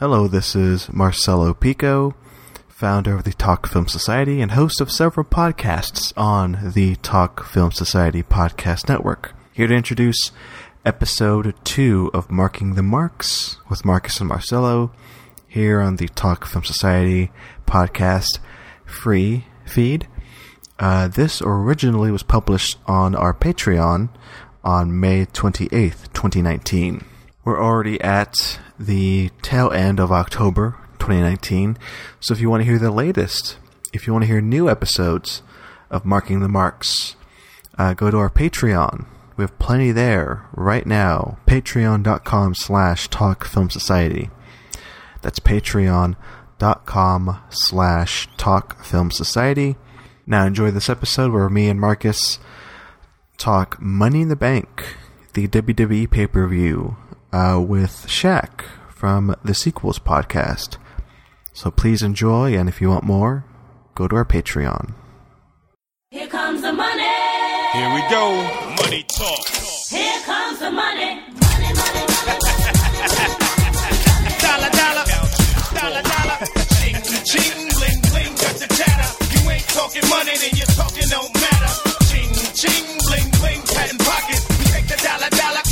Hello, this is Marcelo Pico, founder of the Talk Film Society and host of several podcasts on the Talk Film Society podcast network. Here to introduce episode two of Marking the Marks with Marcus and Marcelo here on the Talk Film Society podcast free feed. Uh, this originally was published on our Patreon on May 28th, 2019. We're already at the tail end of October 2019, so if you want to hear the latest, if you want to hear new episodes of Marking the Marks, uh, go to our Patreon. We have plenty there right now. Patreon.com slash Talk Film Society. That's patreon.com slash Talk Film Society. Now enjoy this episode where me and Marcus talk Money in the Bank, the WWE pay per view, uh, with Shak from the Sequels podcast. So please enjoy, and if you want more, go to our Patreon. Here comes the money. Here we go. Money talk. Here comes the money. Money, money, money. Dollar, dollar. Dollar, dollar. Ching, ching, bling, bling. Got the chatter. You ain't talking money, then your talking don't matter. Ching, ching, bling, bling. Patent pocket. We take the dollar, dollar.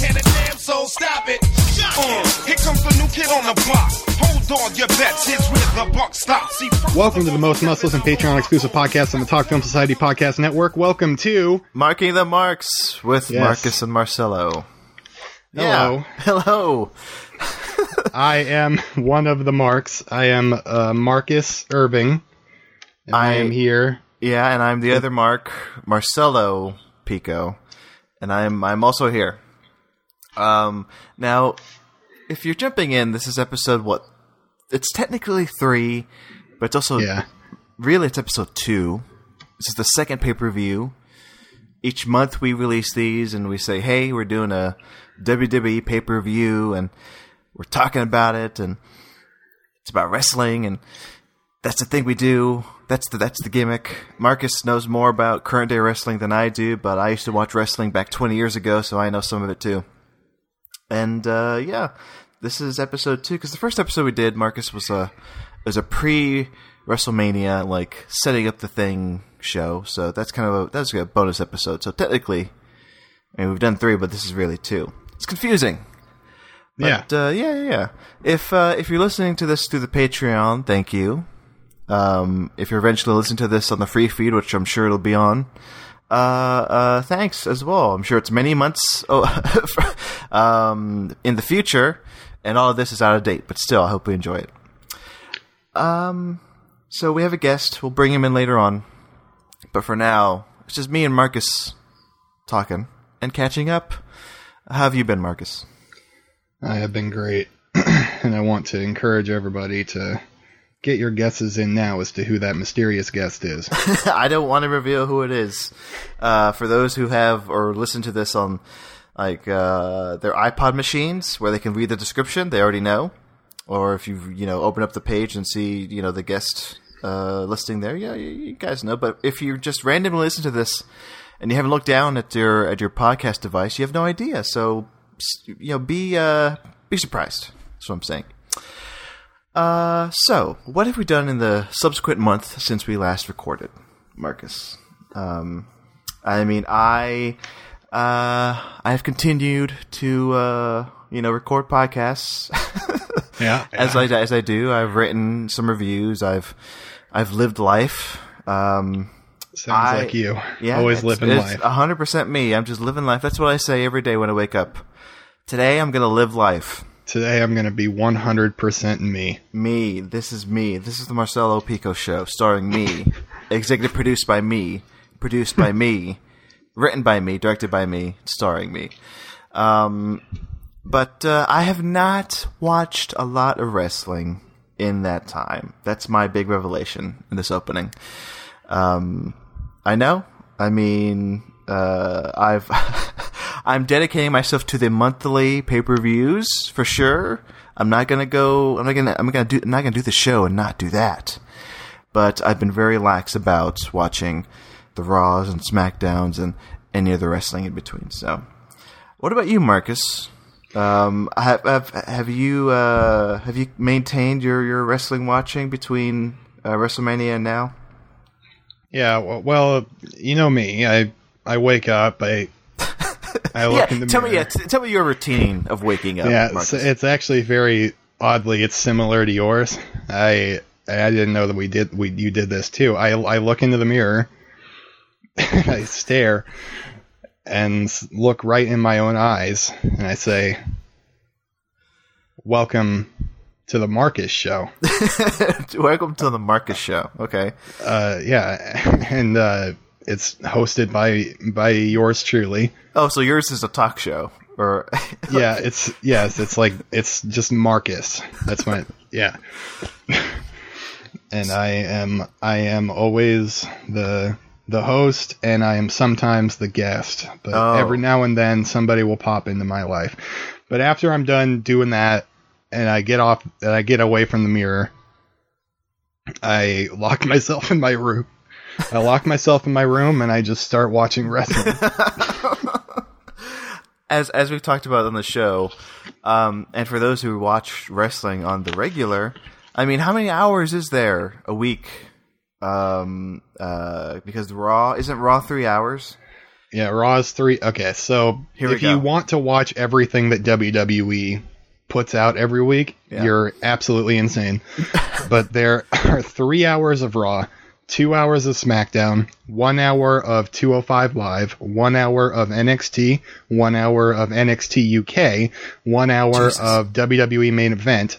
Can a damn soul stop it? Uh, here comes the new kid on the block. Hold on, your bets. Here's where the buck stops. See, Welcome to the most muscles and Patreon exclusive podcast on the Talk Film Society Podcast Network. Welcome to Marking the Marks with Yes. Marcus and Marcelo. Hello. Yeah. Hello. I am one of the marks. I am uh, Marcus Irving. And I, I- am here. Yeah, and I'm the other Mark, Marcelo Pico, and I'm I'm also here. Um, now, if you're jumping in, this is episode what? It's technically three, but it's also Yeah. really it's episode two. This is the second pay per view. Each month we release these, and we say, "Hey, we're doing a WWE pay per view," and we're talking about it, and it's about wrestling, and that's the thing we do. That's the that's the gimmick. Marcus knows more about current day wrestling than I do, but I used to watch wrestling back 20 years ago, so I know some of it too. And uh, yeah, this is episode two because the first episode we did, Marcus was a was a pre WrestleMania like setting up the thing show. So that's kind of a that's a bonus episode. So technically, I mean we've done three, but this is really two. It's confusing. Yeah. Uh, yeah, yeah, yeah. If uh, if you're listening to this through the Patreon, thank you. Um, if you're eventually listening to this on the free feed, which I'm sure it'll be on, uh, uh, thanks as well. I'm sure it's many months oh, um, in the future, and all of this is out of date. But still, I hope we enjoy it. Um, so we have a guest. We'll bring him in later on. But for now, it's just me and Marcus talking and catching up. How have you been, Marcus? I have been great. and I want to encourage everybody to get your guesses in now as to who that mysterious guest is. I don't want to reveal who it is. Uh, for those who have or listen to this on like uh, their iPod machines, where they can read the description, they already know. Or if you you know open up the page and see you know the guest uh, listing there, yeah, you, you guys know. But if you just randomly listen to this and you haven't looked down at your at your podcast device, you have no idea. So you know, be uh, be surprised. That's what I'm saying. Uh, so what have we done in the subsequent month since we last recorded, Marcus? Um, I mean, I uh, I have continued to uh, you know record podcasts Yeah. as I as I do. I've written some reviews. I've I've lived life. Um, Sounds I- like you. yeah, Always living it's life. hundred percent me. I'm just living life. That's what I say every day when I wake up. Today I'm gonna live life. Today I'm going to be 100% me. Me. This is me. This is the Marcelo Pico show, starring me, executive produced by me, produced by me, written by me, directed by me, starring me. Um, but uh, I have not watched a lot of wrestling in that time. That's my big revelation in this opening. Um, I know. I mean, uh, I've I'm dedicating myself to the monthly pay per views for sure. I'm not gonna go. I'm not gonna. I'm gonna do. I'm not gonna do the show and not do that. But I've been very lax about watching the Raws and Smackdowns and any other wrestling in between. So, what about you, Marcus? Um, have have, have you uh, have you maintained your, your wrestling watching between uh, WrestleMania and now? Yeah, well, well, you know me. I I wake up. I I look in the tell me, yeah, t- tell me your routine of waking up. yeah, it's, it's actually very oddly it's similar to yours. I I didn't know that we did we you did this too. I I look into the mirror, I stare, and look right in my own eyes, and I say, "Welcome to the Marcus Show." Welcome to the Marcus Show. Okay. Uh, yeah, and uh, it's hosted by by yours truly. Oh, so yours is a talk show, or Yeah, it's yes, it's like it's just Marcus. That's my yeah. and I am I am always the the host and I am sometimes the guest. But Oh. every now and then somebody will pop into my life. But after I'm done doing that and I get off and I get away from the mirror, I lock myself in my room. I lock myself in my room and I just start watching wrestling. as as we've talked about on the show, um, and for those who watch wrestling on the regular, I mean, how many hours is there a week? Um, uh, because Raw isn't Raw three hours. Yeah, Raw is three. Okay, so Here if you want to watch everything that WWE puts out every week, Yeah. you're absolutely insane. but there are three hours of Raw, two hours of SmackDown, one hour of 205 Live, one hour of NXT, one hour of NXT UK, one hour Jesus. of WWE main event.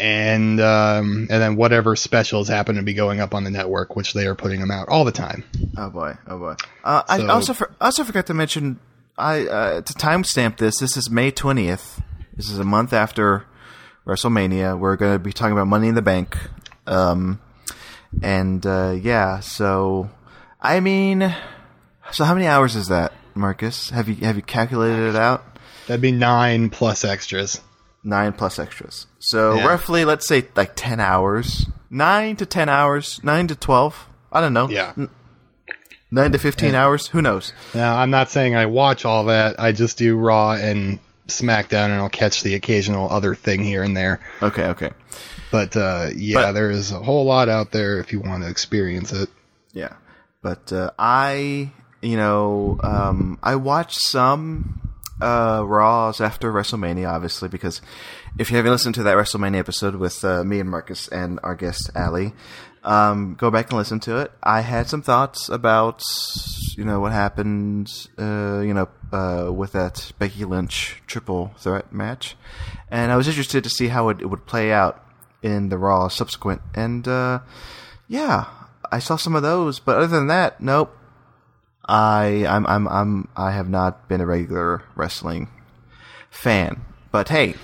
And um, and then whatever specials happen to be going up on the network, which they are putting them out all the time. Oh boy, oh boy. Uh, I also for, also forgot to mention I uh, to timestamp this. This is May twentieth. This is a month after WrestleMania. We're going to be talking about Money in the Bank. Um, and uh, yeah, so I mean, so how many hours is that, Marcus? Have you have you calculated it out? That'd be nine plus extras. Nine plus extras. So Yeah. roughly, let's say like ten hours. Nine to ten hours. Nine to twelve. I don't know. Yeah. N- Nine to fifteen hours. Who knows? Now, I'm not saying I watch all that. I just do Raw and SmackDown, and I'll catch the occasional other thing here and there. Okay, okay. But uh, yeah, But- there's a whole lot out there if you want to experience it. Yeah, but uh, I, you know, um, I watched some uh, Raws after WrestleMania, obviously, because if you haven't listened to that WrestleMania episode with uh, me and Marcus and our guest Ali, um, go back and listen to it. I had some thoughts about, you know, what happened, uh, you know, uh, with that Becky Lynch triple threat match, and I was interested to see how it, it would play out in the Raw subsequent, and uh, yeah, I saw some of those, but other than that, nope. I I'm I'm I'm I have not been a regular wrestling fan. But hey,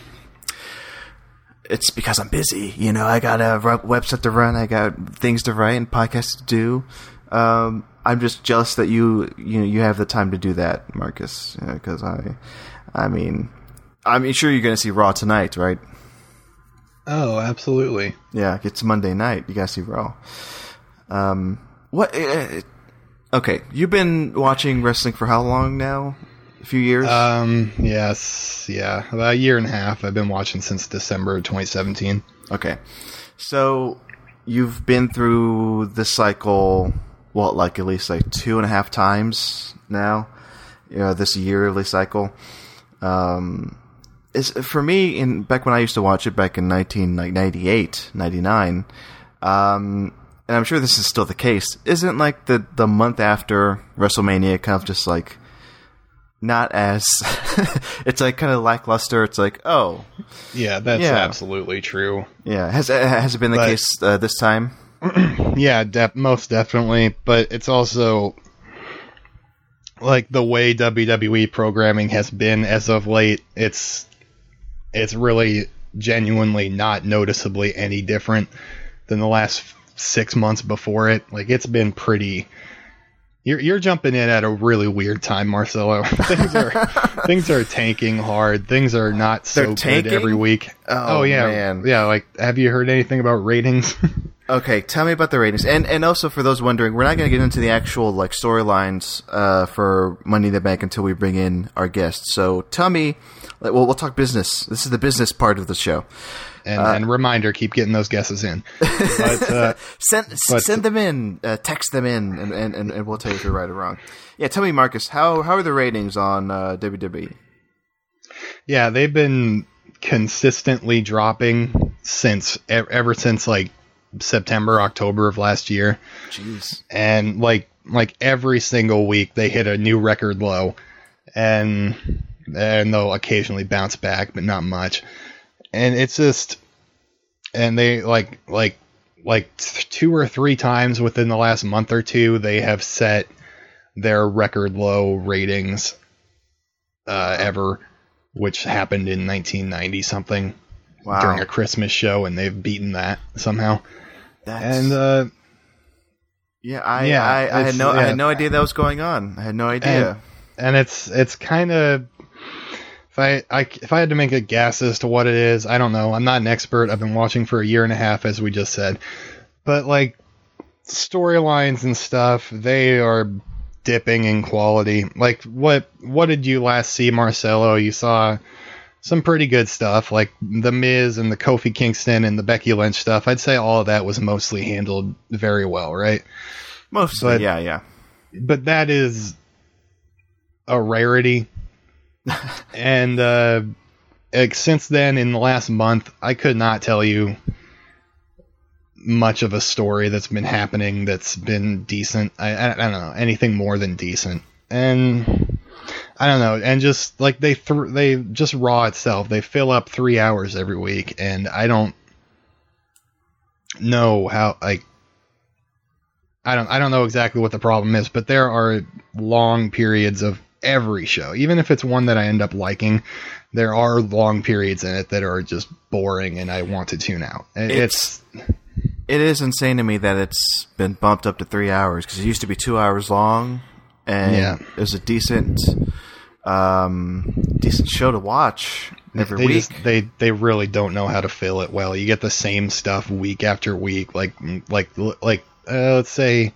it's because I'm busy. You know, I got a website to run, I got things to write and podcasts to do. Um, I'm just jealous that you you know you have the time to do that, Marcus. Because I, I mean, I mean, sure you're going to see Raw tonight, right? Oh, absolutely. Yeah, it's Monday night. You gotta see Raw. Um, what? Uh, okay, you've been watching wrestling for how long now? A few years. Um, yes, yeah, about a year and a half. I've been watching since December of 2017. okay, so you've been through this cycle. Well, like at least like two and a half times now. You know, this yearly cycle. Um, is for me in back when I used to watch it back in 1998, 99. Um, and I'm sure this is still the case. Isn't like the the month after WrestleMania kind of just like not as it's like kind of lackluster. It's like oh Yeah, that's Yeah. absolutely true. yeah has has it been the But- case uh, this time? Yeah, def- most definitely. But it's also like the way WWE programming has been as of late. It's it's really genuinely not noticeably any different than the last six months before it. Like it's been pretty. You're you're jumping in at a really weird time, Marcelo. things are things are tanking hard. Things are not so good every week. Oh, yeah, man. yeah. Like, have you heard anything about ratings? Okay, tell me about the ratings, and and also for those wondering, we're not going to get into the actual like storylines uh, for Money in the Bank until we bring in our guests. So tell me, like, well, we'll talk business. This is the business part of the show. And, and reminder, keep getting those guesses in. But uh, Send But- send them in, uh, text them in, and, and, and, and we'll tell you if you're right or wrong. Yeah, tell me, Marcus, how how are the ratings on uh, WWE? yeah, they've been consistently dropping since ever since like September, October of last year. Jeez. and like like every single week they hit a new record low and and they'll occasionally bounce back but not much and it's just and they like like like two or three times within the last month or two they have set their record low ratings uh, ever which happened in 1990 something Wow. during a christmas show and they've beaten that somehow That's, and uh yeah, I, yeah, I, I had no I had no idea that was going on. I had no idea. and it's it's kind of if I, I if I had to make a guess as to what it is, I don't know. I'm not an expert. I've been watching for a year and a half, as we just said, but like storylines and stuff, they are dipping in quality. Like what what did you last see, Marcelo? You saw some pretty good stuff, like the Miz and the Kofi Kingston and the Becky Lynch stuff. I'd say all of that was mostly handled very well, right? Mostly, but- yeah, yeah. but that is a rarity. And uh, since then, in the last month, I could not tell you much of a story that's been happening that's been decent. I, I, I don't know anything more than decent, and I don't know. And just like they th- they just Raw itself, they fill up three hours every week, and I don't know how like I don't I don't know exactly what the problem is, but there are long periods of every show, even if it's one that I end up liking. There are long periods in it that are just boring, and I want to tune out. And It's, It is insane to me that it's been bumped up to three hours because it used to be two hours long, and Yeah. it was a decent, um, decent show to watch every they week. just they they really don't know how to fill it well. You get the same stuff week after week, like like like uh, let's say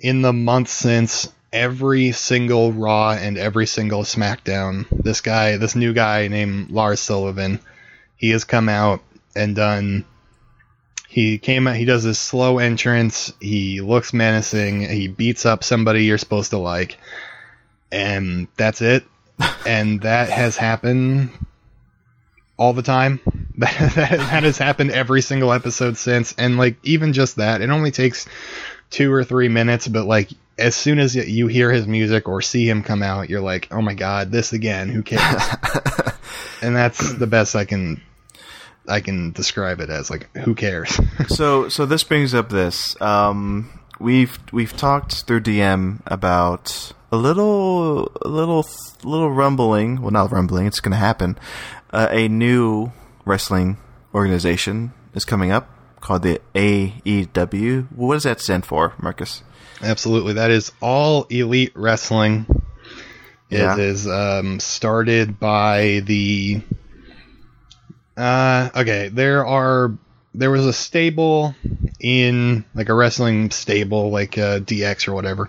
in the month since every single Raw and every single SmackDown, this guy, this new guy named Lars Sullivan, he has come out and done. He came out. He does this slow entrance. He looks menacing. He beats up somebody you're supposed to like, and that's it. and that has happened all the time. That, that, that has happened every single episode since. And like even just that, it only takes two or three minutes, but like as soon as you hear his music or see him come out, you're like, oh my god, this again. Who cares? and that's the best I can I can describe it as. Like, who cares? so so this brings up this. Um, we've we've talked through DM about a little a little little rumbling. Well, not rumbling. It's going to happen. Uh, a new wrestling organization is coming up called the AEW. What does that stand for, Marcus? Absolutely, that is all elite wrestling. Yeah. It is um, started by the. Uh, okay, there are there was a stable in like a wrestling stable like uh, DX or whatever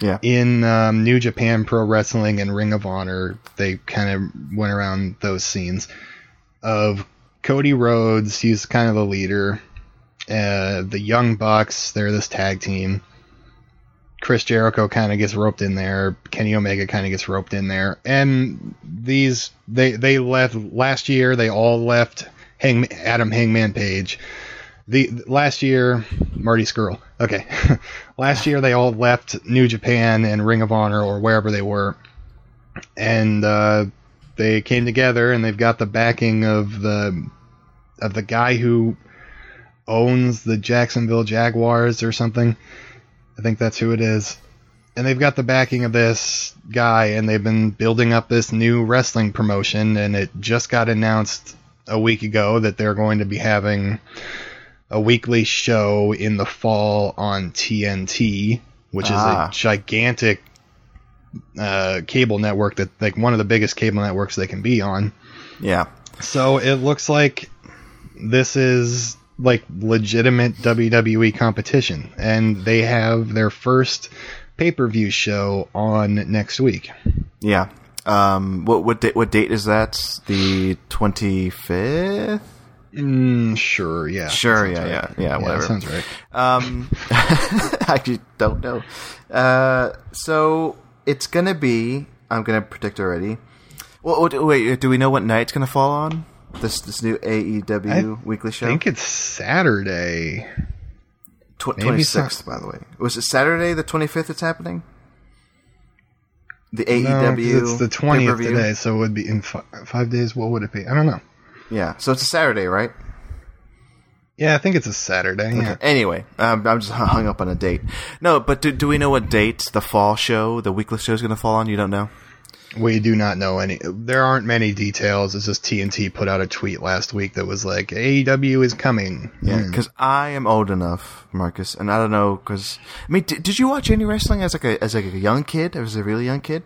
Yeah. in um, New Japan Pro Wrestling and Ring of Honor. They kind of went around those scenes of Cody Rhodes. He's kind of the leader. Uh, the Young Bucks. They're this tag team. Chris Jericho kind of gets roped in there. Kenny Omega kind of gets roped in there. And these they they left last year. They all left Hang, Adam Hangman Page. The last year, Marty Scurll. Okay, last year they all left New Japan and Ring of Honor or wherever they were, and uh, they came together and they've got the backing of the of the guy who owns the Jacksonville Jaguars or something. I think that's who it is. And they've got the backing of this guy, and they've been building up this new wrestling promotion, and it just got announced a week ago that they're going to be having a weekly show in the fall on TNT, which Ah. is a gigantic uh, cable network that like one of the biggest cable networks they can be on. Yeah. So it looks like this is like legitimate WWE competition, and they have their first pay per view show on next week. Yeah. Um. What what date? What date is that? The twenty fifth. Mm, sure, yeah, Sure, yeah, right. yeah, yeah, whatever. sounds right. Um, I just don't know. Uh, so it's gonna be. I'm gonna predict already. Well, wait, wait, do we know what night it's gonna fall on? This this new AEW weekly show. I think it's Saturday. Tw- maybe 26th, by the way. Was it Saturday the 25th? It's happening. The No, AEW. it's the twentieth today, so it would be in fi- five days. What would it be? I don't know. Yeah, so it's a Saturday, right? Yeah, I think it's a Saturday. Yeah. Anyway, um, I'm just hung up on a date. No, but do, do we know what date the fall show, the weekly show, is going to fall on? You don't know. We do not know any. There aren't many details. It's just TNT put out a tweet last week that was like AEW is coming. Yeah, Hmm. because I am old enough, Marcus, and I don't know. Because I mean, did, did you watch any wrestling as like a as like a young kid? As a really young kid?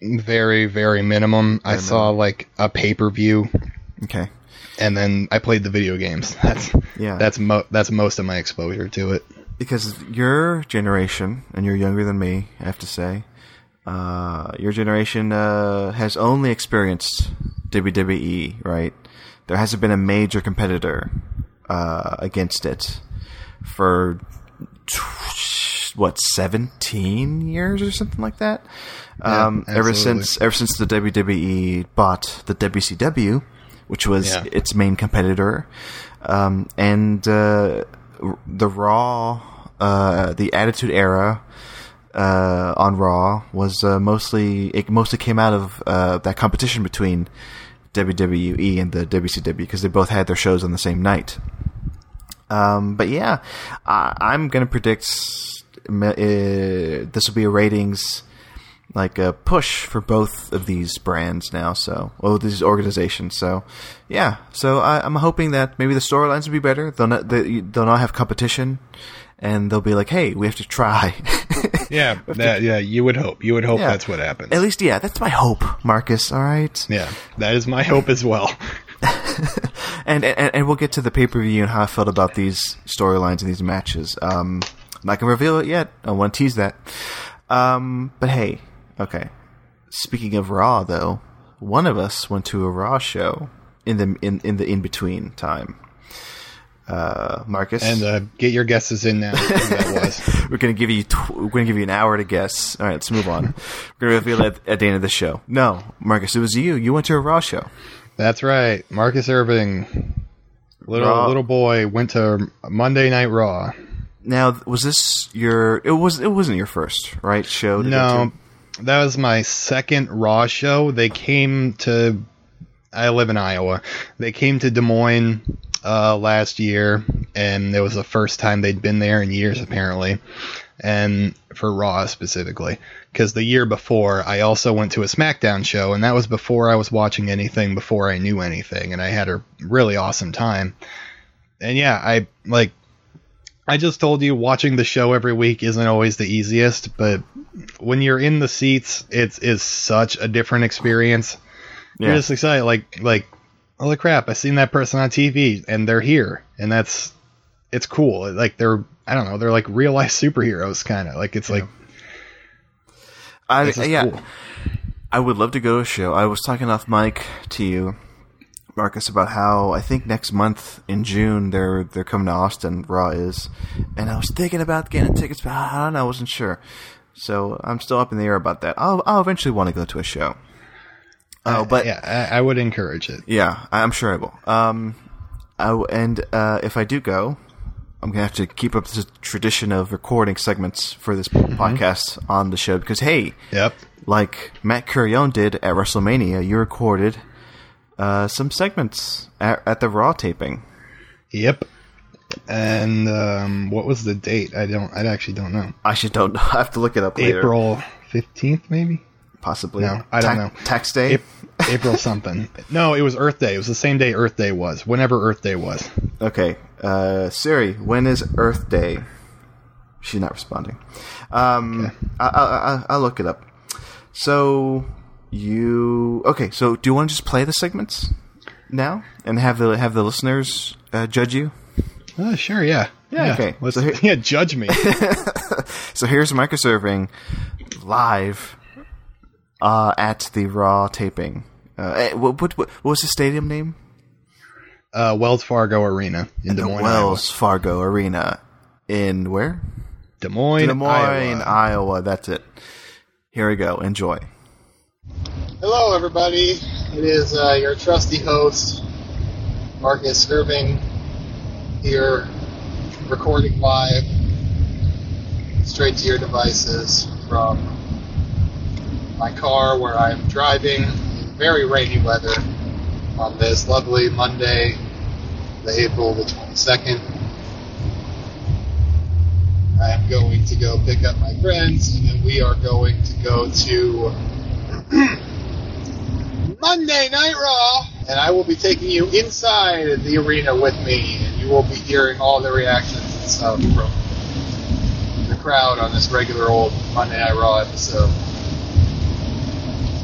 very very minimum. I saw like a pay per view, Okay. and then I played the video games. That's Yeah. That's mo- that's most of my exposure to it. because your generation, and you're younger than me, I have to say, uh, your generation uh, has only experienced WWE, right? There hasn't been a major competitor uh, against it for what seventeen years or something like that. um, ever since ever since the WWE bought the WCW, which was Yeah. its main competitor, um, and uh, the Raw, uh, the Attitude Era uh, on Raw was uh, mostly it mostly came out of uh, that competition between WWE and the WCW because they both had their shows on the same night. Um, but yeah, I, I'm gonna predict uh, this will be a ratings like a push for both of these brands now. So, well, these organizations. So, yeah. So I, I'm hoping that maybe the storylines will be better. They'll not they, they'll not have competition, and they'll be like, hey, we have to try. Yeah, that, yeah. You would hope. You would hope Yeah. that's what happens. At least, yeah, that's my hope, Marcus. All right. yeah, that is my hope as well. and, and and we'll get to the pay per view and how I felt about these storylines and these matches. Um, I'm not gonna reveal it yet. I want to tease that. Um, but hey, okay. Speaking of Raw, though, one of us went to a Raw show in the in in the in between time. Uh, Marcus, And uh, get your guesses in now. that was. we're gonna give you tw- we're gonna give you an hour to guess. All right, let's move on. we're gonna reveal it at the end of the show. No, Marcus, it was you. You went to a Raw show. That's right, Marcus Irving, little Raw. little boy, went to Monday Night Raw. Now, was this your? It was. It wasn't your first, right? Show. No, that was my second Raw show. They came to. I live in Iowa. They came to Des Moines uh, last year, and it was the first time they'd been there in years, apparently, and for Raw specifically. Because the year before, I also went to a SmackDown show, and that was before I was watching anything, before I knew anything, and I had a really awesome time. And yeah, I like. I just told you watching the show every week isn't always the easiest, but when you're in the seats, it's is such a different experience. Yeah. You're just excited, like like, holy crap! I seen that person on TV, and they're here, and that's it's cool. Like they're I don't know, they're like real life superheroes, kind of like it's like I, yeah. cool. I would love to go to a show. I was talking off mic to you, Marcus, about how I think next month in June they're they're coming to Austin. Raw is, and I was thinking about getting tickets, but I don't know. I wasn't sure. So I'm still up in the air about that. I'll I'll eventually want to go to a show. Oh, but yeah, I, I would encourage it. Yeah, I'm sure I will. Um, I w and uh, if I do go, I'm gonna have to keep up the tradition of recording segments for this podcast on the show because hey, Yep. like Matt Curione did at WrestleMania, you recorded uh, some segments at, at the Raw taping. Yep. And um, what was the date? I don't. I actually don't know. I should don't know. I have to look it up. April fifteenth, maybe. Possibly. No, I don't know. Tax day. Ap- April something. No, it was Earth Day. It was the same day Earth Day was. Whenever Earth Day was. Okay, uh, Siri, when is Earth Day? She's not responding. Um, I, I, I, I'll look it up. So you okay? So do you want to just play the segments now and have the have the listeners uh, judge you? Uh, sure, yeah. Yeah, okay. Let's, So here- yeah, judge me. So here's Marcus Irving live uh, at the Raw taping. Uh, eh, what, what, what was the stadium name? uh, Wells Fargo Arena in Des the Moines, Wells Fargo Arena in where? Des Moines, Des Moines, Iowa. Iowa. That's it. Here we go. Enjoy. Hello, everybody. It is uh, your trusty host, Marcus Irving, here recording live straight to your devices from my car where I'm driving in very rainy weather on this lovely Monday, the April the 22nd. I am going to go pick up my friends, and then we are going to go to Monday Night Raw, and I will be taking you inside the arena with me, and you will be hearing all the reactions and stuff from the crowd on this regular old Monday Night Raw episode.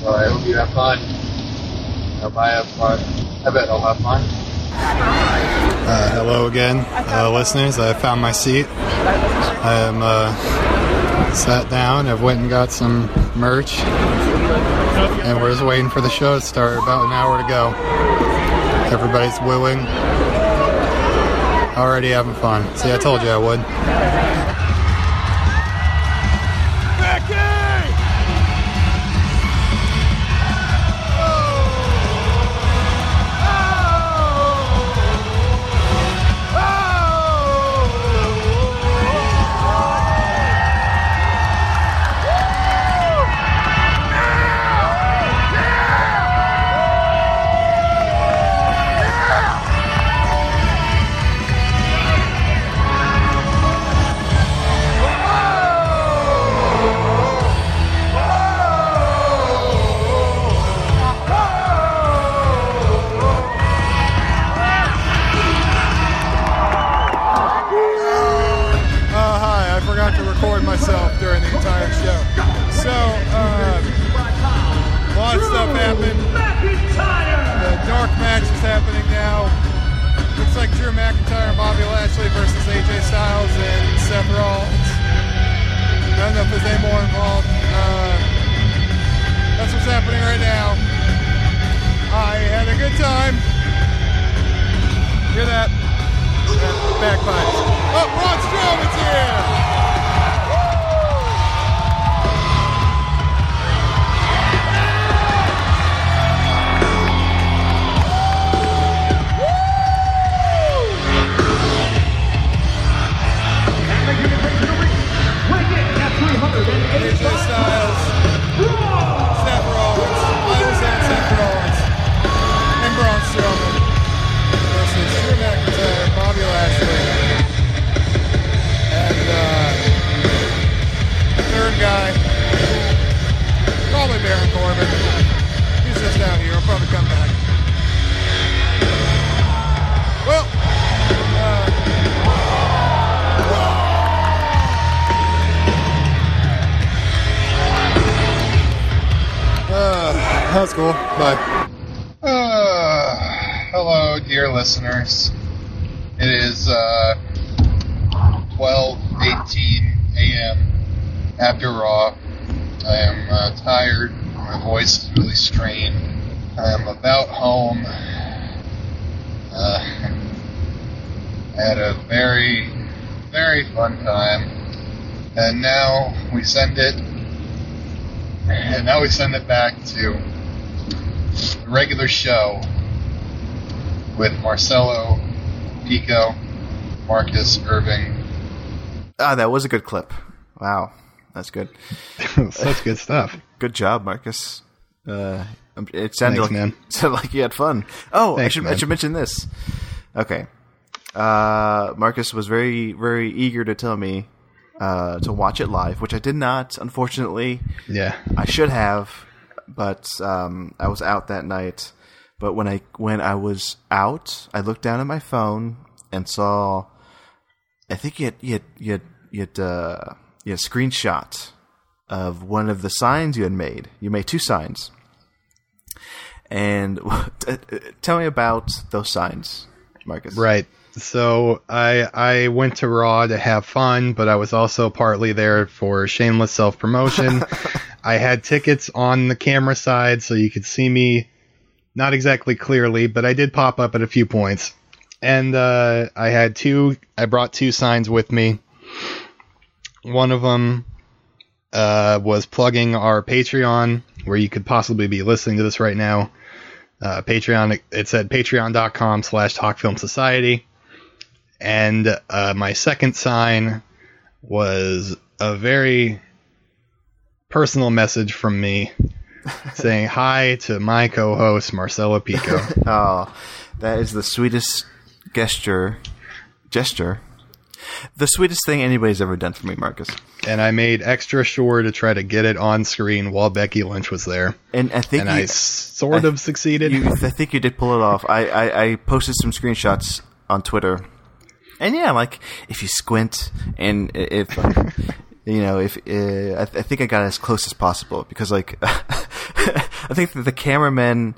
So I hope you have fun. I hope I have fun. I bet I'll have fun. Uh, hello again, uh, listeners. I found my seat. I am uh, sat down. I've went and got some merch, and we're just waiting for the show to start. About an hour to go. Everybody's wooing. Already having fun. See, I told you I would. Uh, Marcus, Irving. Ah, that was a good clip. Wow, that's good. Such good stuff. Good job, Marcus. Uh, um, it sounded Thanks, like man. sounded like you had fun. Oh, I Thanks, should I should mention this. Okay, uh, Marcus was very very eager to tell me uh, to watch it live, which I did not. Unfortunately, Yeah. I should have, but um, I was out that night. But when I when I was out, I looked down at my phone and saw. I think you had you had you had, you had, uh, you had a screenshot of one of the signs you had made. You made two signs, and tell me about those signs. Marcus. Right. So I I went to Raw to have fun, but I was also partly there for shameless self promotion. I had tickets on the camera side so you could see me not exactly clearly, but I did pop up at a few points. And uh, I had two I brought two signs with me. One of them uh, was plugging our Patreon, where you could possibly be listening to this right now. Uh, Patreon, it said patreon.com slash Talk Film Society. And uh, my second sign was a very personal message from me saying hi to my co-host Marcelo Pico. Oh, that is the sweetest gesture. Gesture. The sweetest thing anybody's ever done for me, Marcus. and I made extra sure to try to get it on screen while Becky Lynch was there. And I think And you, I sort of succeeded. you, I think you did pull it off. I, I, I posted some screenshots on Twitter, and yeah, like if you squint and i- if you know if uh, I, th- I think I got as close as possible because like I think that the cameramen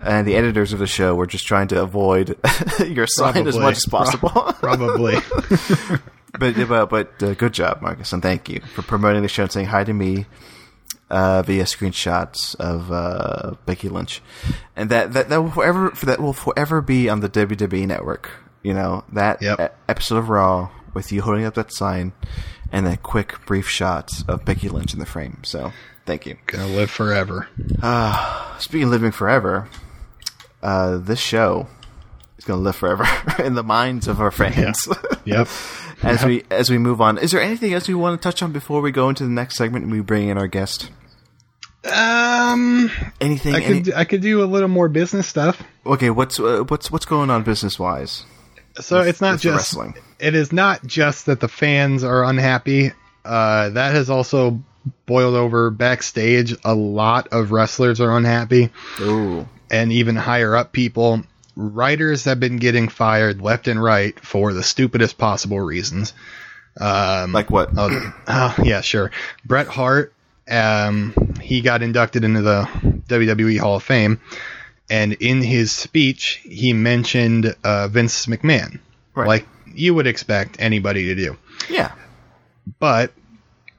and the editors of the show were just trying to avoid your sign as much as possible. Probably. but but but uh, good job, Marcus, and thank you for promoting the show and saying hi to me uh, via screenshots of uh, Becky Lynch, and that that that will forever that will forever be on the WWE network. You know that Yep. episode of Raw with you holding up that sign, and then quick brief shots of Becky Lynch in the frame. So thank you. Gonna live forever. Uh, Speaking of living forever, uh, this show is to live forever in the minds of our fans. Yep. as we as we move on, is there anything else we want to touch on before we go into the next segment and we bring in our guest? Um, Anything? I any- could I could do a little more business stuff. okay, what's uh, what's what's going on business wise? So it's not just wrestling. it is not just that the fans are unhappy. Uh, that has also boiled over backstage. A lot of wrestlers are unhappy, Ooh, and even higher up people. Writers have been getting fired left and right for the stupidest possible reasons. Um, like what? Oh, oh, yeah, sure. Bret Hart, um, he got inducted into the WWE Hall of Fame, and in his speech, he mentioned uh, Vince McMahon, Right. like you would expect anybody to do. yeah, But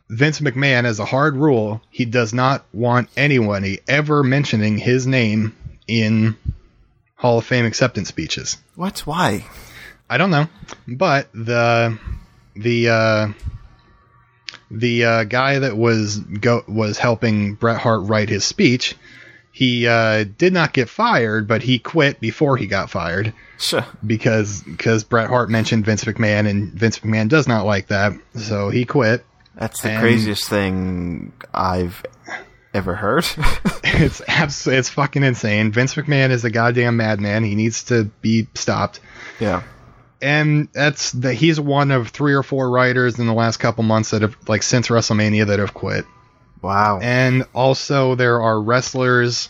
Vince McMahon, as a hard rule, he does not want anyone ever mentioning his name in Hall of Fame acceptance speeches. what? Why? I don't know, but the the uh, the uh, guy that was go was helping Bret Hart write his speech, he uh, did not get fired, but he quit before he got fired Sure. because because Bret Hart mentioned Vince McMahon and Vince McMahon does not like that, so he quit. That's the And- craziest thing I've ever heard. It's abs- it's fucking insane. Vince McMahon is a goddamn madman. He needs to be stopped. yeah. and that's the, he's one of three or four writers in the last couple months that have like since WrestleMania that have quit. Wow. And also there are wrestlers,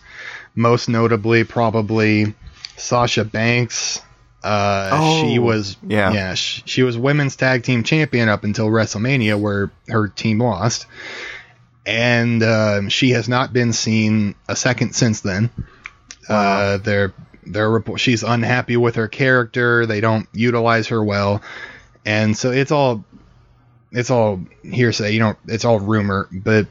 most notably probably Sasha Banks. Uh, Oh, she was yeah. yeah she, she was women's tag team champion up until WrestleMania where her team lost, and um, she has not been seen a second since then. Uh, they're they're she's unhappy with her character. They don't utilize her well, and so it's all it's all hearsay. You know, it's all rumor, but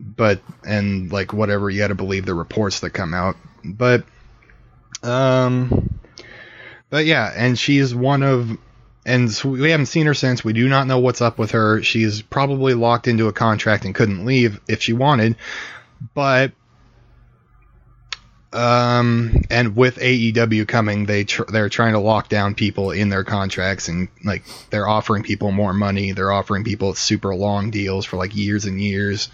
but and like whatever you got to believe the reports that come out. But um, but yeah, and she's one of. And we haven't seen her since. We do not know what's up with her. She's probably locked into a contract and couldn't leave if she wanted. But um, and with AEW coming, they tr- they're trying to lock down people in their contracts, and like they're offering people more money. They're offering people super long deals for like years and years,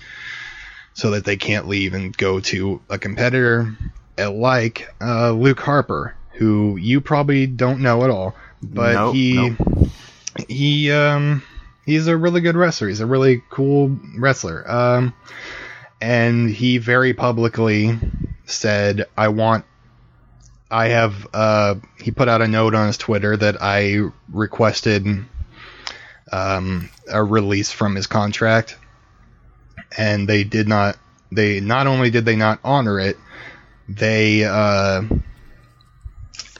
so that they can't leave and go to a competitor, like uh, Luke Harper, who you probably don't know at all, but Nope, he nope. he um he's a really good wrestler. He's a really cool wrestler. Um, and he very publicly said, "I want." I have. Uh, he put out a note on his Twitter that I requested um, a release from his contract, and they did not. They not only did they not honor it, they uh,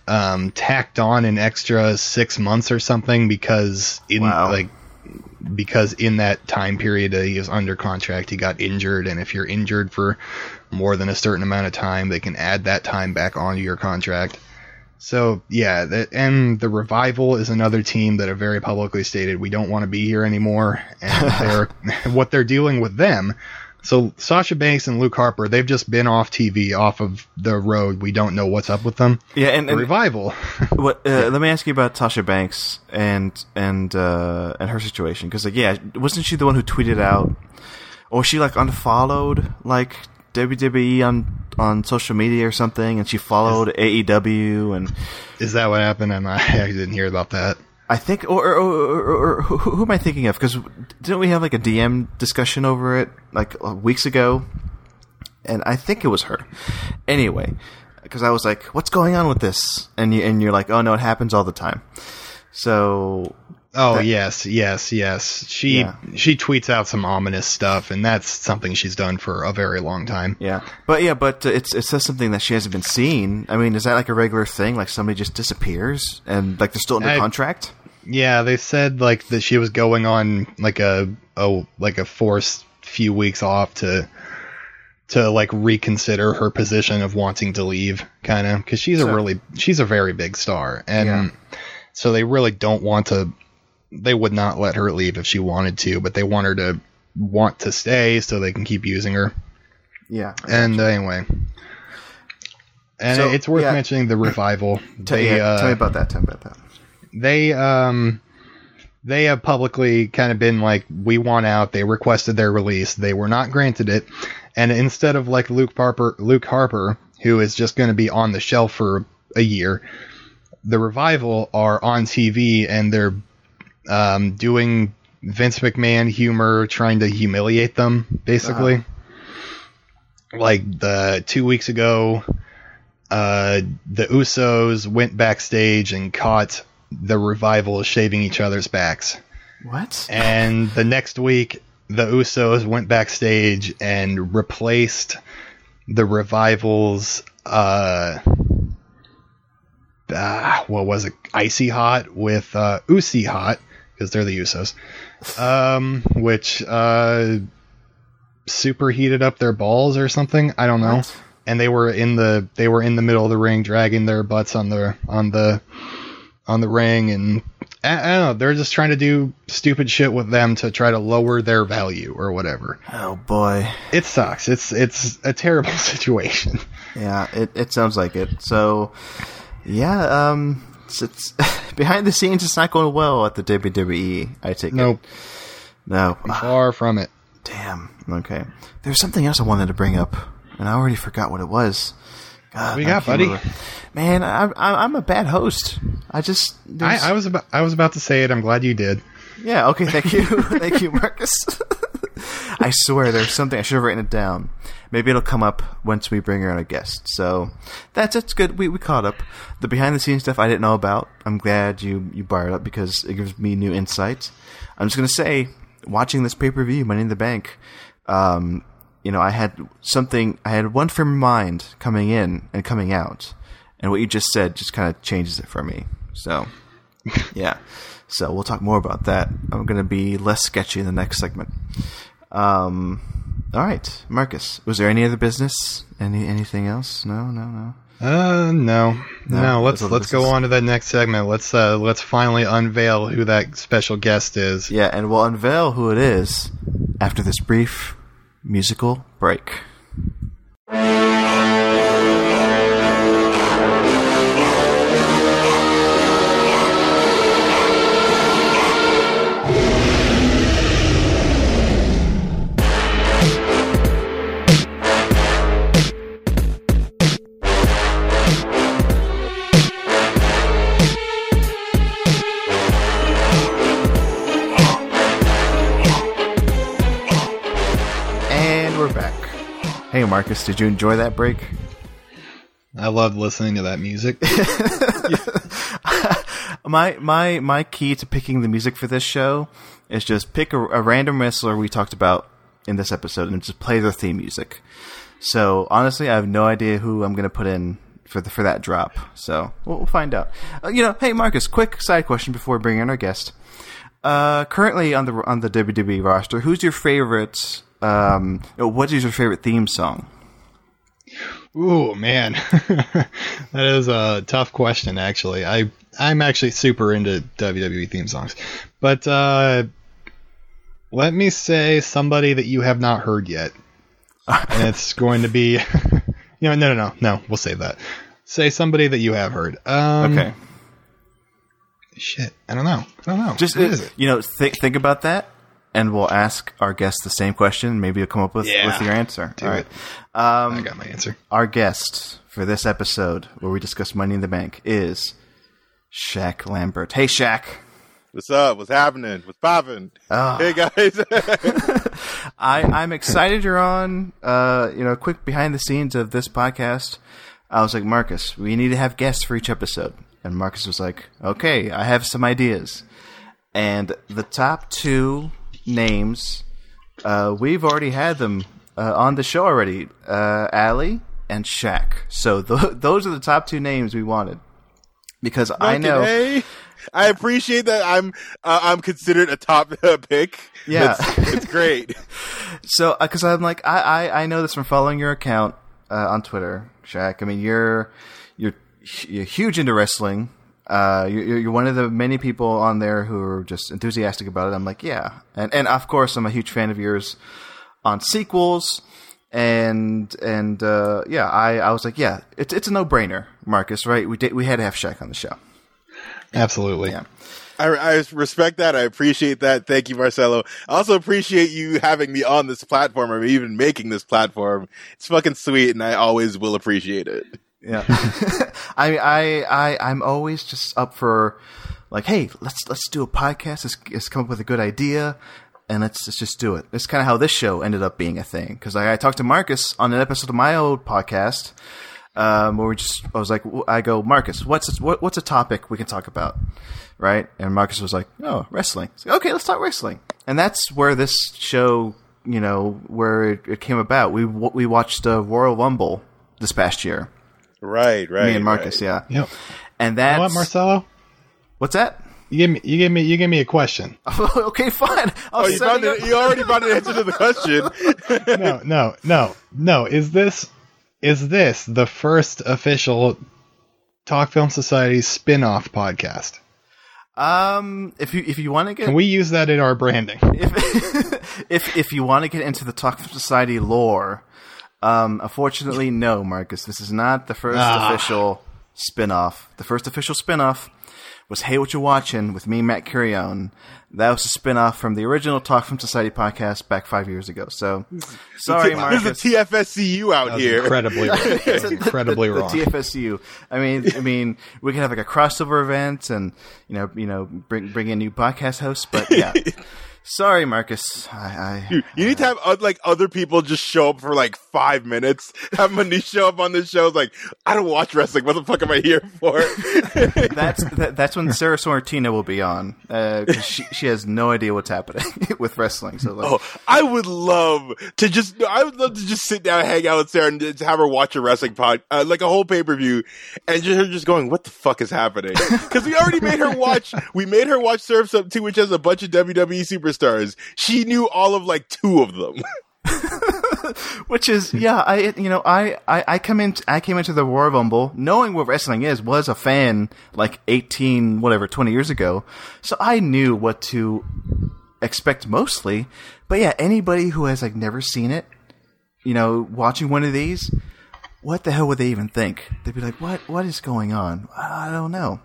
um, tacked on an extra six months or something because in Wow. like because in that time period that he was under contract, he got injured, and if you're injured for more than a certain amount of time, they can add that time back onto your contract. So yeah, that, and the revival is another team that have very publicly stated we don't want to be here anymore, and they're what they're dealing with them. So Sasha Banks and Luke Harper, they've just been off TV, off of the road. We don't know what's up with them. Yeah, and, and revival. what? Uh, Let me ask you about Sasha Banks and and uh, and her situation because like yeah, wasn't she the one who tweeted out, or she like unfollowed like WWE on on social media or something, and she followed AEW and Is that what happened? I'm not, I didn't hear about that. I think or or, or, or, who am I thinking of? Because didn't we have like a DM discussion over it like uh, weeks ago? And I think it was her. Anyway, because I was like, "What's going on with this?" And you and you're like, "Oh no, it happens all the time." So Oh That- yes, yes, yes. She Yeah. she tweets out some ominous stuff, and that's something she's done for a very long time. yeah, but yeah, but uh, it's it says something that she hasn't been seen. I mean, is that like a regular thing? Like somebody just disappears and like they're still under I- contract? Yeah, they said like that she was going on like a a like a forced few weeks off to to like reconsider her position of wanting to leave, kind of because she's So- a really she's a very big star, and Yeah. so they really don't want to. They would not let her leave if she wanted to, but they want her to want to stay so they can keep using her. Yeah. And uh, anyway, and So, it's worth yeah. mentioning the revival. Tell, they, yeah, uh, tell me about that. Tell me about that. they um they have publicly kind of been like we want out they requested their release they were not granted it and instead of like luke harper luke harper who is just going to be on the shelf for a year the revival are on tv and they're um, doing vince mcmahon humor trying to humiliate them basically like the two weeks ago uh, the Usos went backstage and caught the revival shaving each other's backs. What? And the next week, the Usos went backstage and replaced the revival's uh, ah, what was it? Icy hot with uh, Usi hot because they're the Usos, um, which uh, superheated up their balls or something. I don't know What? and they were in the they were in the middle of the ring dragging their butts on the on the on the ring and I, I don't know they're just trying to do stupid shit with them to try to lower their value or whatever Oh boy. it sucks it's it's a terrible situation Yeah, it, it sounds like it. So, yeah, um, it's, it's behind the scenes. It's not going well at the WWE. I take nope it. No, far from it damn. Okay, there's something else I wanted to bring up, and I already forgot what it was. God, you got, buddy? remember. Man, I'm I'm a bad host. I just I, I was about I was about to say it I'm glad you did Yeah, okay, thank you. thank you, Marcus. I swear there's something I should have written it down. Maybe it'll come up once we bring her on a guest. So that's it's good. We we caught up. The behind the scenes stuff I didn't know about. I'm glad you you brought it up because it gives me new insights. I'm just gonna say, watching this pay per view, Money in the Bank, um, you know, I had something. I had one frame of mind coming in and coming out, and what you just said just kind of changes it for me. So yeah. So we'll talk more about that. I'm going to be less sketchy in the next segment. Um, all right, Marcus. Was there any other business? Any anything else? No, no, no. uh no No, no, let's let's go on to that next segment let's uh let's finally unveil who that special guest is Yeah, and we'll unveil who it is after this brief musical break. Marcus, did you enjoy that break? I loved listening to that music My my my key to picking the music for this show is just pick a, a random wrestler we talked about in this episode and just play their theme music. So honestly, I have no idea who I'm going to put in for the, for that drop. So we'll, we'll find out. Uh, you know, hey Marcus, quick side question before bringing in our guest. Uh, currently on the on the WWE roster, who's your favorite? Um, what is your favorite theme song? Ooh, man, that is a tough question. Actually, I I'm actually super into WWE theme songs, but uh, let me say somebody that you have not heard yet, and it's going to be, you know, no, no, no, no. We'll save that. Say somebody that you have heard. Um, Okay, Shit, I don't know. I don't know. just What uh, it? you know, think think about that, and we'll ask our guest the same question. Maybe you'll come up with Yeah. with your answer. Do All right. it. I got my answer. Our guest for this episode, where we discuss Money in the Bank, is Shak Lambert. Hey, Shak. What's up? What's happening? What's popping? Hey guys. I, I'm excited you're on. Uh, you know, quick behind the scenes of this podcast. I was like, Marcus, we need to have guests for each episode. And Marcus was like, okay, I have some ideas. And the top two names, uh, we've already had them uh, on the show already uh, Allie and Shak. So th- those are the top two names we wanted. Because I know. I appreciate that. I'm uh, I'm considered a top uh, pick. Yeah. It's, it's great. So, because I'm like, I, I, I know this from following your account uh, on Twitter, Shak. I mean, you're you're you're huge into wrestling. Uh, you're, you're one of the many people on there who are just enthusiastic about it. I'm like, yeah, and and of course, I'm a huge fan of yours on sequels. And and uh, yeah, I, I was like, yeah, it's it's a no brainer, Marcus. Right? We did we had to have Shak on the show. Absolutely. Yeah. I, I respect that. I appreciate that. Thank you, Marcelo. I also appreciate you having me on this platform or even making this platform. It's fucking sweet, and I always will appreciate it. Yeah. I, I, I, I'm always just up for like, hey, let's let's do a podcast. Let's, let's come up with a good idea, and let's let's just do it. It's kind of how this show ended up being a thing because I, I talked to Marcus on an episode of my old podcast. Um, where we just, I was like, I go, Marcus, what's what, what's a topic we can talk about, right? And Marcus was like, oh, wrestling. Like, okay, let's talk wrestling, and that's where this show, you know, where it, it came about. We we watched uh, Royal Rumble this past year, Right, right. me and Marcus, right. yeah. Yep. And You know what, Marcelo? What's that? You give me, you give me, you give me a question. okay, fine. I'll Oh, you, found it it, you already found an answer to the question. no, no, no, no. Is this is this the first official Talk Film Society spin-off podcast? Um, if you if you want to get Can we use that in our branding? if if if you want to get into the Talk Film Society lore, um, unfortunately, no, Marcus. This is not the first Ah. official spin-off. The first official spin-off was Hey What You Watching with me, Matt Curione. That was a spin-off from the original Talk Film Society podcast back five years ago. So, sorry, There's Marcus. a TFSCU out That here. incredibly, that was incredibly the, wrong. The TFSU. I mean, I mean, we could have like a crossover event, and you know, you know, bring bring in new podcast hosts. But yeah, sorry, Marcus. I, I Dude, you need to have uh, like other people just show up for like five minutes. Have Manish show up on the show. Like I don't watch wrestling. What the fuck am I here for? that's that, that's when Sarah Sorrentino will be on. Uh she she has no idea what's happening with wrestling. So like, oh, I would love to just. I would love to just sit down, and hang out with Sarah, and just have her watch a wrestling pod, uh, like a whole pay per view, and just her just going, "What the fuck is happening?" Because we already made her watch. We made her watch Surfs Up too, which has a bunch of WWE superstars. She knew all of like two of them. which is yeah i you know I, I i come in i came into the Royal Rumble knowing what wrestling is was a fan like 18 whatever 20 years ago. So i knew what to expect mostly. But yeah anybody who has like never seen it you know watching one of these what the hell would they even think? They'd be like what what is going on? I don't know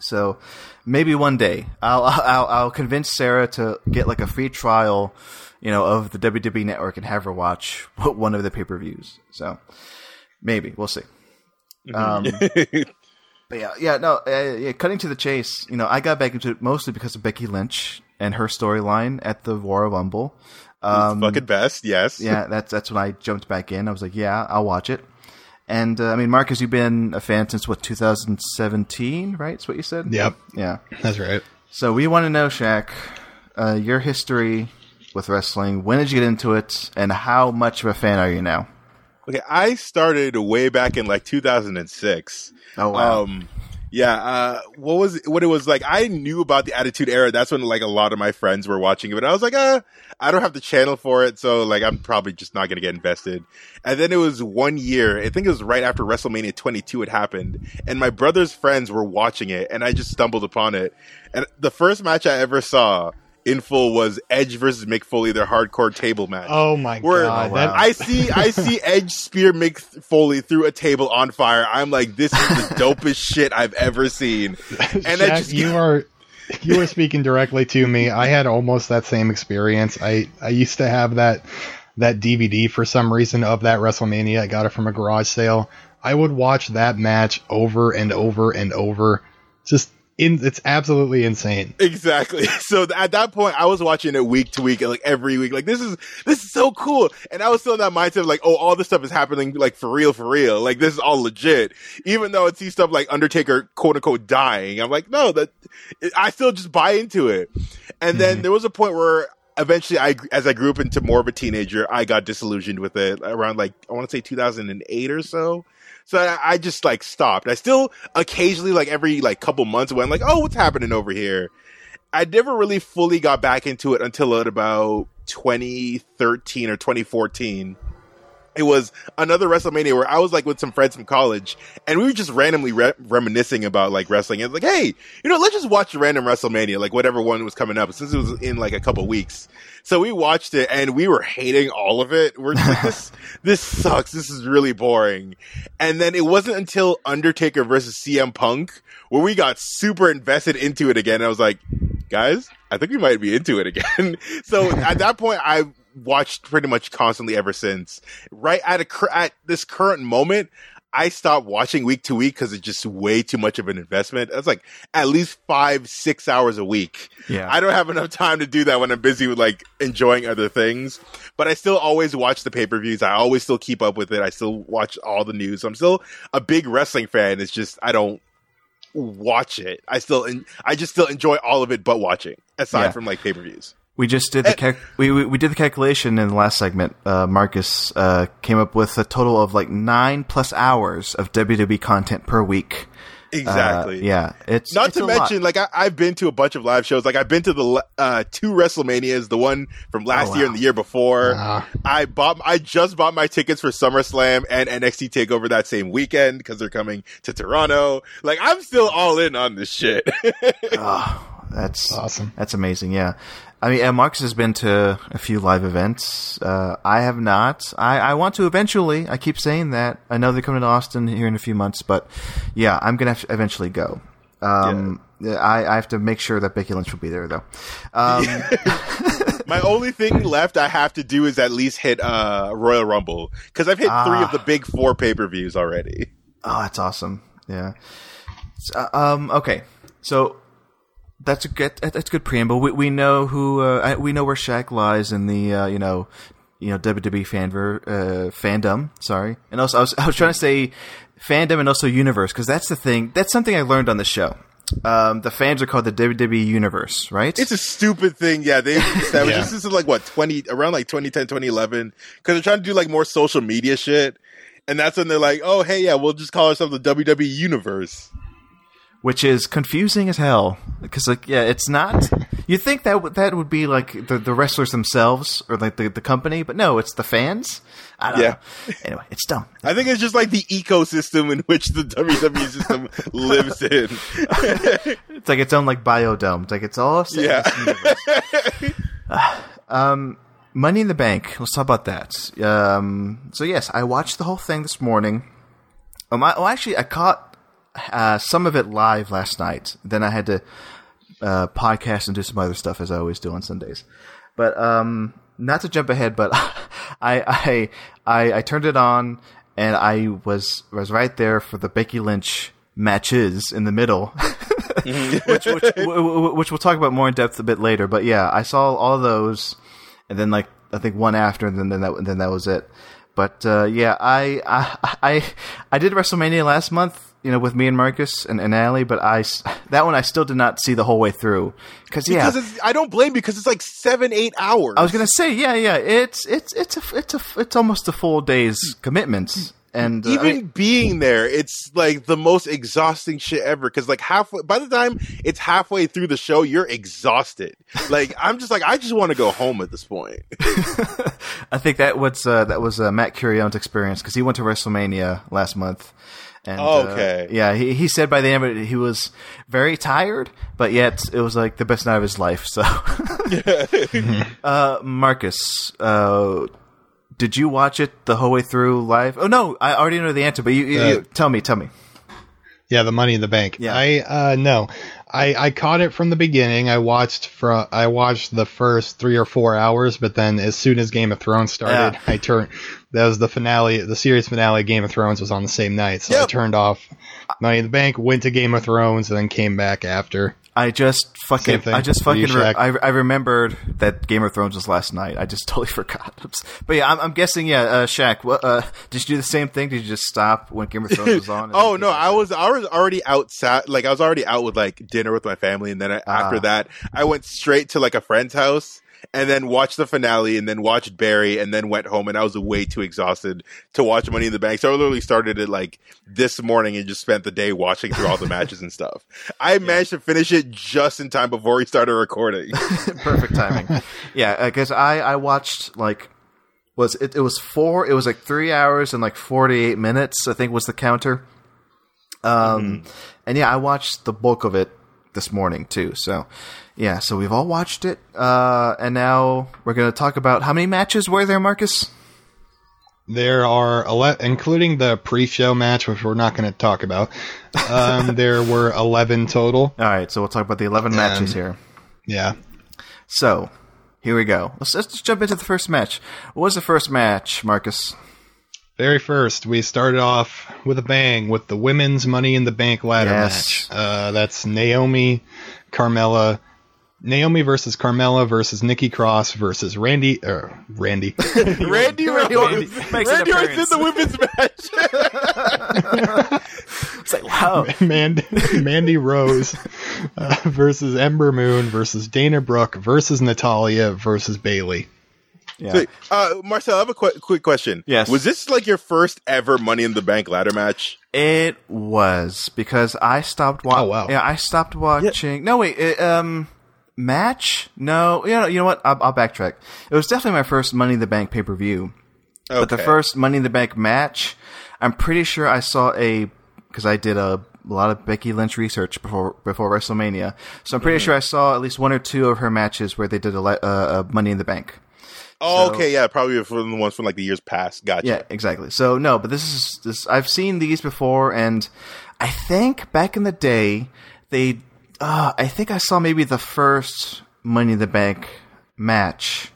so maybe one day I'll, I'll I'll convince Sarah to get like a free trial, you know, of the WWE Network and have her watch one of the pay per views. So maybe we'll see. Um, but yeah, yeah, no, uh, yeah. Cutting to the chase, you know, I got back into it mostly because of Becky Lynch and her storyline at the Royal Rumble. Um, Fucking best, yes. yeah, that's that's when I jumped back in. I was like, yeah, I'll watch it. And uh, I mean, Marcus, you've been a fan since what 2017, right? That's what you said. Yep. Yeah. That's right. So we want to know, Shak, uh, your history with wrestling. When did you get into it, and how much of a fan are you now? Okay, I started way back in like 2006. Oh wow. Um, yeah. Uh, what was what it was like? I knew about the Attitude Era. That's when like a lot of my friends were watching it, but I was like, uh, I don't have the channel for it, so like I'm probably just not gonna get invested. And then it was one year. I think it was right after WrestleMania 22 had happened, and my brother's friends were watching it, and I just stumbled upon it. And the first match I ever saw in full was Edge versus Mick Foley, their hardcore table match. Oh my Where god, oh, that I see I see Edge spear Mick Foley through a table on fire. I'm like, this is the dopest shit I've ever seen. And Shak, I just you are you are speaking directly to me. I had almost that same experience. I I used to have that that DVD for some reason of that WrestleMania. I got it from a garage sale. I would watch that match over and over and over. Just in, it's absolutely insane. Exactly. So th- at that point, I was watching it week to week, like every week. Like this is this is so cool, and I was still in that mindset of like, oh, all this stuff is happening like for real, for real. Like this is all legit. Even though I see stuff like Undertaker, quote unquote, dying, I'm like, no, that I still just buy into it. And then mm-hmm. there was a point where eventually, I as I grew up into more of a teenager, I got disillusioned with it around like I want to say 2008 or so. So I, just like stopped. I still occasionally, like every like couple months, went like, "Oh, what's happening over here?" I never really fully got back into it until at about 2013 or 2014. It was another WrestleMania where I was like with some friends from college, and we were just randomly re- reminiscing about like wrestling. And like, hey, you know, let's just watch a random WrestleMania, like whatever one was coming up, since it was in like a couple weeks. So we watched it, and we were hating all of it. We're just like, this, this sucks. This is really boring. And then it wasn't until Undertaker versus CM Punk where we got super invested into it again. And I was like, guys, I think we might be into it again. so at that point, I watched pretty much constantly ever since. Right at a at this current moment, I stopped watching week to week because it's just way too much of an investment. It's like at least five, six hours a week. Yeah. I don't have enough time to do that when I'm busy with like enjoying other things. But I still always watch the pay per views. I always still keep up with it. I still watch all the news. I'm still a big wrestling fan. It's just I don't watch it. I still, en- I just still enjoy all of it, but watching aside Yeah. from like pay per views. We just did the cal- we, we we did the calculation in the last segment. Uh, Marcus uh, came up with a total of like nine plus hours of WWE content per week. Uh, Exactly. yeah, it's Not it's to a lot. mention, like I, I've been to a bunch of live shows. Like I've been to the uh, two WrestleManias, the one from last Oh, year wow. and the year before. Wow. I bought, I just bought my tickets for SummerSlam and NXT Takeover that same weekend because they're coming to Toronto. Like I'm still all in on this shit. That's Awesome. That's amazing. Yeah, I mean, Marcus has been to a few live events. Uh, I have not. I, I want to eventually. I keep saying that. I know they're coming to Austin here in a few months, but yeah, I'm gonna eventually go. Um, I, I have to make sure that Becky Lynch will be there, though. Um, my only thing left I have to do is at least hit uh, Royal Rumble because I've hit three Ah. of the big four pay per views already. Oh, that's awesome. Yeah. S- uh, um. Okay. So that's a good. That's a good preamble. We we know who. Uh, we know where Shak lies in the. Uh, you know. You know WWE fan ver, uh, fandom. Sorry, and also I was I was trying to say fandom and also universe because that's the thing. That's something I learned on the show. Um, the fans are called the WWE universe, right? It's a stupid thing. Yeah, they established Yeah. this is like what 20 around like 2010 2011 cuz they're trying to do like more social media shit. And that's when they're like, "Oh, hey, yeah, we'll just call ourselves the WWE universe." Which is confusing as hell. Because like yeah it's not you think that would that would be like the, the wrestlers themselves or like the, the company but no it's the fans. I don't Yeah. know. Anyway it's dumb. I think it's just like the ecosystem in which the WWE system lives in. it's like its own like biodome. It's like it's all Yeah. this um money in the bank. Let's talk about that. Um so yes i watched the whole thing this morning. Um, I, well actually i caught uh, some of it live last night then i had to uh, podcast and do some other stuff as I always do on Sundays. But um, not to jump ahead, but I, I I I turned it on and I was was right there for the Becky Lynch matches in the middle, which which, w- w- which we'll talk about more in depth a bit later. But yeah, I saw all of those, and then like I think one after, and then then that then that was it. But uh, yeah, I, I I I did WrestleMania last month. You know, with me and Marcus and, and Allie, but I that one I still did not see the whole way through because yeah, Because I don't blame you because it's like seven, eight hours. I was gonna say yeah, yeah, it's it's it's a it's a it's almost a full day's commitments, and uh, I even mean- being there, it's like the most exhausting shit ever. Because like halfway, by the time it's halfway through the show, you're exhausted. Like I'm just like I just want to go home at this point. I think that was uh, that was uh, Matt Curione's experience because he went to WrestleMania last month. And, Oh, uh, okay. yeah, he he said by the end of it he was very tired, but yet it was like the best night of his life. So, uh, Marcus, uh, did you watch it the whole way through live? Oh no, I already know the answer, but you, you, you Uh, tell me, tell me. Yeah, the Money in the Bank. Yeah. I uh no. I I caught it from the beginning. I watched from I watched the first 3 or 4 hours, but then as soon as Game of Thrones started. I turned that was the finale, the series finale of Game of Thrones was on the same night. So I turned off Money in the Bank, went to Game of Thrones and then came back after. I just fucking, I just fucking, re- I, I remembered that Game of Thrones was last night. I just totally forgot. But yeah, I'm, I'm guessing, yeah, uh, Shak, what, uh, did you do the same thing? Did you just stop when Game of Thrones was on? oh no, I was I was already outside. Like I was already out with like dinner with my family, and then I, Ah. after that, I went straight to like a friend's house. And then watched the finale, and then watched Barry, and then went home, and I was way too exhausted to watch Money in the Bank. So I literally started it like this morning, and just spent the day watching through all the matches and stuff. I managed to finish it just in time before we started recording. perfect timing. yeah, because I I watched like was it it was four it was like three hours and like forty eight minutes I think was the counter. Um, and yeah, I watched the bulk of it this morning too. So yeah, so we've all watched it, uh, and now we're gonna talk about how many matches were there, Marcus? There are ele- including the pre-show match which we're not going to talk about. Um, there were 11 total. All right, so we'll talk about the eleven matches here. Yeah. So here we go. Let's let's just jump into the first match. What was the first match, Marcus? Very first, we started off with a bang with the women's Money in the Bank ladder Yes. match. Uh, that's Naomi, Carmella, Naomi versus Carmella versus Nikki Cross versus Randy, uh, Randy, Randy, Randy Randy, Orton Randy Orton's in the women's match. It's like wow. Mandy, Mandy Rose uh, versus Ember Moon versus Dana Brooke versus Natalya versus Bayley. Yeah. So, uh, Marcel, I have a qu- quick question. Yes. Was this like your first ever Money in the Bank ladder match? It was because I stopped watching. Oh, wow. Yeah, I stopped watching. No, wait. It, um, match? No. You know, you know what? I'll, I'll backtrack. It was definitely my first Money in the Bank pay per view. But the first Money in the Bank match, I'm pretty sure I saw a because I did a, lot of Becky Lynch research before before WrestleMania. So I'm pretty Mm-hmm. sure I saw at least one or two of her matches where they did a, uh, a Money in the Bank. Oh, So- okay, yeah, probably from the ones from like the years past. Gotcha. Yeah, exactly. So no, but this is this. I've seen these before, and I think back in the day they. Uh, I think I saw maybe the first Money in the Bank match.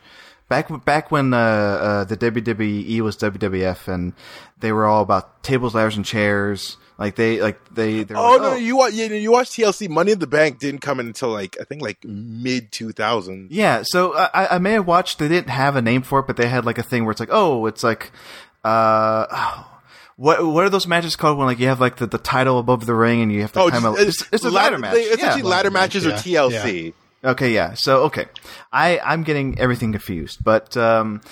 Back back when uh, uh, the WWE was WWF and they were all about tables, ladders, and chairs. Like they like they. Oh like, no, you watch you, you watch TLC. Money in the Bank didn't come in until like I think like mid two thousand. Yeah, so I, I may have watched. They didn't have a name for it, but they had like a thing where it's like, oh, it's like, uh, what what are those matches called when like you have like the, the title above the ring and you have to Oh, climb just, a, it's, it's a ladder match. They, essentially, yeah. ladder matches match, or yeah, TLC. Okay, yeah. So okay, I I'm getting everything confused, but um,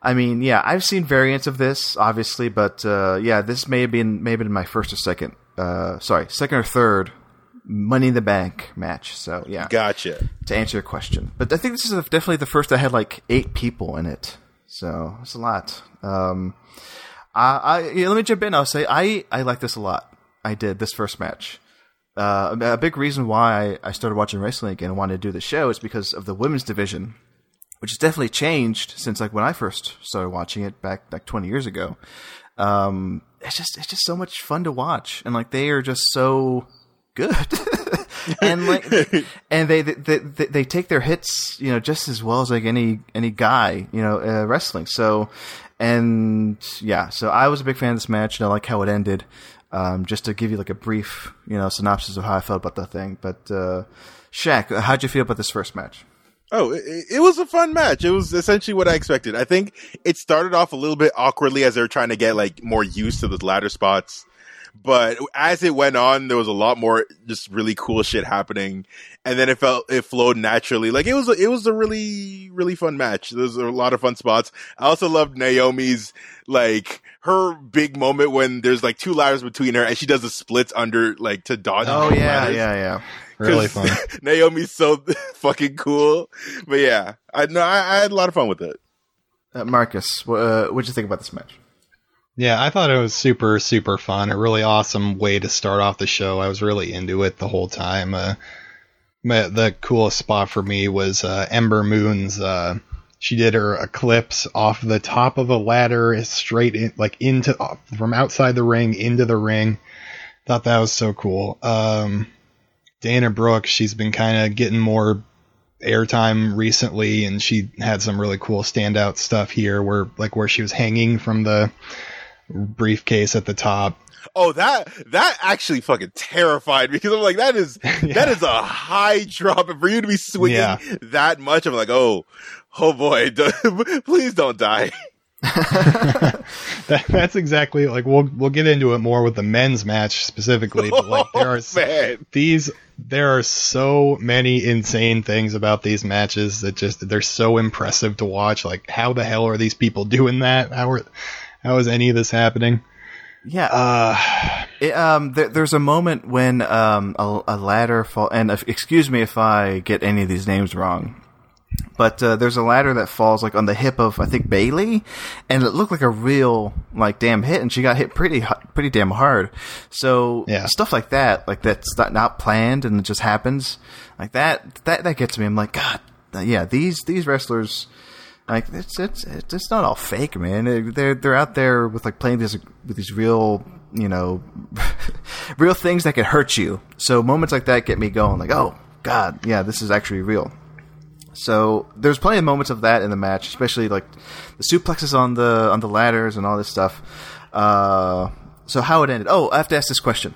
I mean, yeah, I've seen variants of this, obviously, but uh, yeah, this may have been maybe been my first or second, uh, sorry, second or third Money in the Bank match. So yeah, Gotcha. to answer your question. But I think this is definitely the first that had like eight people in it. So it's a lot. Um, I, I yeah, let me jump in. I'll say I I like this a lot. I did this first match. Uh, a big reason why I, started watching wrestling again and wanted to do the show is because of the women's division, which has definitely changed since like when I first started watching it back like 20 years ago. Um, it's just it's just so much fun to watch, and like they are just so good. and like and they, they they they take their hits you know just as well as like any any guy you know uh, wrestling so and yeah so i was a big fan of this match and i like how it ended um, just to give you like a brief you know synopsis of how i felt about the thing but uh Shak, how'd you feel about this first match Oh, it, it was a fun match. It was essentially what I expected. I think it started off a little bit awkwardly as they were trying to get like more used to the ladder spots. But as it went on, there was a lot more just really cool shit happening, and then it felt it flowed naturally. Like it was, a, it was a really, really fun match. There was a lot of fun spots. I also loved Naomi's like her big moment when there's like two ladders between her, and she does a splits under like to dodge. Oh the yeah, ladders. yeah, yeah. Really fun. Naomi's so fucking cool. But yeah, I know I, I had a lot of fun with it. Uh, Marcus, wh- uh, what'd you think about this match? Yeah, I thought it was super, super fun. A really awesome way to start off the show. I was really into it the whole time. Uh, the coolest spot for me was uh, Ember Moon's. Uh, she did her eclipse off the top of a ladder, straight in, like into uh, from outside the ring into the ring. Thought that was so cool. Um, Dana Brooke, she's been kind of getting more airtime recently, and she had some really cool standout stuff here, where like where she was hanging from the briefcase at the top. Oh, that that actually fucking terrified me because I'm like, that is that is a high drop, and for you to be swinging Yeah. that much, I'm like, oh, oh boy, please don't die. That, that's exactly like we'll we'll get into it more with the men's match specifically, but like there are Oh, man. these there are so many insane things about these matches that just they're so impressive to watch. Like how the hell are these people doing that? How are how is any of this happening? Yeah, Uh It, um, there, there's a moment when um, a, a ladder fall, and if, excuse me if I get any of these names wrong, but uh, there's a ladder that falls like on the hip of I think Bayley, and it looked like a real like damn hit, and she got hit pretty pretty damn hard. So Yeah. stuff like that, like that's not, not planned and it just happens, like that that that gets me. I'm like, God, yeah, these these wrestlers. Like it's it's it's not all fake, man. They're- They're out there with like playing this with these real, you know, real things that could hurt you. So moments like that get me going. Like, oh God, yeah, this is actually real. So there's plenty of moments of that in the match, especially like the suplexes on the on the ladders and all this stuff. Uh, so how it ended? Oh, I have to ask this question.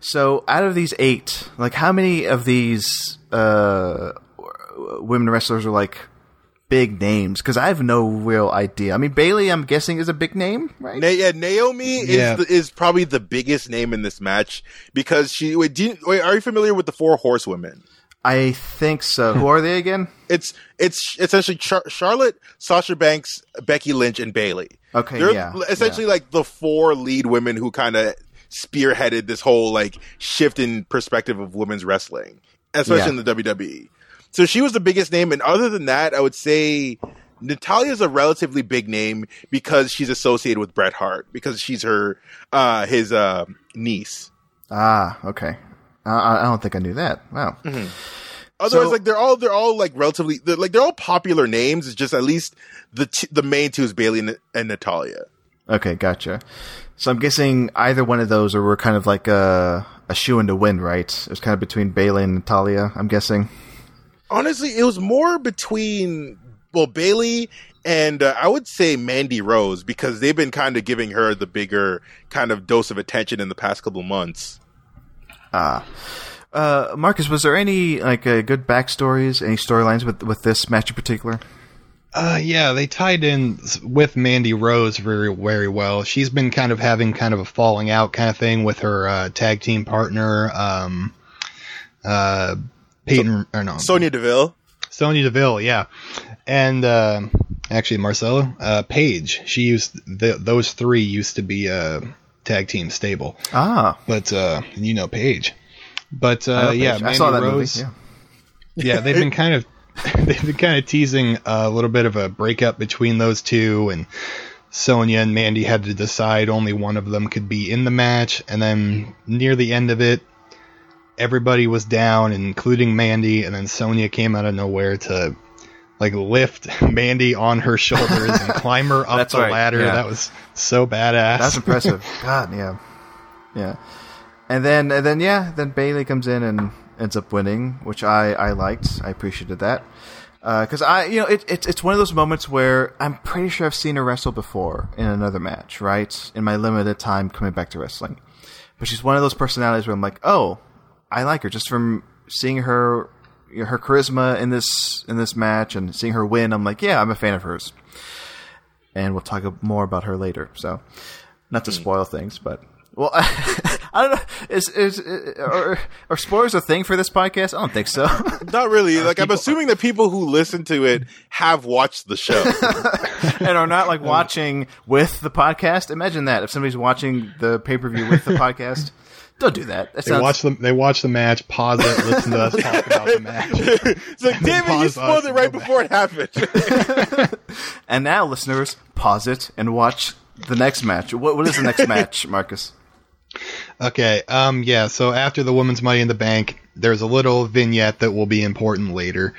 So out of these eight, like how many of these uh, women wrestlers are like big names? Because I have no real idea. I mean, Bayley, I'm guessing is a big name, right? Na- yeah, Naomi Yeah. is the, is probably the biggest name in this match because she. Wait, do you, wait, are you familiar with the four horsewomen? I think so. Who are they again? It's it's essentially Char- Charlotte, Sasha Banks, Becky Lynch, and Bayley. Okay, They're yeah, essentially like the four lead women who kind of spearheaded this whole like shift in perspective of women's wrestling, especially Yeah. in the WWE. So she was the biggest name, and other than that, I would say Natalya's a relatively big name because she's associated with Bret Hart because she's her uh his uh niece. Ah, okay. I, I don't think I knew that. Wow. Otherwise, So- like they're all they're all like relatively they're, like they're all popular names. It's just at least the t- the main two is Bayley and, and Natalya. Okay, gotcha. So I'm guessing either one of those, or we're kind of like a a shoe in to win, right? It was kind of between Bayley and Natalya. I'm guessing. Honestly, it was more between well Bayley and uh, I would say Mandy Rose because they've been kind of giving her the bigger kind of dose of attention in the past couple of months. Uh, Marcus, was there any like uh, good backstories, any storylines with with this match in particular? Uh, yeah, they tied in with Mandy Rose very, very well. She's been kind of having kind of a falling out kind of thing with her uh, tag team partner, um, uh, Peyton, or no, Sonya Deville. Sonya Deville, yeah, and uh, actually Marcella uh, Paige. She used th those three used to be a tag team stable, Ah, but uh, you know Paige, But I uh, know yeah, Paige. I Mandy saw that Rose. movie. Yeah. yeah, they've been kind of they've been kind of teasing a little bit of a breakup between those two, and Sonya and Mandy had to decide only one of them could be in the match, and then near the end of it, everybody was down, including Mandy, and then Sonya came out of nowhere to like lift Mandy on her shoulders and climb her up the right, ladder. yeah. That was so badass. That's impressive. God, yeah, yeah. And then, and then, yeah, then Bayley comes in and ends up winning, which I I liked. I appreciated that uh, because I, you know, it, it's it's one of those moments where I'm pretty sure I've seen her wrestle before in another match, right? In my limited time coming back to wrestling, but she's one of those personalities where I'm like, oh, I like her just from seeing her. you know, Her charisma in this in this match and seeing her win, I'm like, yeah, I'm a fan of hers and we'll talk more about her later. So, not to hmm. spoil things, but Well, I don't know. Is is are, are spoilers a thing for this podcast? I don't think so. Not really. Like I'm assuming that people who listen to it have watched the show. and are not like watching with the podcast. Imagine that if somebody's watching the pay per view with the podcast. Don't do that. that They sounds- watch the they watch the match, pause it, listen to us talk about the match. it's like, damn it, you Pause spoiled it right go before it happened. And now, listeners, pause it and watch the next match. What what is the next match, Marcus? Okay, um, yeah. So after the women's Money in the Bank, there's a little vignette that will be important later.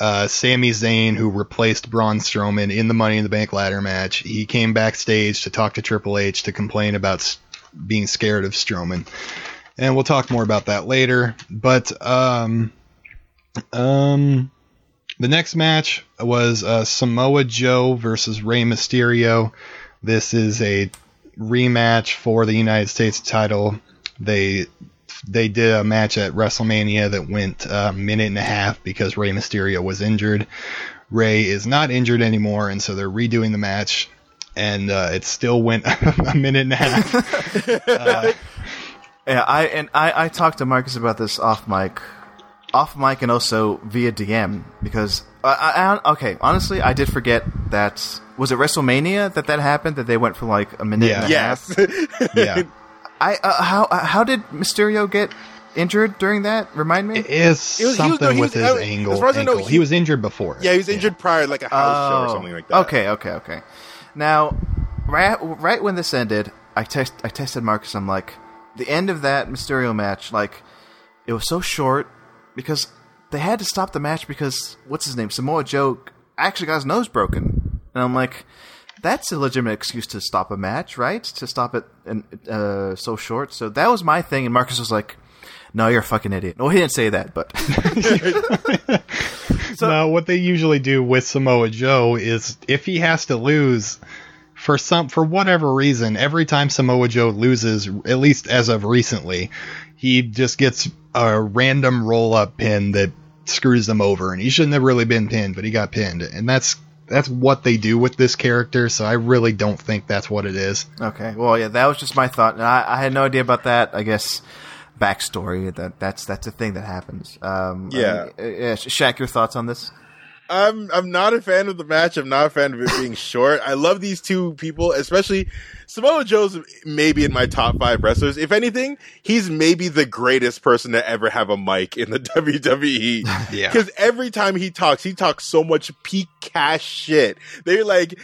Uh, Sami Zayn, who replaced Braun Strowman in the Money in the Bank ladder match, he came backstage to talk to Triple H to complain about s- being scared of Strowman, and we'll talk more about that later. But um, um, the next match was uh, Samoa Joe versus Rey Mysterio. This is a rematch for the United States title. They they did a match at WrestleMania that went a minute and a half because Rey Mysterio was injured. Rey is not injured anymore, and so they're redoing the match, and uh, it still went a minute and a half. Yeah, I and I, I talked to Marcus about this off mic, off mic, and also via DM because I, I, I okay, honestly, I did forget that was it WrestleMania that that happened that they went for like a minute Yeah. and a half. yes. Yeah, I uh, how uh, how did Mysterio get injured during that? Remind me. it is It was- he was- something no, he with was- his uh, angle. as far as I know, ankle. he- he, was injured before. yeah, he was injured prior, like a house show or Oh, something like that. Okay, okay, okay. Now, right, right when this ended, I text, I texted Marcus. I'm like, the end of that Mysterio match, like, it was so short because they had to stop the match because what's his name, Samoa Joe, actually got his nose broken, and I'm like, that's a legitimate excuse to stop a match, right? To stop it in, uh, so short. So that was my thing, and Marcus was like. No, you're a fucking idiot. No, he didn't say that, but no, what they usually do with Samoa Joe is if he has to lose for some for whatever reason, every time Samoa Joe loses, at least as of recently, he just gets a random roll up pin that screws them over, and he shouldn't have really been pinned, but he got pinned, and that's that's what they do with this character. So I really don't think that's what it is. Okay. Well, yeah, that was just my thought. I, I had no idea about that. I guess backstory that that's that's a thing that happens. Um, Yeah. I mean, uh, yeah. Shak, your thoughts on this? I'm I'm not a fan of the match. I'm not a fan of it being short. I love these two people, especially Samoa Joe's maybe in my top five wrestlers. If anything, he's maybe the greatest person to ever have a mic in the WWE. Yeah. Because every time he talks, he talks so much peak cash shit. They're like,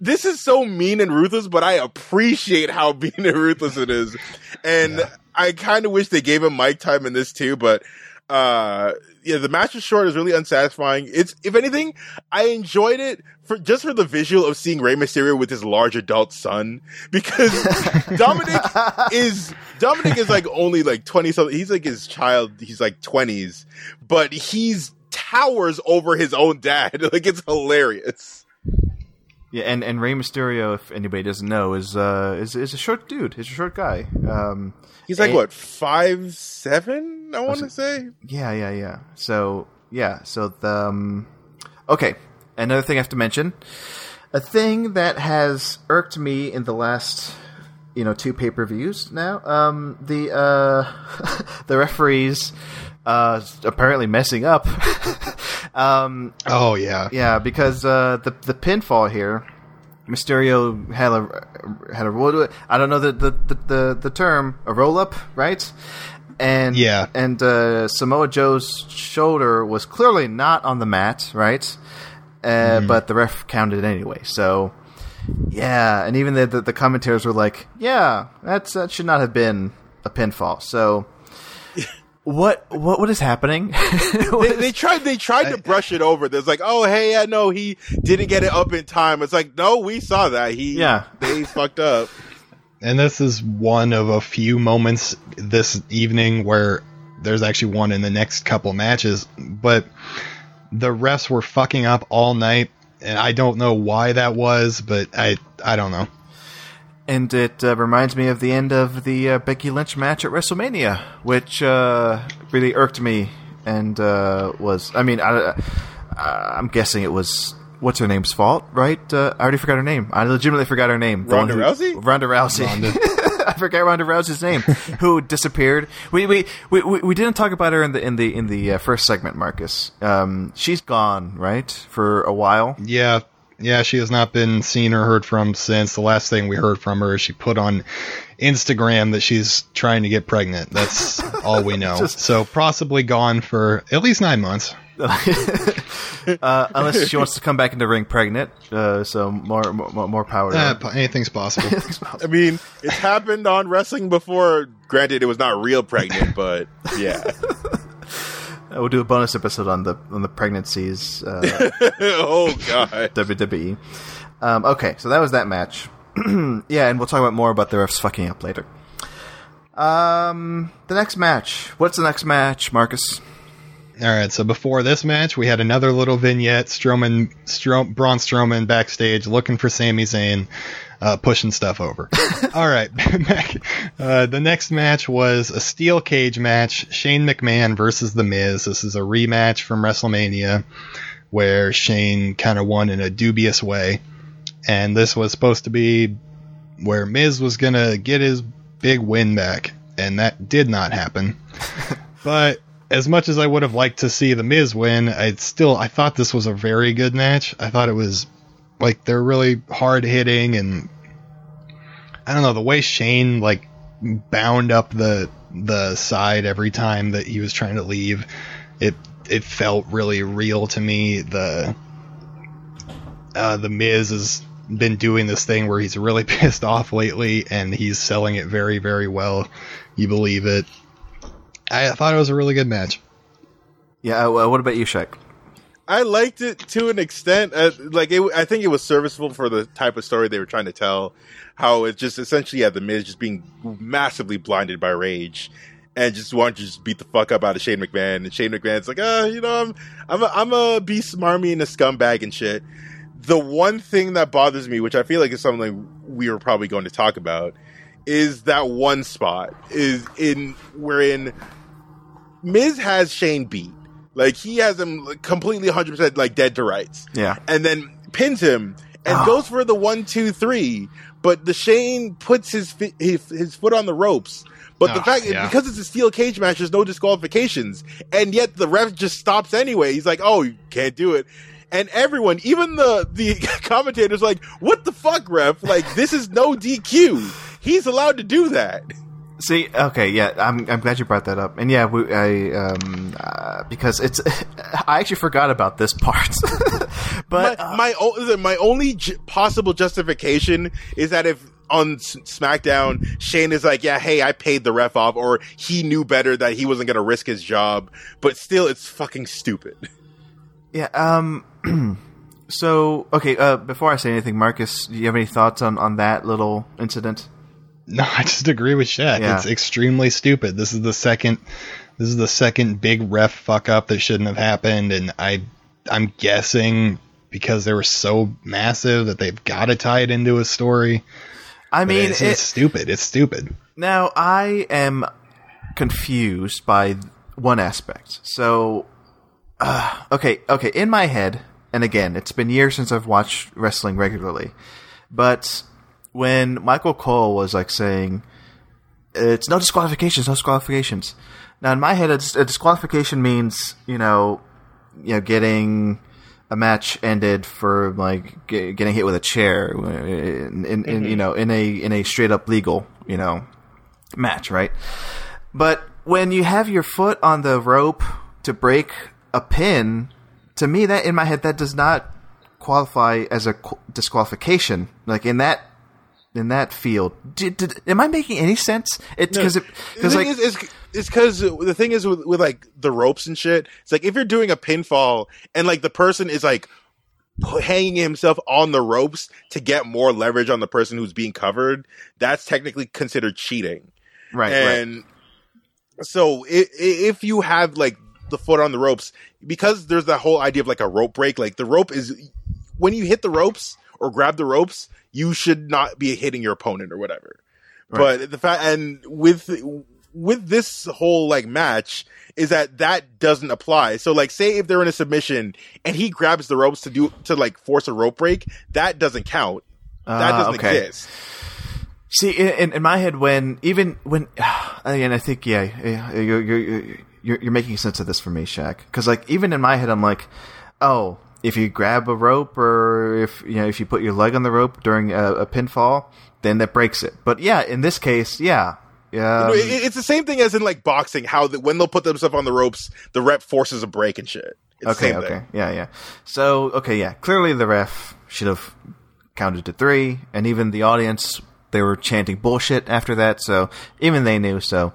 this is so mean and ruthless, but I appreciate how mean and ruthless it is. And I kind of wish they gave him mic time in this too, but uh yeah, the match was short. is really unsatisfying. It's if anything, I enjoyed it for just for the visual of seeing Rey Mysterio with his large adult son because Dominic is Dominic is like only like twenty something. He's like his child. He's like twenties, but he's towers over his own dad. Like it's hilarious. Yeah, and, and Rey Mysterio, if anybody doesn't know, is uh is is a short dude. He's a short guy. Um, He's like and- what five seven? I want to say. Yeah, yeah, yeah. So yeah, so the um, okay. Another thing I have to mention, a thing that has irked me in the last, you know, two pay per views now. Um, the uh, the referees uh apparently messing up. um, Oh yeah, yeah, because uh, the the pinfall here, Mysterio had a had a roll. I don't know the the, the, the, the term a roll up, right? And Yeah. and uh, Samoa Joe's shoulder was clearly not on the mat, right? Uh, But the ref counted it anyway. So yeah, and even the, the the commentators were like, "Yeah, that's that should not have been a pinfall." So. What what what is happening? What They, is- they tried. They tried to brush it over. There's like, oh hey, yeah, no, he didn't get it up in time. It's like, no, we saw that. He, Yeah. they fucked up. And this is one of a few moments this evening where there's actually one in the next couple matches, but the refs were fucking up all night, and I don't know why that was, but I I don't know. And it uh, reminds me of the end of the uh, Becky Lynch match at WrestleMania, which uh, really irked me and uh, was. I mean, I, uh, I'm guessing it was what's her name's fault, right? Uh, I already forgot her name. I legitimately forgot her name. Ronda who- Rousey? Ronda Rousey. I forgot Ronda Rousey's name, who disappeared. We, we we we we didn't talk about her in the in the in the uh, first segment, Marcus. Um, she's gone, right, for a while. Yeah, yeah, she has not been seen or heard from since. The last thing we heard from her is she put on Instagram that she's trying to get pregnant. That's all we know. Just- so possibly gone for at least nine months. uh, unless she wants to come back into ring pregnant. Uh, so more more, more power. To Uh, her. po- anything's possible. I mean, it's happened on wrestling before. Granted, it was not real pregnant, but yeah. Uh, we'll do a bonus episode on the on the pregnancies. Uh, oh god. WWE. Um, okay, so that was that match. yeah, and we'll talk about more about the refs fucking up later. Um, the next match. What's the next match, Marcus? All right, so before this match, we had another little vignette. Strowman, Stro- Braun Strowman backstage looking for Sami Zayn, uh, pushing stuff over. All right, back. Uh, the next match was a steel cage match: Shane McMahon versus The Miz. This is a rematch from WrestleMania, where Shane kind of won in a dubious way, and this was supposed to be where Miz was gonna get his big win back, and that did not happen. but as much as I would have liked to see the Miz win, I still I thought this was a very good match. I thought it was like they're really hard hitting and I don't know the way Shane like bound up the the side every time that he was trying to leave. It it felt really real to me. The uh, the Miz has been doing this thing where he's really pissed off lately, and he's selling it very very well. You believe it. I thought it was a really good match. Yeah, uh, what about you, Shak? I liked it to an extent. Uh, like, it, I think it was serviceable for the type of story they were trying to tell. How it just essentially had the Miz just being massively blinded by rage and just wanted to just beat the fuck up out of Shane McMahon. And Shane McMahon's like, ah, you know, I'm, I'm, a, I'm a be smarmy and a scumbag and shit. The one thing that bothers me, which I feel like is something we were probably going to talk about, is that one spot is in wherein Miz has Shane beat. Like he has him completely 100% like dead to rights. Yeah. And then pins him and Oh. goes for the one, two, three. But the Shane puts his fi- his, his foot on the ropes. But the Ah, fact yeah. because it's a steel cage match, there's no disqualifications, and yet the ref just stops anyway. He's like, "Oh, you can't do it," and everyone, even the the commentators, like, "What the fuck, ref? Like, this is no DQ. He's allowed to do that." See, okay, yeah, I'm I'm glad you brought that up, and yeah, we, I um uh, because it's I actually forgot about this part, but my, uh, my o- my only j- possible justification is that if on SmackDown Shane is like, yeah, hey, I paid the ref off, or he knew better that he wasn't gonna risk his job, but still, it's fucking stupid. yeah, um, so okay, uh, before I say anything, Marcus, do you have any thoughts on on that little incident? No, I just agree with Shak. Yeah. It's extremely stupid. This is the second this is the second big ref fuck up that shouldn't have happened and I I'm guessing because they were so massive that they've got to tie it into a story. I But mean, it's, it, stupid. It's stupid. Now, I am confused by one aspect. So, uh, okay, okay, in my head, and again, it's been years since I've watched wrestling regularly, but when Michael Cole was like saying, it's no disqualifications, no disqualifications. Now, in my head, a, dis- a disqualification means, you know, you know, getting a match ended for like ge- getting hit with a chair uh, in, in, in mm-hmm. you know in a in a straight up legal you know match right? But when you have your foot on the rope to break a pin to me that in my head that does not qualify as a qu- disqualification. Like in that in that field did, did, am i making any sense it's because it The because thing like is, because the thing is with, with like the ropes and shit. It's like if you're doing a pinfall and like the person is like hanging himself on the ropes to get more leverage on the person who's being covered, that's technically considered cheating. right right and so i- i- if you have like the foot on the ropes because there's that whole idea of like a rope break like the rope is when you hit the ropes or grab the ropes you should not be hitting your opponent or whatever Right. but the fact and with with this whole like match is that that doesn't apply so like say if they're in a submission and he grabs the ropes to do to like force a rope break that doesn't count that Ah, doesn't okay. exist See, in, in my head, when even when, and I think yeah, yeah, you're you're you're, you're making sense of this for me, Shak. Because like even in my head, I'm like, oh, if you grab a rope or if you know if you put your leg on the rope during a, a pinfall, then that breaks it. But yeah, in this case, yeah, yeah, It- it's the same thing as in like boxing. How the, when they'll put themselves on the ropes, the rep forces a break and shit. It's the Okay, same okay, thing. yeah, yeah. So, okay, yeah. Clearly, the ref should have counted to three, and even the audience they were chanting bullshit after that. So even they knew. So,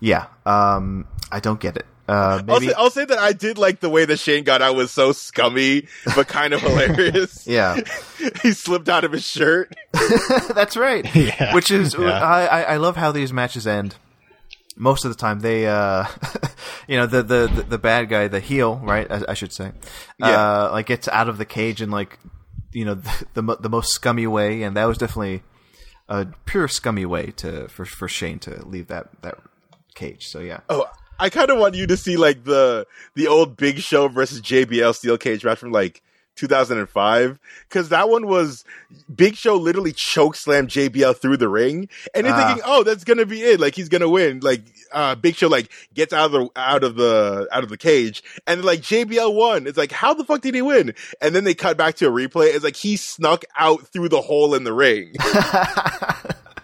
yeah. Um, I don't get it. Uh, I'll say, I'll say that I did like the way that Shane got out was so scummy, but kind of hilarious. yeah, he slipped out of his shirt. that's right. Yeah. Which is, Yeah. I, I, I love how these matches end. Most of the time, they, uh, you know, the, the, the, the bad guy, the heel, right? I, I should say, Yeah. uh, like gets out of the cage in like, you know, the, the, the most scummy way, and that was definitely a pure scummy way to for for Shane to leave that that cage. So yeah, Oh, I kind of want you to see like the the old Big Show versus JBL steel cage match from like 2005 because that one was Big Show literally choke slammed JBL through the ring, and you're Ah. thinking, oh, that's gonna be it, like he's gonna win. Like uh, Big Show like gets out of the out of the out of the cage, and like JBL won. It's like how the fuck did he win? And then they cut back to a replay. It's like he snuck out through the hole in the ring.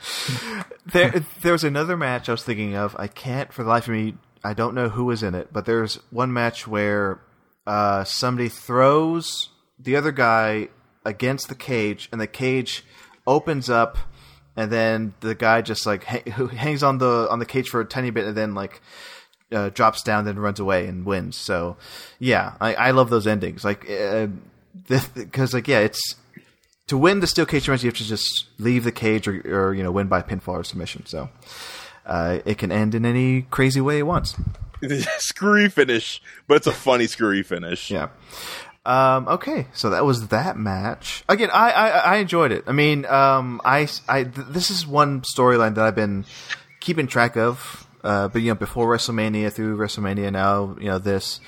there there was another match I was thinking of. I can't for the life of me. I don't know who was in it, but there's one match where uh, somebody throws the other guy against the cage, and the cage opens up, and then the guy just like ha- hangs on the on the cage for a tiny bit, and then like uh, drops down, then runs away and wins. So yeah, I, I love those endings. Like because like yeah, it's to win the steel cage match, you have to just leave the cage or, or you know win by pinfall or submission. So uh, it can end in any crazy way it wants. screwy finish, but it's a funny screwy finish. Yeah. Um, okay, so that was that match. Again, I, I, I enjoyed it. I mean, um, I, I th- this is one storyline that I've been keeping track of. Uh, but you know, before WrestleMania, through WrestleMania, now you know this,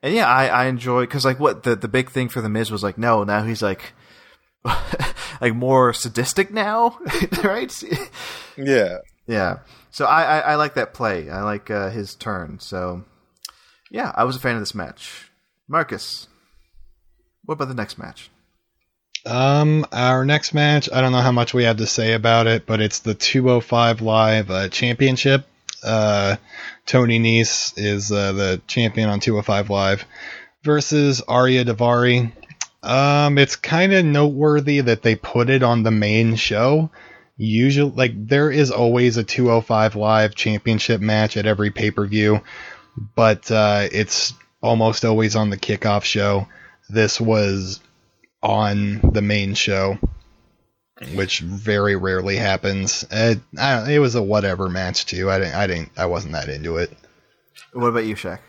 and yeah, I, I enjoy because like what the the big thing for the Miz was like, no, now he's like, like more sadistic now, right? Yeah. Yeah. So I, I, I like that play. I like uh, his turn. So yeah, I was a fan of this match. Marcus, what about the next match? Um, our next match, I don't know how much we have to say about it, but it's the 205 Live uh, Championship. Uh, Tony Nese is uh, the champion on 205 Live versus Ariya Daivari. Um, it's kind of noteworthy that they put it on the main show. Usually, like there is always a 205 Live Championship match at every pay per view, but uh, it's almost always on the kickoff show. This was on the main show, which very rarely happens. It, I it was a whatever match too. I didn't, I didn't, I wasn't that into it. What about you, Shak?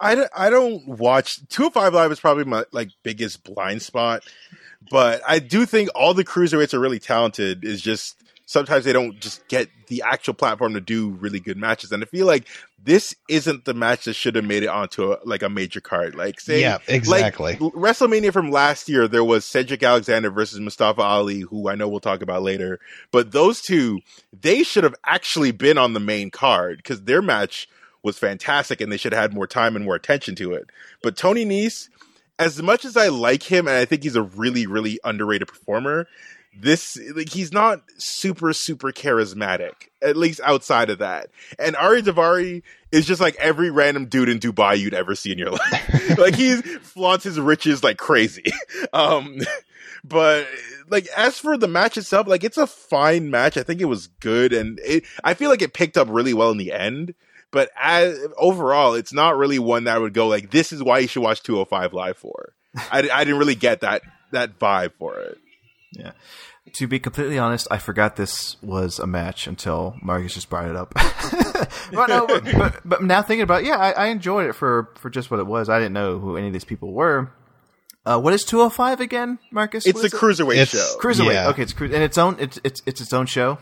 I don't, I don't watch 205 Live is probably my like biggest blind spot, but I do think all the cruiserweights are really talented. Is just sometimes they don't just get the actual platform to do really good matches, and I feel like this isn't the match that should have made it onto a, like a major card. Like say, Yeah, exactly. Like, WrestleMania from last year, there was Cedric Alexander versus Mustafa Ali, who I know we'll talk about later. But those two, they should have actually been on the main card because their match was fantastic and they should have had more time and more attention to it. But Tony Nese, as much as I like him and I think he's a really, really underrated performer, this like he's not super, super charismatic, at least outside of that. And Ari Daivari is just like every random dude in Dubai you'd ever see in your life. like he flaunts his riches like crazy. Um but like as for the match itself, like it's a fine match. I think it was good and it I feel like it picked up really well in the end. But as overall, it's not really one that I would go like this is why you should watch 205 live for. I, I didn't really get that that vibe for it. Yeah. To be completely honest, I forgot this was a match until Marcus just brought it up. but, no, but, but, but now thinking about it, yeah, I, I enjoyed it for, for just what it was. I didn't know who any of these people were. Uh, what is 205 again, Marcus? It's What a is it? cruiserweight It's- show. Cruiserweight. Yeah. Okay, it's cru- and its own. It's it's it's its own show.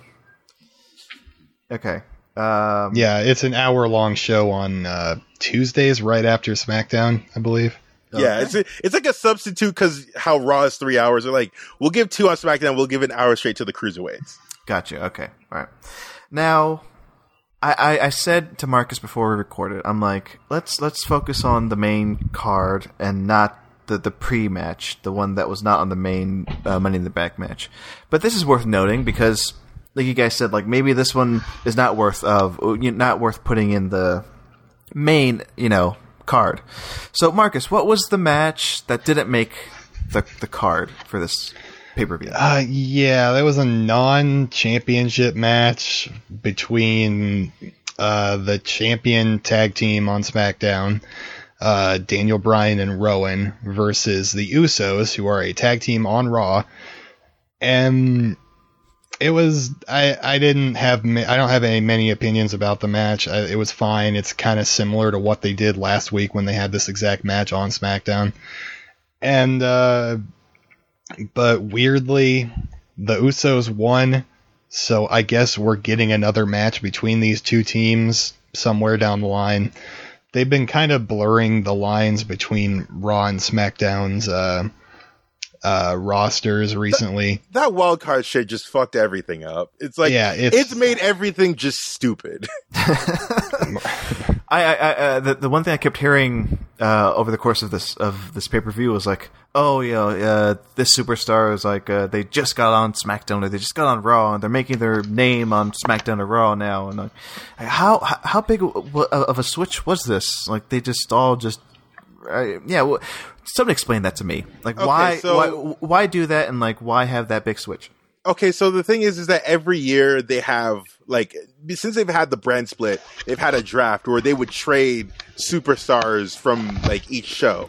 Okay. Um, Yeah, it's an hour long show on uh, Tuesdays right after SmackDown, I believe. Yeah, it's a, it's like a substitute because how Raw is three hours. They're like, we'll give two on SmackDown, we'll give an hour straight to the cruiserweights. Gotcha. Okay. All right. Now, I, I, I said to Marcus before we recorded, I'm like, let's let's focus on the main card and not the the pre-match, the one that was not on the main uh, Money in the Bank match. But this is worth noting because, like you guys said, like maybe this one is not worth of not worth putting in the main, you know, card. So, Marcus, what was the match that didn't make the the card for this pay per view? Uh, yeah, that was a non-championship match between uh, the champion tag team on SmackDown, uh, Daniel Bryan and Rowan, versus the Usos, who are a tag team on Raw, and it was I I didn't have I don't have any many opinions about the match. I, it was fine. It's kind of similar to what they did last week when they had this exact match on SmackDown, and. uh but weirdly, the Usos won, so I guess we're getting another match between these two teams somewhere down the line. They've been kind of blurring the lines between Raw and SmackDown's uh, uh, rosters recently. That wild card shit just fucked everything up. It's like Yeah, it's, it's- made everything just stupid. I, I, I uh, the, the one thing I kept hearing uh, over the course of this of this pay per view was like, oh, you know, uh, this superstar is like uh, they just got on SmackDown or they just got on Raw and they're making their name on SmackDown or Raw now. And like, how how big of a switch was this? Like they just all just. Uh, yeah, somebody explain that to me. Like, why, so- why, why do that, and like, why have that big switch? okay, so the thing is, is that every year they have like since they've had the brand split, they've had a draft where they would trade superstars from like each show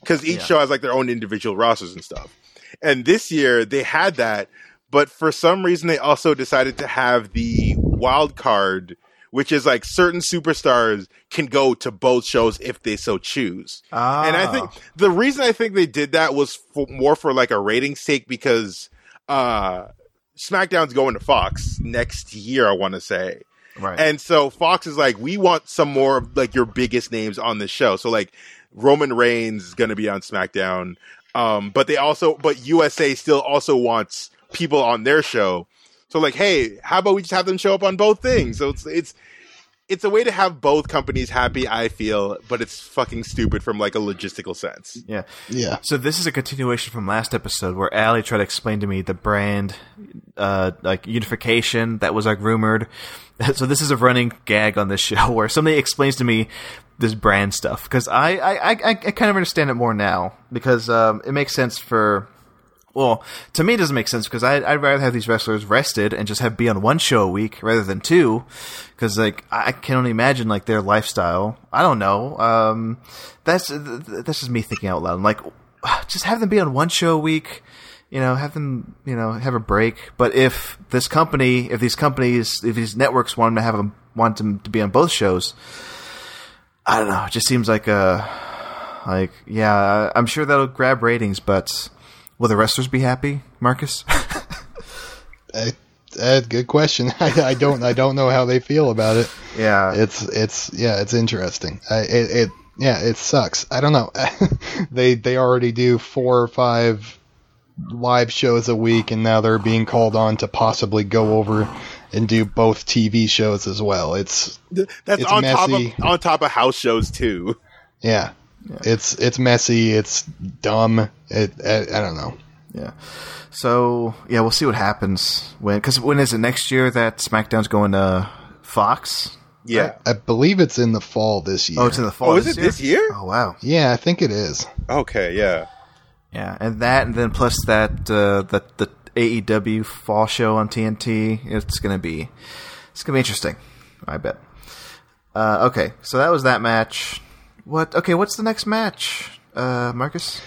because each Yeah. show has like their own individual rosters and stuff. And this year they had that, but for some reason they also decided to have the wild card, which is like certain superstars can go to both shows if they so choose. And I think the reason I think they did that was for, more for like a ratings sake because uh SmackDown's going to Fox next year, I want to say. Right. And so Fox is like, we want some more of like your biggest names on the show. So like Roman Reigns is going to be on SmackDown. Um, but they also, but USA still also wants people on their show. So like, hey, how about we just have them show up on both things? So it's, it's, it's a way to have both companies happy, I feel, but it's fucking stupid from like a logistical sense. yeah. Yeah. So this is a continuation from last episode where Allie tried to explain to me the brand, uh, like unification that was like rumored. So this is a running gag on this show where somebody explains to me this brand stuff because I I, I I kind of understand it more now because um, it makes sense for. Well, to me, it doesn't make sense because I, I'd rather have these wrestlers rested and just have be on one show a week rather than two. Because like I can only imagine like their lifestyle. I don't know. Um, that's that's just me thinking out loud. I'm like, just have them be on one show a week. You know, have them you know have a break. But if this company, if these companies, if these networks want to have them want them to be on both shows, I don't know. It just seems like a like yeah. I'm sure that'll grab ratings, but will the wrestlers be happy, Marcus? I, uh, good question. I, I don't I don't know how they feel about it. yeah, It's it's yeah, it's interesting. I, it, it yeah, it sucks. I don't know. they they already do four or five live shows a week, and now they're being called on to possibly go over and do both TV shows as well. It's That's It's on messy. top of on top of house shows too. yeah, it's it's messy. It's dumb. It I, I don't know. yeah. So yeah, we'll see what happens when because when is it next year that SmackDown's going to Fox? Yeah. I believe it's in the fall this year. Oh, it's in the fall. Oh, is it this year? Oh wow. yeah, I think it is. Okay, yeah. Yeah, and that, and then plus that uh, the the AEW fall show on TNT. It's gonna be it's gonna be interesting. I bet. Uh, okay, so that was that match. What? Okay, what's the next match, uh, Marcus?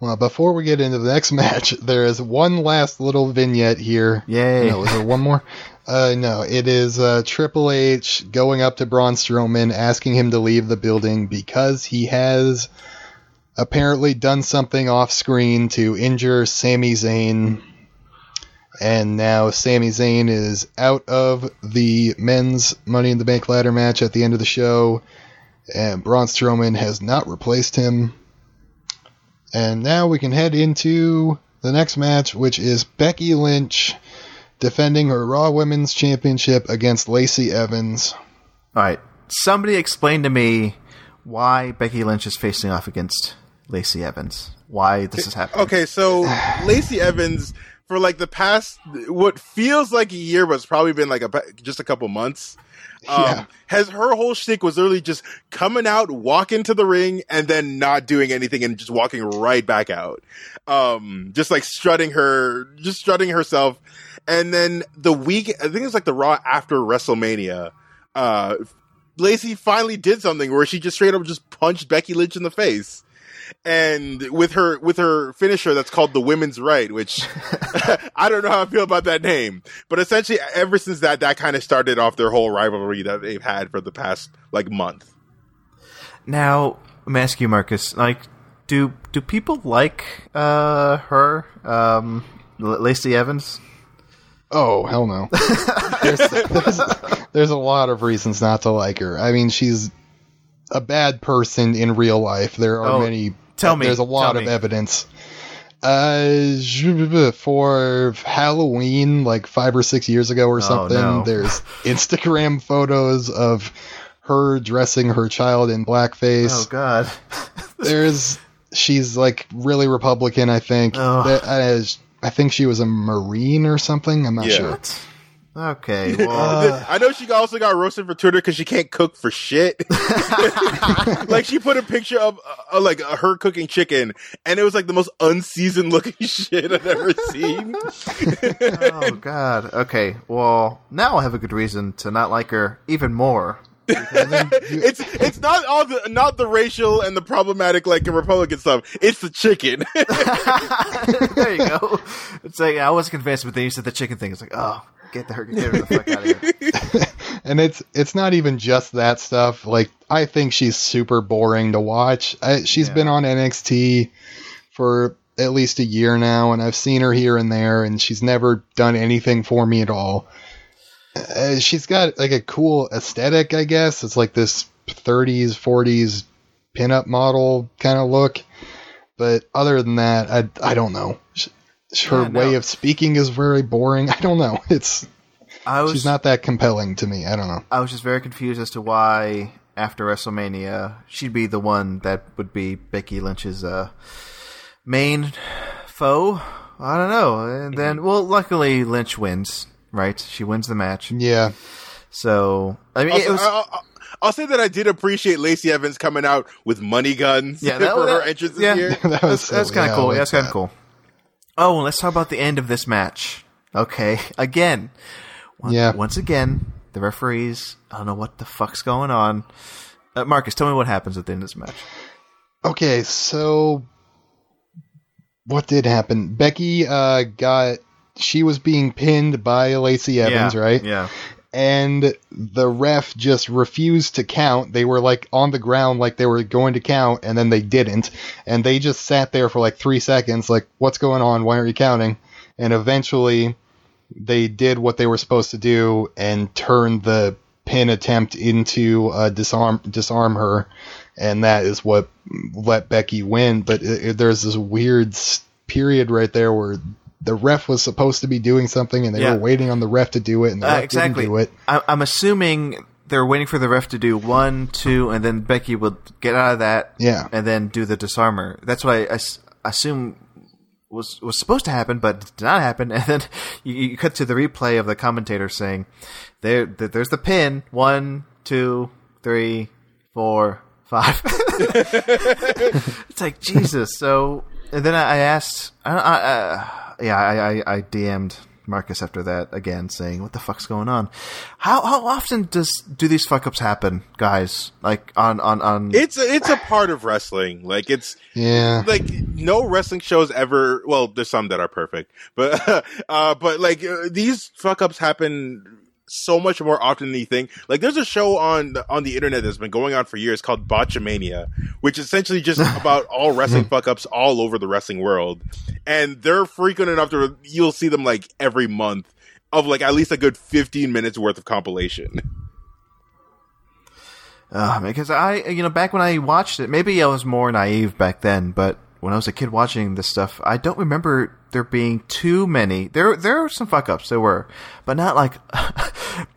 Well, before we get into the next match, there is one last little vignette here. Yay. No, is there one more? Uh, no, it is uh, Triple H going up to Braun Strowman, asking him to leave the building because he has apparently done something off screen to injure Sami Zayn. And now Sami Zayn is out of the men's Money in the Bank ladder match at the end of the show, and Braun Strowman has not replaced him. And now we can head into the next match, which is Becky Lynch defending her Raw Women's Championship against Lacey Evans. All right. Somebody explain to me why Becky Lynch is facing off against Lacey Evans. Why this is happening? Okay, so Lacey Evans for like the past what feels like a year, but it's probably been like a just a couple months. Um, Yeah. Has her whole shtick was literally just coming out, walking to the ring, and then not doing anything and just walking right back out. Um, just like strutting her, just strutting herself. And then the week, I think it's like the Raw after WrestleMania. Uh, Lacey finally did something where she just straight up just punched Becky Lynch in the face. And with her with her finisher that's called the women's right, which I don't know how I feel about that name. But essentially ever since that that kind of started off their whole rivalry that they've had for the past like month. Now, let me ask you, Marcus. Like, do do people like uh, her, um, L- Lacey Evans? Oh hell no! there's, there's, there's a lot of reasons not to like her. I mean, she's a bad person in real life. There are Oh, many. Tell me, There's a lot of me. evidence. Uh, for Halloween, like five or six years ago or something, Oh, no. there's Instagram photos of her dressing her child in blackface Oh God. there's she's like really Republican. I think. Ugh. That- uh, I think she was a Marine or something. I'm not Yeah. sure. Okay. Well, I know she also got roasted for Twitter because she can't cook for shit. like she put a picture of uh, uh, like uh, her cooking chicken, and it was like the most unseasoned looking shit I've ever seen. oh God. Okay. Well, now I have a good reason to not like her even more. it's it's not all the not the racial and the problematic like Republican stuff. It's the chicken. there you go. It's like I wasn't convinced, but then you said the chicken thing. It's like, oh, get the get her the fuck out of here. And it's it's not even just that stuff. Like I think she's super boring to watch. I, she's Yeah. been on NXT for at least a year now, and I've seen her here and there, and she's never done anything for me at all. Uh, she's got like a cool aesthetic, I guess. It's like this 30s, 40s pinup model kind of look. But other than that, I, I don't know. Her Yeah, no. way of speaking is very boring. I don't know. It's I was she's not that compelling to me. I don't know. I was just very confused as to why after WrestleMania she'd be the one that would be Becky Lynch's uh, main foe. I don't know. And then, well, luckily Lynch wins. Right? She wins the match. Yeah. So I mean, it was. I, I, I'll say that I did appreciate Lacey Evans coming out with money guns Yeah, that- for her that- entrance this yeah. year. that was That's, that's kind of I cool. like Yeah, that's kind of cool. Oh, and let's talk about the end of this match. Okay, again, once, Yeah. once again, the referees. I don't know what the fuck's going on. Uh, Marcus, tell me what happens at the end of this match. Okay, so what did happen? Becky uh, got she was being pinned by Lacey Evans, yeah, right? Yeah. And the ref just refused to count. They were like on the ground, like they were going to count, and then they didn't. And they just sat there for like three seconds, like, "What's going on? Why aren't you counting?" And eventually, they did what they were supposed to do and turned the pin attempt into uh, disarm disarm her, and that is what let Becky win. But it, it- there's this weird period right there where the ref was supposed to be doing something, and they Yeah. were waiting on the ref to do it, and the Uh, ref exactly. didn't do it. I, I'm assuming they're waiting for the ref to do one, two, and then Becky will get out of that. Yeah. And then do the disarmer. That's what I assume was was supposed to happen, but did not happen. And then you, you cut to the replay of the commentator saying, "There, th- there's the pin. One, two, three, four, five. it's like Jesus. So, and then I, I asked, I, I, yeah, I, I, I DM'd Marcus after that again, saying, "What the fuck's going on? How how often does do these fuck ups happen, guys? Like on on on? It's a, it's a part of wrestling. Like it's Yeah, like no wrestling shows ever. Well, there's some that are perfect, but uh, but like uh, these fuck ups happen so much more often than you think. Like there's a show on the, on the internet that's been going on for years called Botchamania, which is essentially just about all wrestling fuck ups all over the wrestling world, and they're frequent enough to you'll see them like every month of like at least a good 15 minutes worth of compilation. Uh, because I, you know, back when I watched it, maybe I was more naive back then, but when I was a kid watching this stuff, I don't remember there being too many. There there were some fuck ups. There were, but not like.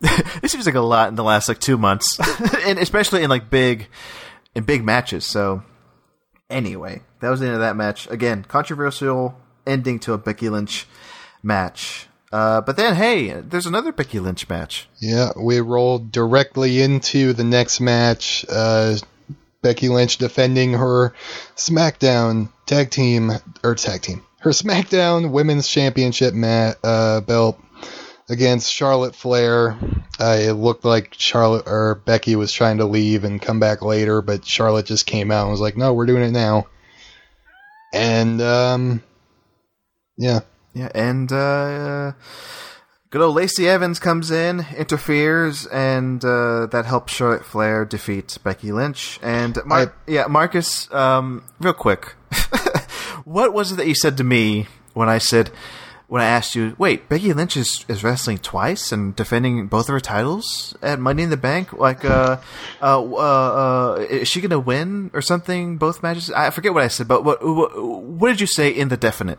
this seems like a lot in the last like two months, and especially in like big, in big matches. So anyway, that was the end of that match. Again, controversial ending to a Becky Lynch match. Uh, but then, hey, there's another Becky Lynch match. Yeah, we rolled directly into the next match. Uh, Becky Lynch defending her SmackDown tag team or tag team, her SmackDown Women's Championship mat, uh, belt against Charlotte Flair. Uh, it looked like Charlotte or Becky was trying to leave and come back later, but Charlotte just came out and was like, "No, we're doing it now." And um, yeah, Yeah, and uh, good old Lacey Evans comes in, interferes, and uh, that helps Charlotte Flair defeat Becky Lynch. And Mar- yeah, Marcus, um, real quick, what was it that you said to me when I said when I asked you, wait, Becky Lynch is, is wrestling twice and defending both of her titles at Money in the Bank? Like, uh, uh, uh, uh is she gonna win or something? Both matches? I forget what I said, but what what, what did you say in the definite?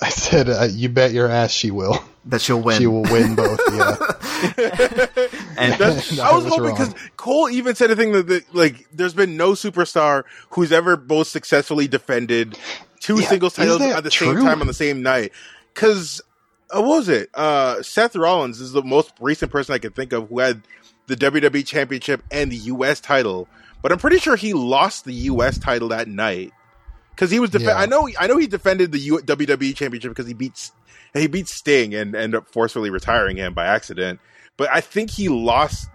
I said, uh, "You bet your ass she will. That she'll win. She will win both." Yeah. And That's, No, I was was hoping wrong. because Cole even said a thing that, that like there's been no superstar who's ever both successfully defended two Yeah, singles titles at the same time on the same night. Because uh, what was it? Uh, Seth Rollins is the most recent person I can think of who had the WWE Championship and the U.S. title, but I'm pretty sure he lost the U.S. title that night because he was. Def- Yeah. I know. I know he defended the U- WWE Championship because he beats he beat Sting and ended up forcefully retiring him by accident. But I think he lost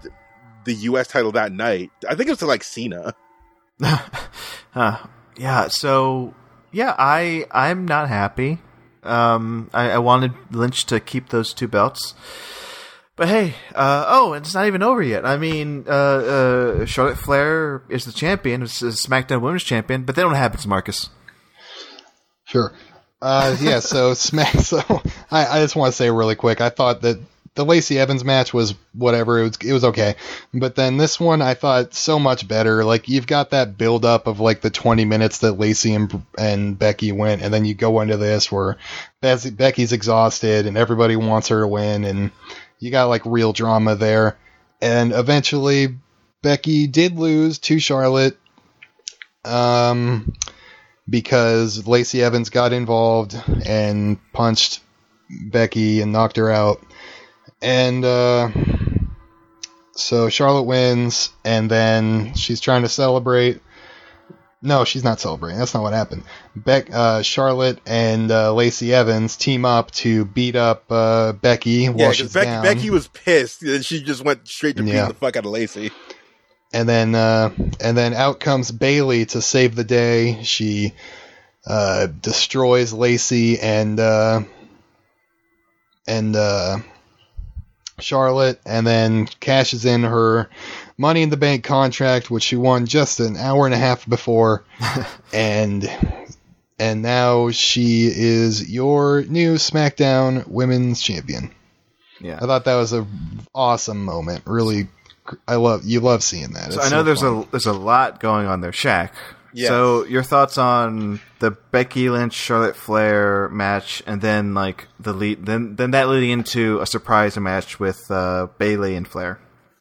the U.S. title that night. I think it was to like Cena. Uh, yeah, so yeah, I I'm not happy. Um, I, I wanted Lynch to keep those two belts, but hey, uh, oh, it's not even over yet. I mean, uh, uh, Charlotte Flair is the champion, is is SmackDown Women's Champion, but then what happens, Marcus? Sure. Uh, yeah. So Smack. So I, I just want to say really quick. I thought that the Lacey Evans match was whatever. It was it was okay, but then this one I thought so much better. Like you've got that build up of like the 20 minutes that Lacey and and Becky went, and then you go into this where Becky's exhausted and everybody wants her to win, and you got like real drama there. And eventually, Becky did lose to Charlotte. Um, because Lacey Evans got involved and punched Becky and knocked her out. And uh, so Charlotte wins, and then she's trying to celebrate. No, she's not celebrating. That's not what happened. Beck, uh, Charlotte and uh, Lacey Evans team up to beat up uh, Becky Yeah, while she's Becky, down. Becky was pissed, and she just went straight to beating Yeah. the fuck out of Lacey. And then uh, and then out comes Bayley to save the day. She uh, destroys Lacey and uh, and uh, Charlotte, and then cashes in her Money in the Bank contract, which she won just an hour and a half before, and and now she is your new SmackDown Women's Champion. Yeah. I thought that was a awesome moment. Really, I love you. Love seeing that. So I know there's fun. a there's a lot going on there, Shak. Yes. So your thoughts on the Becky Lynch Charlotte Flair match, and then like the lead, then then that leading into a surprise match with uh, Bayley and Flair.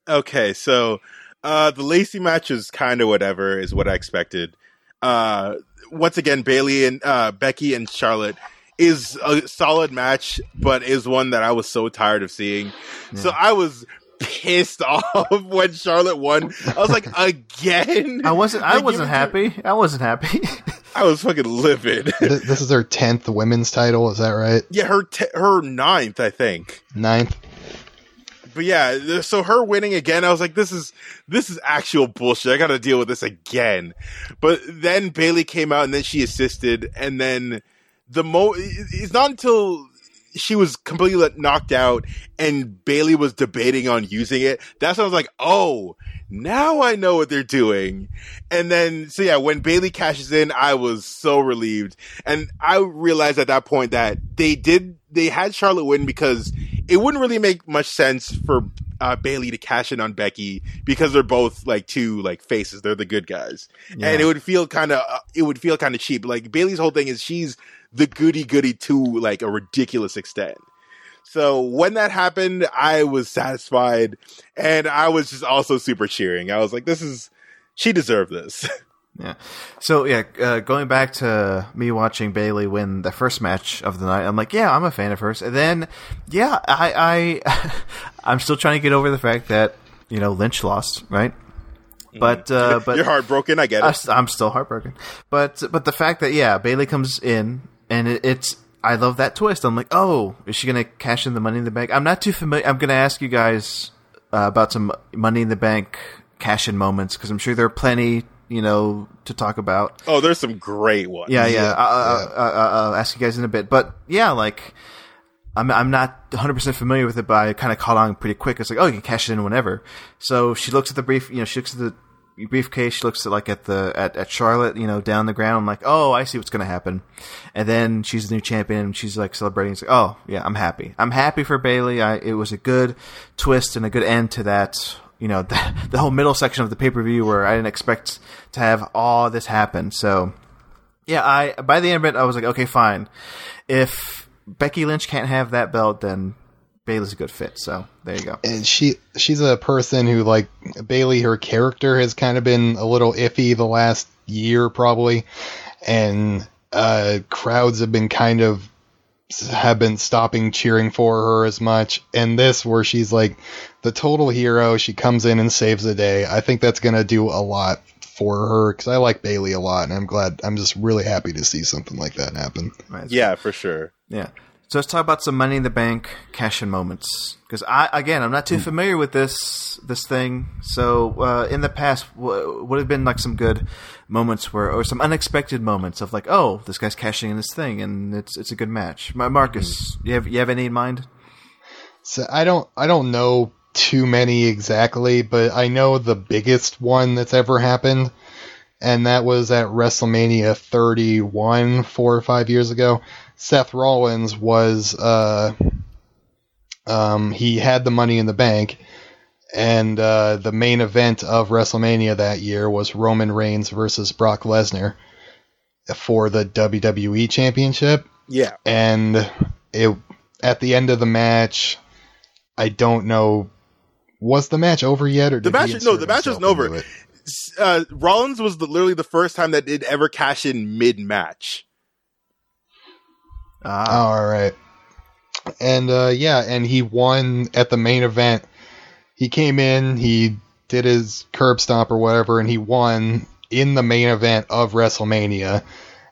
Okay, so uh, the Lacey match is kind of whatever, is what I expected. Uh, once again, Bayley and uh, Becky and Charlotte is a solid match, but is one that I was so tired of seeing. So I was pissed off when Charlotte won. I was like, again? I wasn't I They wasn't it to- happy. I wasn't happy. I was fucking livid. Th- this is her tenth women's title. Is that right? yeah, her t- her ninth, I think. Ninth. But yeah, so her winning again, I was like, this is this is actual bullshit. I got to deal with this again. But then Bayley came out and then she assisted, and then the mo it's not until she was completely knocked out and Bayley was debating on using it. That's when I was like, oh, now I know what they're doing. And then, so yeah, when Bayley cashes in, I was so relieved. And I realized at that point that they did, they had Charlotte win because it wouldn't really make much sense for uh, Bayley to cash in on Becky because they're both like two like faces. They're the good guys, Yeah. and it would feel kind of uh, it would feel kind of cheap. Like Bayley's whole thing is she's the goody goody to like a ridiculous extent. So when that happened, I was satisfied, and I was just also super cheering. I was like, "This is she deserved this." Yeah. So yeah, uh, going back to me watching Bayley win the first match of the night, I'm like, yeah, I'm a fan of hers. And then, yeah, I, I I'm still trying to get over the fact that you know Lynch lost, right? But uh, but You're heartbroken. I get it. I, am still heartbroken. But but the fact that yeah, Bayley comes in and it, it's I love that twist. I'm like, oh, is she gonna cash in the Money in the Bank? I'm not too familiar. I'm gonna ask you guys uh, about some Money in the Bank cash in moments because I'm sure there are plenty, you know, to talk about. Oh, there's some great ones. Yeah, yeah. I'll, I'll, I'll, I'll ask you guys in a bit, but yeah, like. I'm I'm not 100 percent familiar with it, but I kind of caught on pretty quick. It's like, oh, you can cash it in whenever. So she looks at the brief, you know, she looks at the briefcase. She looks at like at the at, at Charlotte, you know, down the ground. I'm like, oh, I see what's gonna happen. And then she's the new champion, and she's like celebrating. It's like, oh yeah, I'm happy. I'm happy for Bayley. I it was a good twist and a good end to that. You know, the, the whole middle section of the pay per view where I didn't expect to have all this happen. So yeah, I by the end of it, I was like, okay, fine. If Becky Lynch can't have that belt, then Bayley's a good fit. So there you go. and she she's a person who like Bayley her character has kind of been a little iffy the last year probably and uh crowds have been kind of have been stopping cheering for her as much and this where she's like the total hero she comes in and saves the day I think that's going to do a lot for her cuz I like Bayley a lot and I'm glad I'm just really happy to see something like that happen Right. Yeah, for sure. Yeah. So let's talk about some Money in the Bank cash in moments because I again I'm not too familiar with this this thing. So uh, in the past, w- would have been like some good moments where or some unexpected moments of like, oh, this guy's cashing in this thing and it's it's a good match. Ma- Marcus, you have you have any in mind? So I don't I don't know too many exactly, but I know the biggest one that's ever happened, and that was at WrestleMania 31 four or five years ago. Seth Rollins was uh um he had the money in the bank and uh, the main event of WrestleMania that year was Roman Reigns versus Brock Lesnar for the WWE Championship Yeah. and it at the end of the match, I don't know. Was the match over yet, or The match- no, the match wasn't over. Uh, Rollins was the, literally the first time that it ever cashed in mid match. Ah, All right, and uh, yeah, and he won at the main event. He came in, he did his curb stomp or whatever, and he won in the main event of WrestleMania.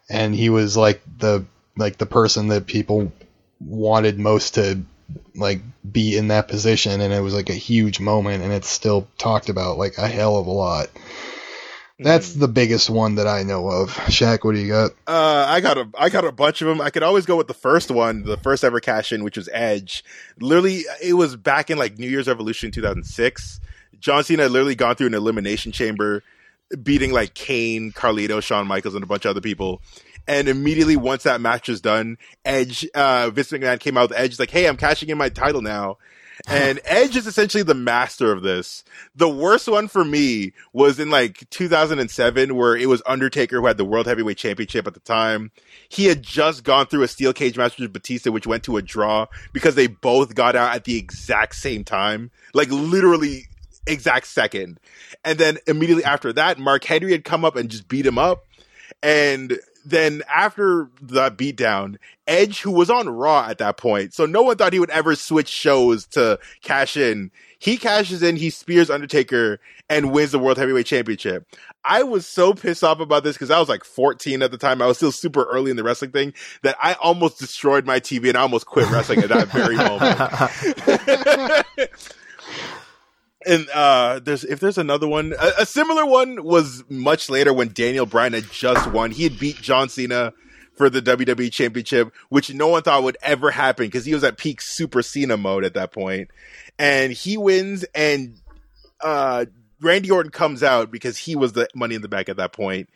And he was like the like the person that people wanted most to like be in that position and it was like a huge moment and it's still talked about like a hell of a lot. That's the biggest one that I know of. Shak, what do you got? Uh, I got a, I got a bunch of them. I could always go with the first one, the first ever cash in, which was Edge. Literally, it was back in like New Year's Revolution 2006. John Cena had literally gone through an elimination chamber, beating like Kane, Carlito, Shawn Michaels, and a bunch of other people. And immediately once that match was done, Edge, uh, Vince McMahon came out with Edge, like, hey, I'm cashing in my title now. And Edge is essentially the master of this. The worst one for me was in like 2007 where it was Undertaker who had the World Heavyweight Championship at the time. He had just gone through a steel cage match with Batista, which went to a draw because they both got out at the exact same time. Like literally exact second. And then immediately after that, Mark Henry had come up and just beat him up. And then after that beatdown, Edge, who was on Raw at that point, so no one thought he would ever switch shows to cash in. He cashes in, he spears Undertaker, and wins the World Heavyweight Championship. I was so pissed off about this because I was like 14 at the time. I was still super early in the wrestling thing that I almost destroyed my TV and I almost quit wrestling at that very moment. and uh there's if there's another one a, a similar one was much later when daniel bryan had just won. He had beat john cena for the wwe championship which no one thought would ever happen because he was at peak super cena mode at that point. And he wins and uh randy orton comes out because he was the money in the back at that point.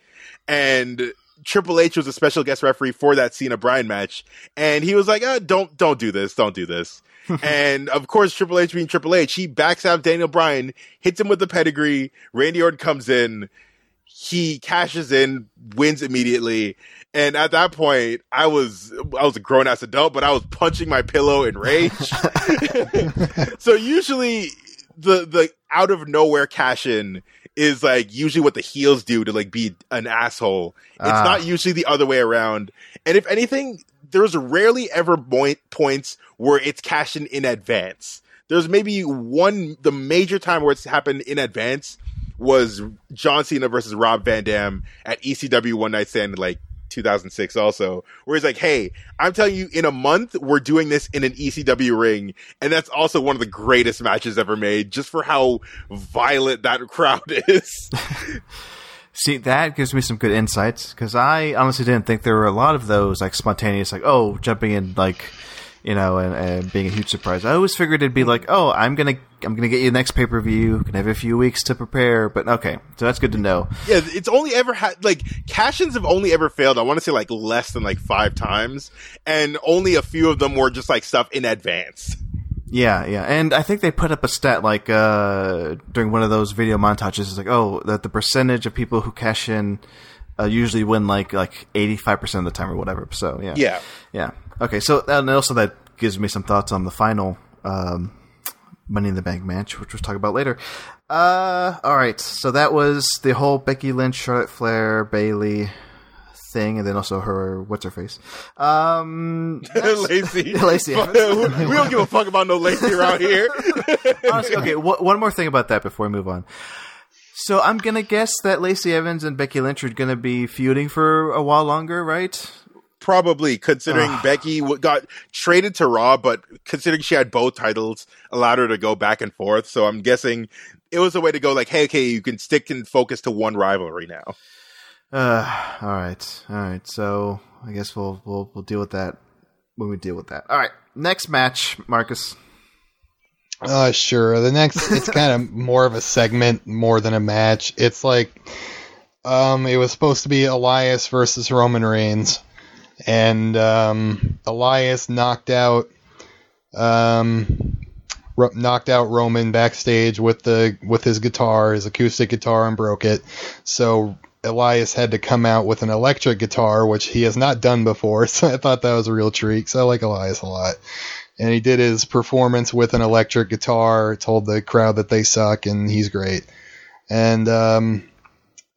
And Triple H was a special guest referee for that Cena Bryan match, and he was like, uh, "Don't don't do this, don't do this." and of course, Triple H being Triple H, he backs out Daniel Bryan, hits him with the pedigree. Randy Orton comes in, he cashes in, wins immediately. And at that point, I was I was a grown ass adult, but I was punching my pillow in rage. so usually the the out of nowhere cash in is like usually what the heels do to like be an asshole. It's Ah. not usually the other way around. And if anything, there's rarely ever point, points where it's cashed in in advance. There's maybe one the major time where it's happened in advance was John Cena versus Rob Van Dam at ECW One Night Stand like 2006 also where he's like hey i'm telling you in a month we're doing this in an ecw ring and that's also one of the greatest matches ever made just for how violent that crowd is See, that gives me some good insights because I honestly didn't think there were a lot of those like spontaneous, like oh, jumping in, like you know, and, and being a huge surprise. I always figured it'd be like, oh, I'm gonna, I'm gonna get you the next pay per view. Can have a few weeks to prepare, but okay, so that's good to know. yeah it's only ever had like cash-ins have only ever failed i want to say like less than like five times and only a few of them were just like stuff in advance Yeah, yeah, and I think they put up a stat like uh, during one of those video montages. It's like, oh, that the percentage of people who cash in uh, usually win like like eighty five percent of the time or whatever. So yeah, Yeah. yeah. Okay, so and also that gives me some thoughts on the final um, Money in the Bank match, which we'll talk about later. Uh, all right, so that was the whole Becky Lynch, Charlotte Flair, Bayley thing, and then also her what's her face. Um, Lacey. Lacey. we don't give a fuck about no Lacey around here. honestly, okay, wh- one more thing about that before we move on. So I'm gonna guess that Lacey Evans and Becky Lynch are gonna be feuding for a while longer, right? Probably, considering Becky w- got traded to Raw, but considering she had both titles, allowed her to go back and forth. So I'm guessing it was a way to go like, hey, okay, you can stick and focus to one rivalry now. Uh, all right, all right. So I guess we'll we'll we'll deal with that when we deal with that. All right, next match, Marcus. Uh, sure. The next, it's kind of more of a segment more than a match. It's like, um, it was supposed to be Elias versus Roman Reigns, and um, Elias knocked out, um, ro- knocked out Roman backstage with the with his guitar, his acoustic guitar, and broke it. So Elias had to come out with an electric guitar, which he has not done before. So I thought that was a real treat. So I like Elias a lot and he did his performance with an electric guitar. Told the crowd that they suck, and he's great. And um,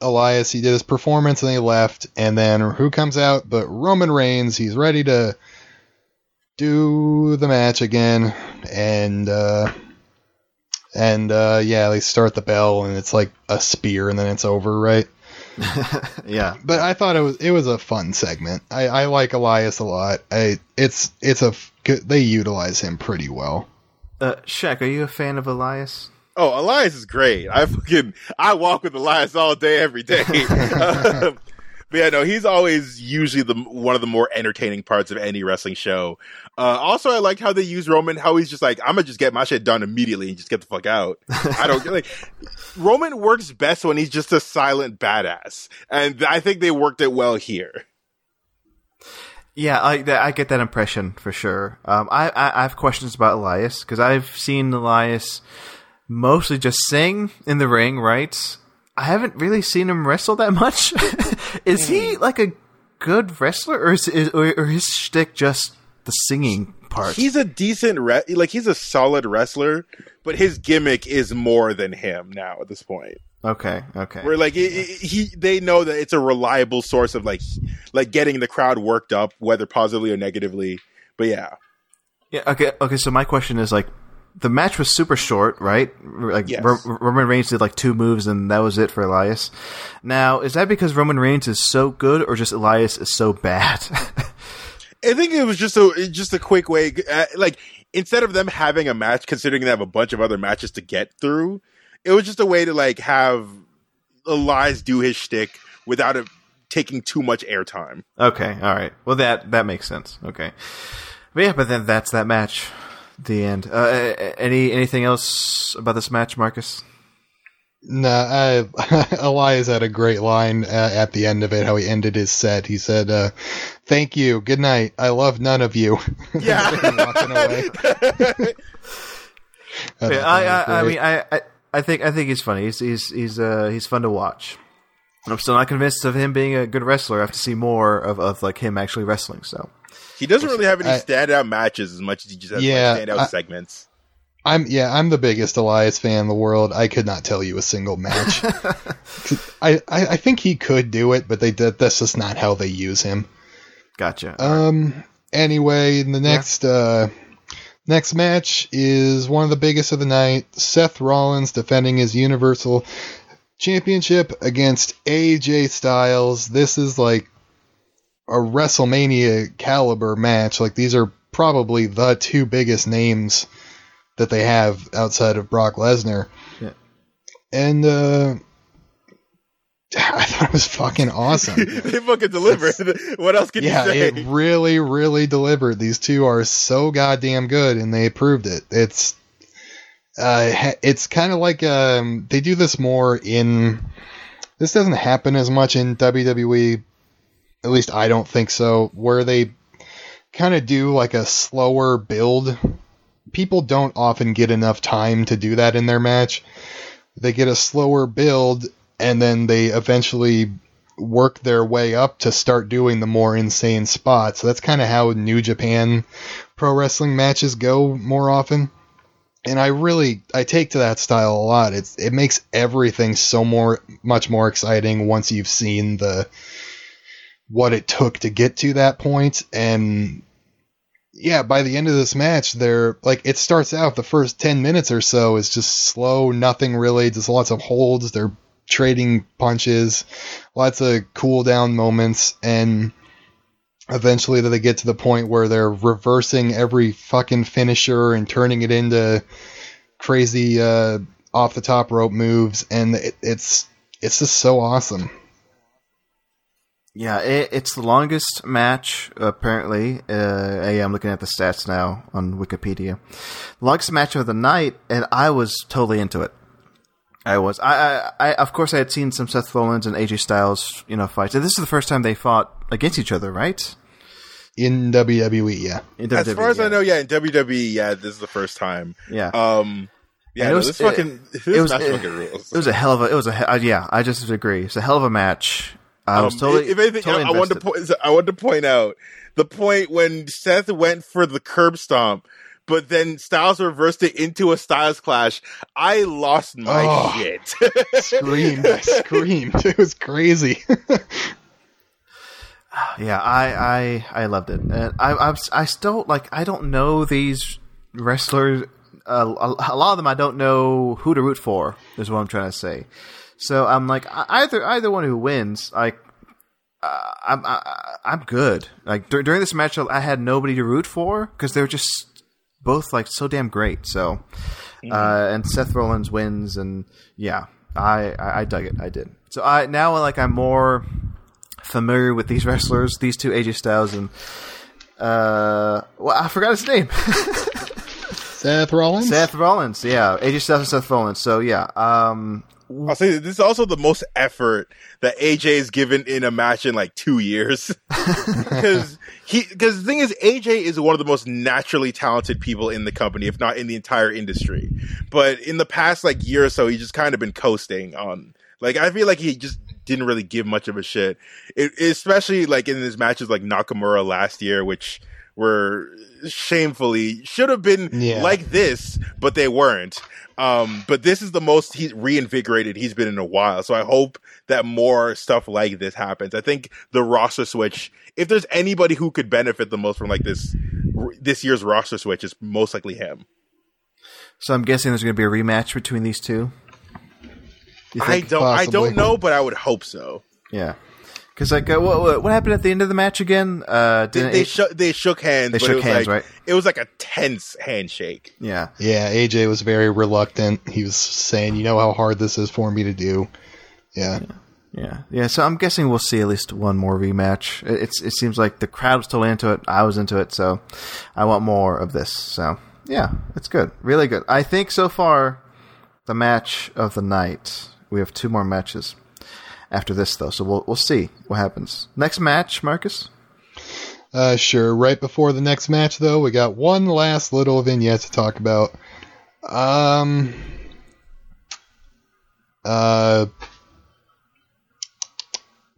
Elias, he did his performance, and they left. And then who comes out? But Roman Reigns. He's ready to do the match again, and uh, and uh, yeah, they start the bell, and it's like a spear, and then it's over, right? Yeah, but I thought it was it was a fun segment. I, I like Elias a lot. I it's it's a f- good- they utilize him pretty well. uh, Shak, are you a fan of Elias? Oh, Elias is great. I fucking I walk with Elias all day, every day. Um, but yeah, no, he's always usually the one of the more entertaining parts of any wrestling show. Uh, also, I like how they use Roman. How he's just like, I'm gonna just get my shit done immediately and just get the fuck out. I don't like. Roman works best when he's just a silent badass, and I think they worked it well here. Yeah, I I get that impression for sure. Um, I, I I have questions about Elias because I've seen Elias mostly just sing in the ring, right? I haven't really seen him wrestle that much. is he hmm. like a good wrestler, or is, is or, or his shtick just the singing part? He's a decent re- like he's a solid wrestler, but his gimmick is more than him now at this point. okay, okay. where like it, it- he they know that it's a reliable source of like like getting the crowd worked up whether positively or negatively but yeah Yeah. Okay. Okay. So my question is like, the match was super short, right? Like Yes. Ro- Roman Reigns did like two moves, and that was it for Elias. Now, is that because Roman Reigns is so good, or just Elias is so bad? i think it was just a just a quick way uh, like instead of them having a match considering they have a bunch of other matches to get through it was just a way to like have elias do his shtick without it taking too much airtime okay. All right. Well, that that makes sense. Okay. But yeah, but then that's that match. The end. Uh, a- a- any anything else about this match, Marcus? No, I, Elias had a great line uh, at the end of it. How he ended his set. He said, uh, "Thank you, good night. I love none of you." Yeah. walking away. I Yeah, I, I, I mean, I, I, I think, I think he's funny. He's, he's, he's, uh, he's fun to watch. I'm still not convinced of him being a good wrestler. I have to see more of, of like him actually wrestling. So He doesn't really have any I- standout matches as much as he just has Yeah, like, standout I- segments. I'm yeah, I'm the biggest Elias fan in the world. I could not tell you a single match. I, I I think he could do it, but they did. That's just not how they use him. gotcha. Um. Anyway, the next uh, next match is one of the biggest of the night. Seth Rollins defending his Universal Championship against AJ Styles. This is like a WrestleMania caliber match. Like these are probably the two biggest names that they have outside of Brock Lesnar. Yeah. And uh I thought it was fucking awesome. they fucking delivered. what else can yeah, you say? Yeah, it really, really delivered. These two are so goddamn good, and they proved it. It's, uh, it's kind of like um, they do this more in. This doesn't happen as much in WWE. At least I don't think so. Where they kind of do like a slower build. People don't often get enough time to do that in their match. They get a slower build, and then they eventually work their way up to start doing the more insane spots. So that's kind of how New Japan pro wrestling matches go more often. And I really I take to that style a lot. It's it makes everything so more much more exciting once you've seen the what it took to get to that point and yeah, by the end of this match, they're like it starts out the first ten minutes or so is just slow, nothing really, just lots of holds. They're trading punches, lots of cool down moments, and eventually they get to the point where they're reversing every fucking finisher and turning it into crazy uh, off the top rope moves, and it, it's it's just so awesome. Yeah, it, it's the longest match apparently. Uh, yeah, I'm looking at the stats now on Wikipedia. Longest match of the night, and I was totally into it. I was. I, I, I of course, I had seen some Seth Rollins and AJ Styles, you know, fights. And this is the first time they fought against each other, right? In WWE, yeah. In As WWE, far as I know, yeah, in WWE, yeah, this is the first time. Yeah. Um, yeah, And no, it was- this fucking this it was- match it- fucking rules. It was a hell of a. It was a. he- uh, yeah, I just agree. It's a hell of a match. I was Um, totally. if anything, totally I, I wanted to point. I wanted to point out the point when Seth went for the curb stomp, but then Styles reversed it into a Styles clash. I lost my Oh. shit. Screamed, I screamed. It was crazy. Yeah, I I I loved it. And I I I still like I don't know these wrestlers. Uh, a, a lot of them I don't know who to root for. Is what I'm trying to say. So I'm like either either one who wins. Like uh, I'm I, I'm good. Like dur- during this match, I had nobody to root for because they're just both like so damn great. So uh, and Seth Rollins wins, and yeah, I, I I dug it. I did. So I now like I'm more familiar with these wrestlers, these two AJ Styles and uh, well, I forgot his name, Seth Rollins? Seth Rollins. Yeah, AJ Styles and Seth Rollins. So yeah, um, I'll say this is also the most effort that AJ has given in a match in like two years. Because he, because the thing is, AJ is one of the most naturally talented people in the company, if not in the entire industry. But in the past like year or so, he's just kind of been coasting on. Like I feel like he just didn't really give much of a shit, it, especially like in his matches like Nakamura last year, which were shamefully should have been Yeah. like this, but they weren't. Um, but this is the most he's reinvigorated he's been in a while. So I hope that more stuff like this happens. I think the roster switch, if there's anybody who could benefit the most from like this, this year's roster switch is most likely him. so I'm guessing there's going to be a rematch between these two. I don't, I don't know, but I would hope so. yeah, because like uh, what, what what happened at the end of the match again? Uh, They, didn't they, A- shook they shook hands. They but shook it was hands, like, right? It was like a tense handshake. yeah. Yeah, AJ was very reluctant. He was saying, "You know how hard this is for me to do." Yeah, Yeah, yeah. So I'm guessing we'll see at least one more rematch. It- It's it seems like the crowd was totally into it. I was into it, so I want more of this. So yeah, it's good, really good. I think so far the match of the night. We have two more matches after this, though, so we'll we'll see what happens. Next match, Marcus. Uh, sure. Right before the next match, though, we got one last little vignette to talk about. Um. Uh.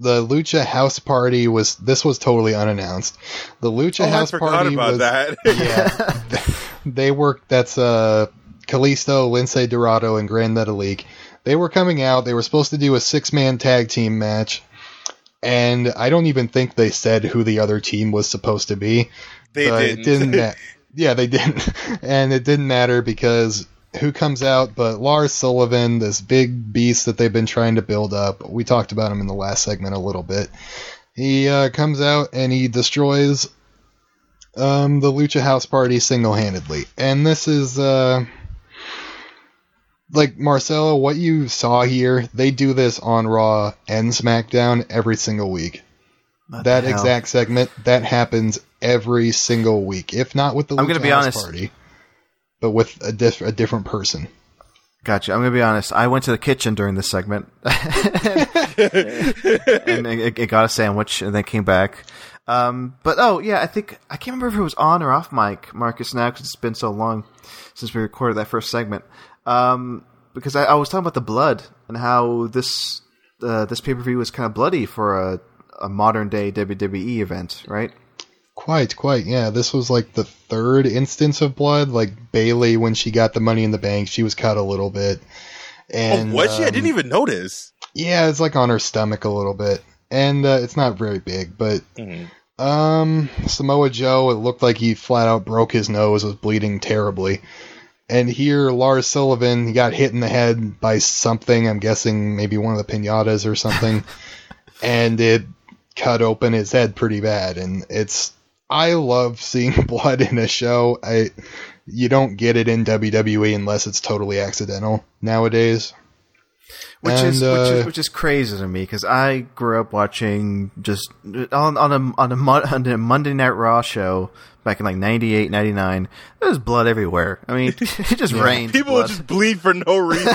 The Lucha House Party was. This was totally unannounced. The Lucha Oh, I House forgot Party about was. that. Yeah. they were. That's uh, Kalisto, Lince Dorado, and Grand Metalik. They were coming out. They were supposed to do a six man tag team match. And I don't even think they said who the other team was supposed to be. They but didn't. It didn't ma- yeah, they didn't. And it didn't matter because who comes out but Lars Sullivan, this big beast that they've been trying to build up. We talked about him in the last segment a little bit. He uh, comes out and he destroys um, the Lucha House Party single handedly. And this is. Uh, like Marcelo, what you saw here, they do this on Raw and SmackDown every single week. What that exact segment that happens every single week, if not with the I'm gonna be honest. Party, but with a, diff- a different person. Gotcha. I'm gonna be honest. I went to the kitchen during this segment, and it, it got a sandwich, and then came back. Um, but oh yeah, I think I can't remember if it was on or off mic, Marcus. Now because it's been so long since we recorded that first segment. Um, because I, I was talking about the blood and how this uh, this pay per view was kind of bloody for a, a modern day WWE event, right? Quite, quite, yeah. This was like the third instance of blood. Like Bayley, when she got the Money in the Bank, she was cut a little bit. oh, And was she? I um, didn't even notice. Yeah, it's like on her stomach a little bit, and uh, it's not very big, but Mhm. um, Samoa Joe, it looked like he flat out broke his nose, was bleeding terribly. And here, Lars Sullivan, he got hit in the head by something. I'm guessing maybe one of the pinatas or something, and it cut open his head pretty bad. And it's I love seeing blood in a show. I you don't get it in WWE unless it's totally accidental nowadays. Which is, And, which uh, is which is crazy to me because I grew up watching just on on a on a, on a Monday Night Raw show back in like 98, 99. There was blood everywhere. I mean, it just rained. People blood. would just bleed for no reason.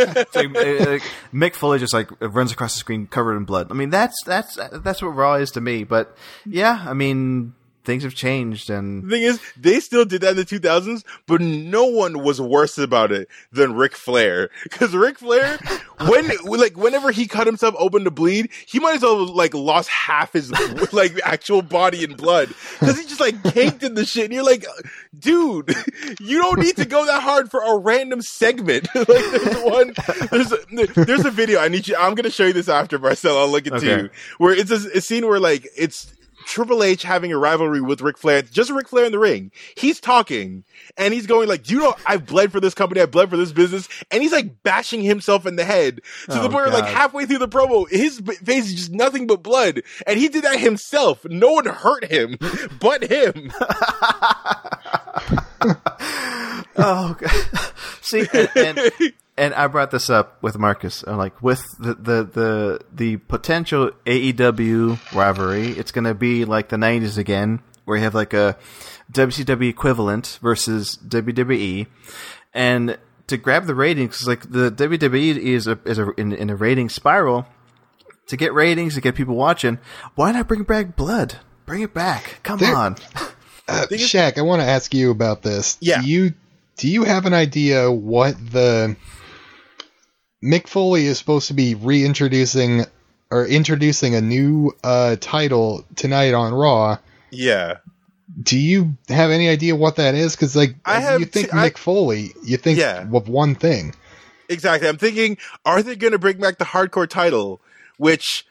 It's like, like, Mick Foley just like runs across the screen covered in blood. I mean, that's that's that's what Raw is to me. But yeah, I mean, things have changed, and The thing is, they still did that in the 2000s, but no one was worse about it than Ric Flair. Because Ric Flair, when like whenever he cut himself open to bleed, he might as well like lost half his like actual body in blood because he just like caked in the shit. And you're like, dude, you don't need to go that hard for a random segment. like there's one, there's a, there's a video. I need you. I'm gonna show you this after Marcel. I'll look it to you where it's a, a scene where like it's Triple H having a rivalry with Ric Flair, just Ric Flair in the ring. He's talking and he's going like, you know I've bled for this company? I've bled for this business." And he's like bashing himself in the head to the Oh, point where like halfway through the promo, his face is just nothing but blood, and he did that himself. No one hurt him, but him. oh, God. see, and, and and I brought this up with Marcus. I'm like, with the the the, the potential AEW rivalry, it's going to be like the '90s again, where you have like a WCW equivalent versus WWE, and to grab the ratings, like the WWE is a is a in, in a rating spiral. To get ratings, to get people watching, why not bring back blood? Bring it back. Come There- on. Uh, Shak, I want to ask you about this. Yeah. Do you do you have an idea what the Mick Foley is supposed to be reintroducing or introducing a new uh, title tonight on Raw? Yeah. Do you have any idea what that is? Because like I have you think t- I- Mick Foley, you think Yeah. of one thing. Exactly. I'm thinking, are they going to bring back the hardcore title? Which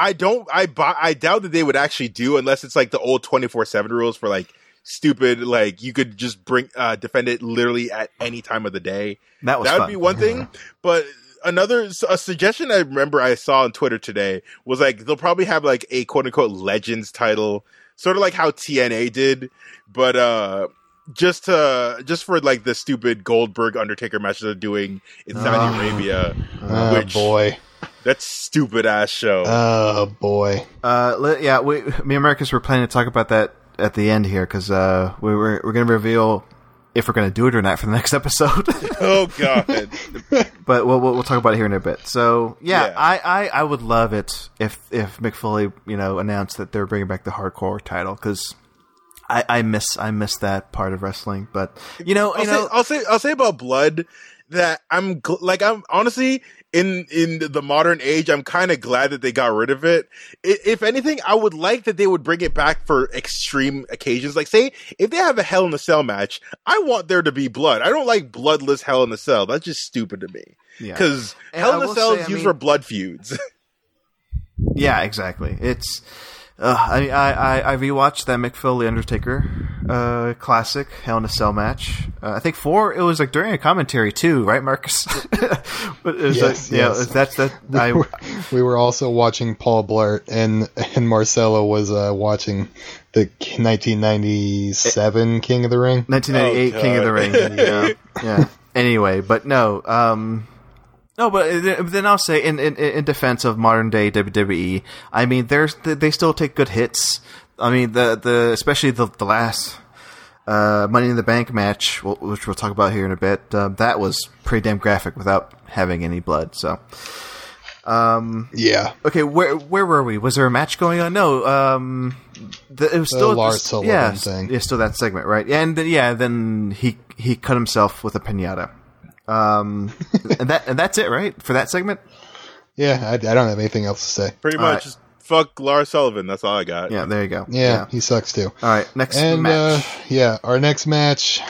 I don't. I I doubt that they would actually do unless it's like the old 24 seven rules for like stupid. Like you could just bring uh defend it literally at any time of the day. That was that would fun. be one thing. But another a suggestion I remember I saw on Twitter today was like they'll probably have like a quote unquote legends title, sort of like how TNA did, but uh just to just for like the stupid Goldberg Undertaker matches they're doing in Saudi Oh. Arabia. Oh Which- boy. That stupid ass show. Oh boy. Uh, le- yeah, we, me and Marcus were planning to talk about that at the end here because uh, we were we're going to reveal if we're going to do it or not for the next episode. Oh god. but we'll, we'll we'll talk about it here in a bit. So yeah, Yeah. I, I, I would love it if if Mick Foley you know announced that they're bringing back the hardcore title because I, I miss I miss that part of wrestling. But you know I'll you know say, I'll say I'll say about blood that I'm gl- like I'm honestly in in the modern age I'm kind of glad that they got rid of it. I, if anything, I would like that they would bring it back for extreme occasions. Like say if they have a Hell in a Cell match, I want there to be blood. I don't like bloodless Hell in a Cell. That's just stupid to me. Yeah. Because And Hell in a Cell is I used mean- for blood feuds. yeah exactly it's. Uh, I, I I I rewatched that Mick Foley Undertaker uh, classic Hell in a Cell match. Uh, I think four. It was like during a commentary too, right, Marcus? but it was Yes, like, yeah, yes. that's that. I, we, were, we were also watching Paul Blart, and and Marcelo was uh, watching the 1997 King of the Ring. 1998 Oh, King of the Ring. yeah. yeah. Anyway, but no. Um, no, but then I'll say in, in in defense of modern day WWE, I mean, there's they still take good hits. I mean, the the especially the the last uh, Money in the Bank match, which we'll talk about here in a bit. Uh, that was pretty damn graphic without having any blood. So, um, Yeah, okay, where where were we? Was there a match going on? No, um, the, it was still Lars this- yeah, thing. Yeah, still that segment, right? Yeah, and then, yeah, then he he cut himself with a pinata. Um, and that and that's it, right, for that segment. yeah. I, I don't have anything else to say. Pretty All much, right. just fuck Lars Sullivan. That's all I got. Yeah, there you go. Yeah, he sucks too. All right, next And uh, yeah, our next match,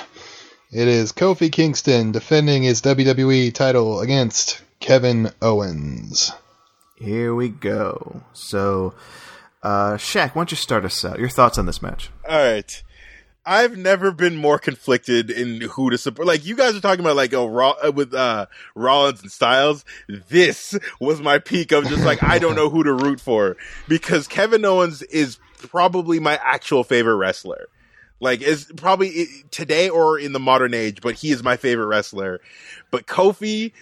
it is Kofi Kingston defending his WWE title against Kevin Owens. Here we go. So, uh, Shak, why don't you start us out? Your thoughts on this match? All right. I've never been more conflicted in who to support. Like you guys are talking about, like oh, Raw, uh, with uh, Rollins and Styles. This was my peak of just like I don't know who to root for because Kevin Owens is probably my actual favorite wrestler. Like is probably today or in the modern age, but he is my favorite wrestler. But Kofi,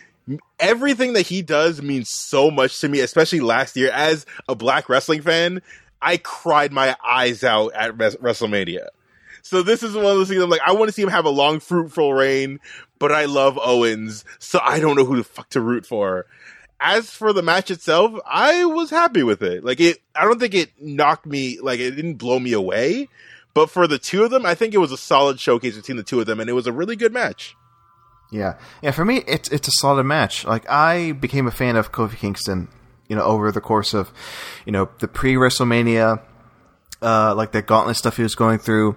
everything that he does means so much to me, especially last year as a black wrestling fan. I cried my eyes out at WrestleMania. So this is one of those things I'm like, I want to see him have a long, fruitful reign, but I love Owens, so I don't know who the fuck to root for. As for the match itself, I was happy with it. Like it, I don't think it knocked me, like it didn't blow me away. But for the two of them, I think it was a solid showcase between the two of them, and it was a really good match. Yeah, yeah. For me, it's it's a solid match. Like I became a fan of Kofi Kingston, you know, over the course of, you know, the pre WrestleMania, uh, like the Gauntlet stuff he was going through.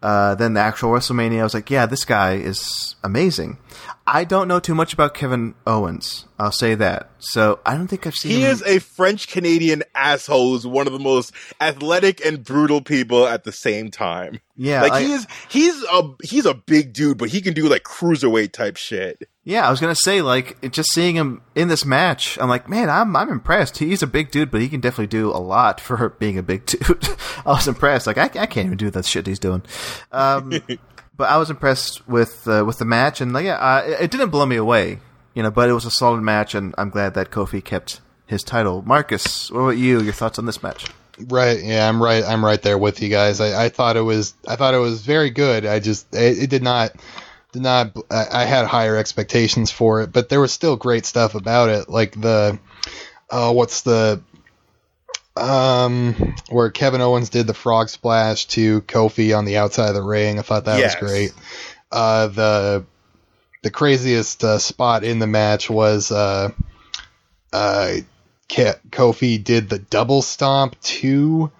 Uh, then the actual WrestleMania, I was like, yeah, this guy is amazing. I don't know too much about Kevin Owens. I'll say that. So I don't think I've seen. He him. is a French Canadian asshole who's one of the most athletic and brutal people at the same time. Yeah, like I- he is. He's a he's a big dude, but he can do like cruiserweight type shit. Yeah, I was gonna say like just seeing him in this match, I'm like, man, I'm I'm impressed. He's a big dude, but he can definitely do a lot for being a big dude. I was impressed. Like I, I can't even do that shit he's doing. Um, but I was impressed with uh, with the match, and like yeah, uh, it, it didn't blow me away, you know. But it was a solid match, and I'm glad that Kofi kept his title. Marcus, what about you? Your thoughts on this match? Right, yeah, I'm right. I'm right there with you guys. I, I thought it was, I thought it was very good. I just, it, it did not, did not. I, I had higher expectations for it, but there was still great stuff about it. Like the, uh, what's the, um, where Kevin Owens did the frog splash to Kofi on the outside of the ring. I thought that Yes. was great. Uh, the, the craziest uh, spot in the match was, uh, uh, Ke- Kofi did the double stomp to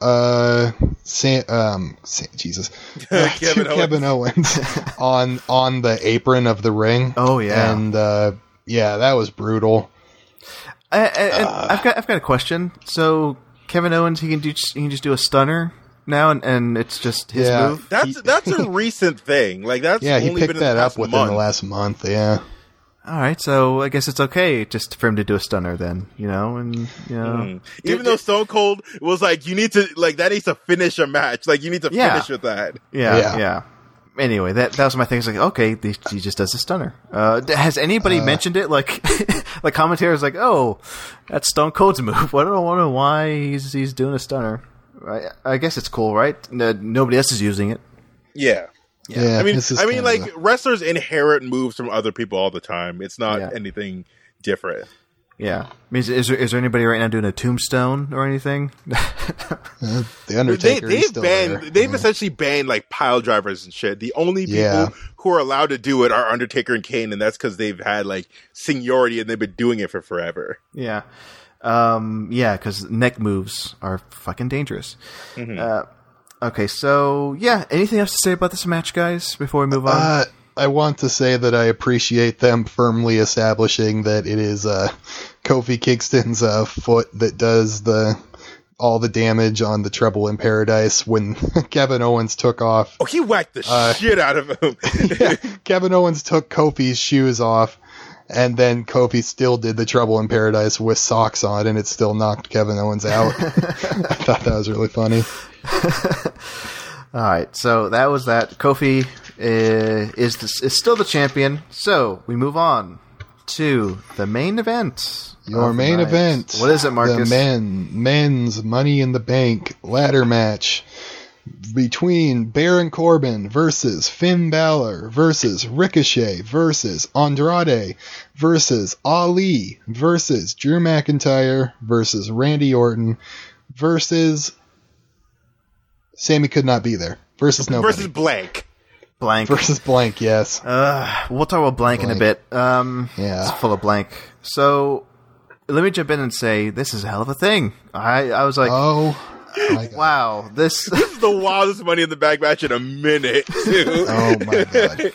uh Sam, um Sam, Jesus uh, Kevin to Kevin Owens on on the apron of the ring. Oh, yeah. and uh, yeah, that was brutal. I, I, and I've got I've got a question. So Kevin Owens, he can do he can just do a stunner now, and, and it's just his Yeah. move. That's He- that's a recent thing. Like that's Yeah, he only been picked in that up within month. the last month. Yeah, All right, so I guess it's okay just for him to do a stunner then, you know, and you know, Mm. Even though Stone Cold was like, you need to like that needs to finish a match. Like you need to Yeah. finish with that. yeah, Yeah. yeah, Anyway, that that was my thing. It's like, okay, the- he just does a stunner. Uh, has anybody mentioned it? Like, like commentators, like, oh, that's Stone Cold's move. I don't know why he's he's doing a stunner. I, I guess it's cool, right? No, nobody else is using it. Yeah. Yeah, I mean, I mean, kinda like wrestlers inherit moves from other people all the time. It's not Yeah. anything different. Yeah. I mean, is, is there is there anybody right now doing a tombstone or anything? the They, Undertaker. he's they've still banned, there. they've Yeah. essentially banned like pile drivers and shit. The only people Yeah. who are allowed to do it are Undertaker and Kane, and that's because they've had like seniority and they've been doing it for forever. yeah. Um, yeah, because neck moves are fucking dangerous. Uh, okay, so yeah, anything else to say about this match, guys? Before we move on, Uh, I want to say that I appreciate them firmly establishing that it is uh, Kofi Kingston's uh, foot that does the all the damage on the Trouble in Paradise when Kevin Owens took off. Oh, he whacked the Uh, shit out of him. yeah, Kevin Owens took Kofi's shoes off, and then Kofi still did the Trouble in Paradise with socks on, and it still knocked Kevin Owens out. I thought that was really funny. All right. So that was that. Kofi uh, is the, is still the champion. So we move on to the main event. Your main night. event. What is it, Marcus? The men men's Money in the Bank ladder match between Baron Corbin versus Finn Balor versus Ricochet versus Andrade versus Ali versus Drew McIntyre versus Randy Orton versus Sami could not be there versus nobody versus blank. Blank. versus blank. Yes. Uh, we'll talk about blank, in a bit. Um, Yeah. it's full of blank. So let me jump in and say this is a hell of a thing. I I was like, oh. My wow, this. This is the wildest money in the bag match in a minute. Oh my god.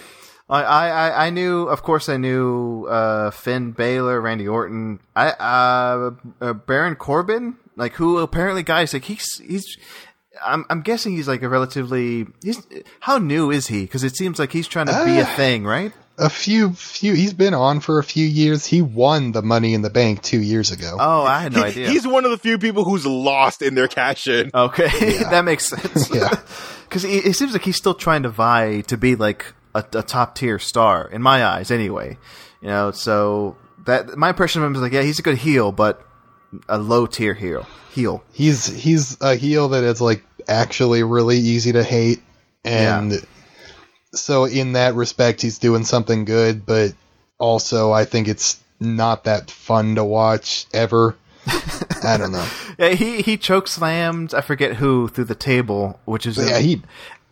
I, I, I- I knew, of course, I knew uh, Finn Balor, Randy Orton, I, uh, uh, Baron Corbin, like who apparently, guys, like he's he's. I'm I'm guessing he's like a relatively. He's how new is he? Because it seems like he's trying to be a Uh, thing, right? a few few he's been on for a few years he won the money in the bank two years ago Oh, I had no He- idea. He's one of the few people who's lost in their cash in. Okay, that makes sense. Yeah. because it, it seems like he's still trying to vie to be like a, a top tier star in my eyes, anyway. You know, so that my impression of him is like, yeah, he's a good heel, but a low tier heel. Heel. he's he's a heel that is like actually really easy to hate and so in that respect he's doing something good but also i think it's not that fun to watch ever i don't know Yeah, he he choke slammed. I forget who through the table, which is But a, yeah he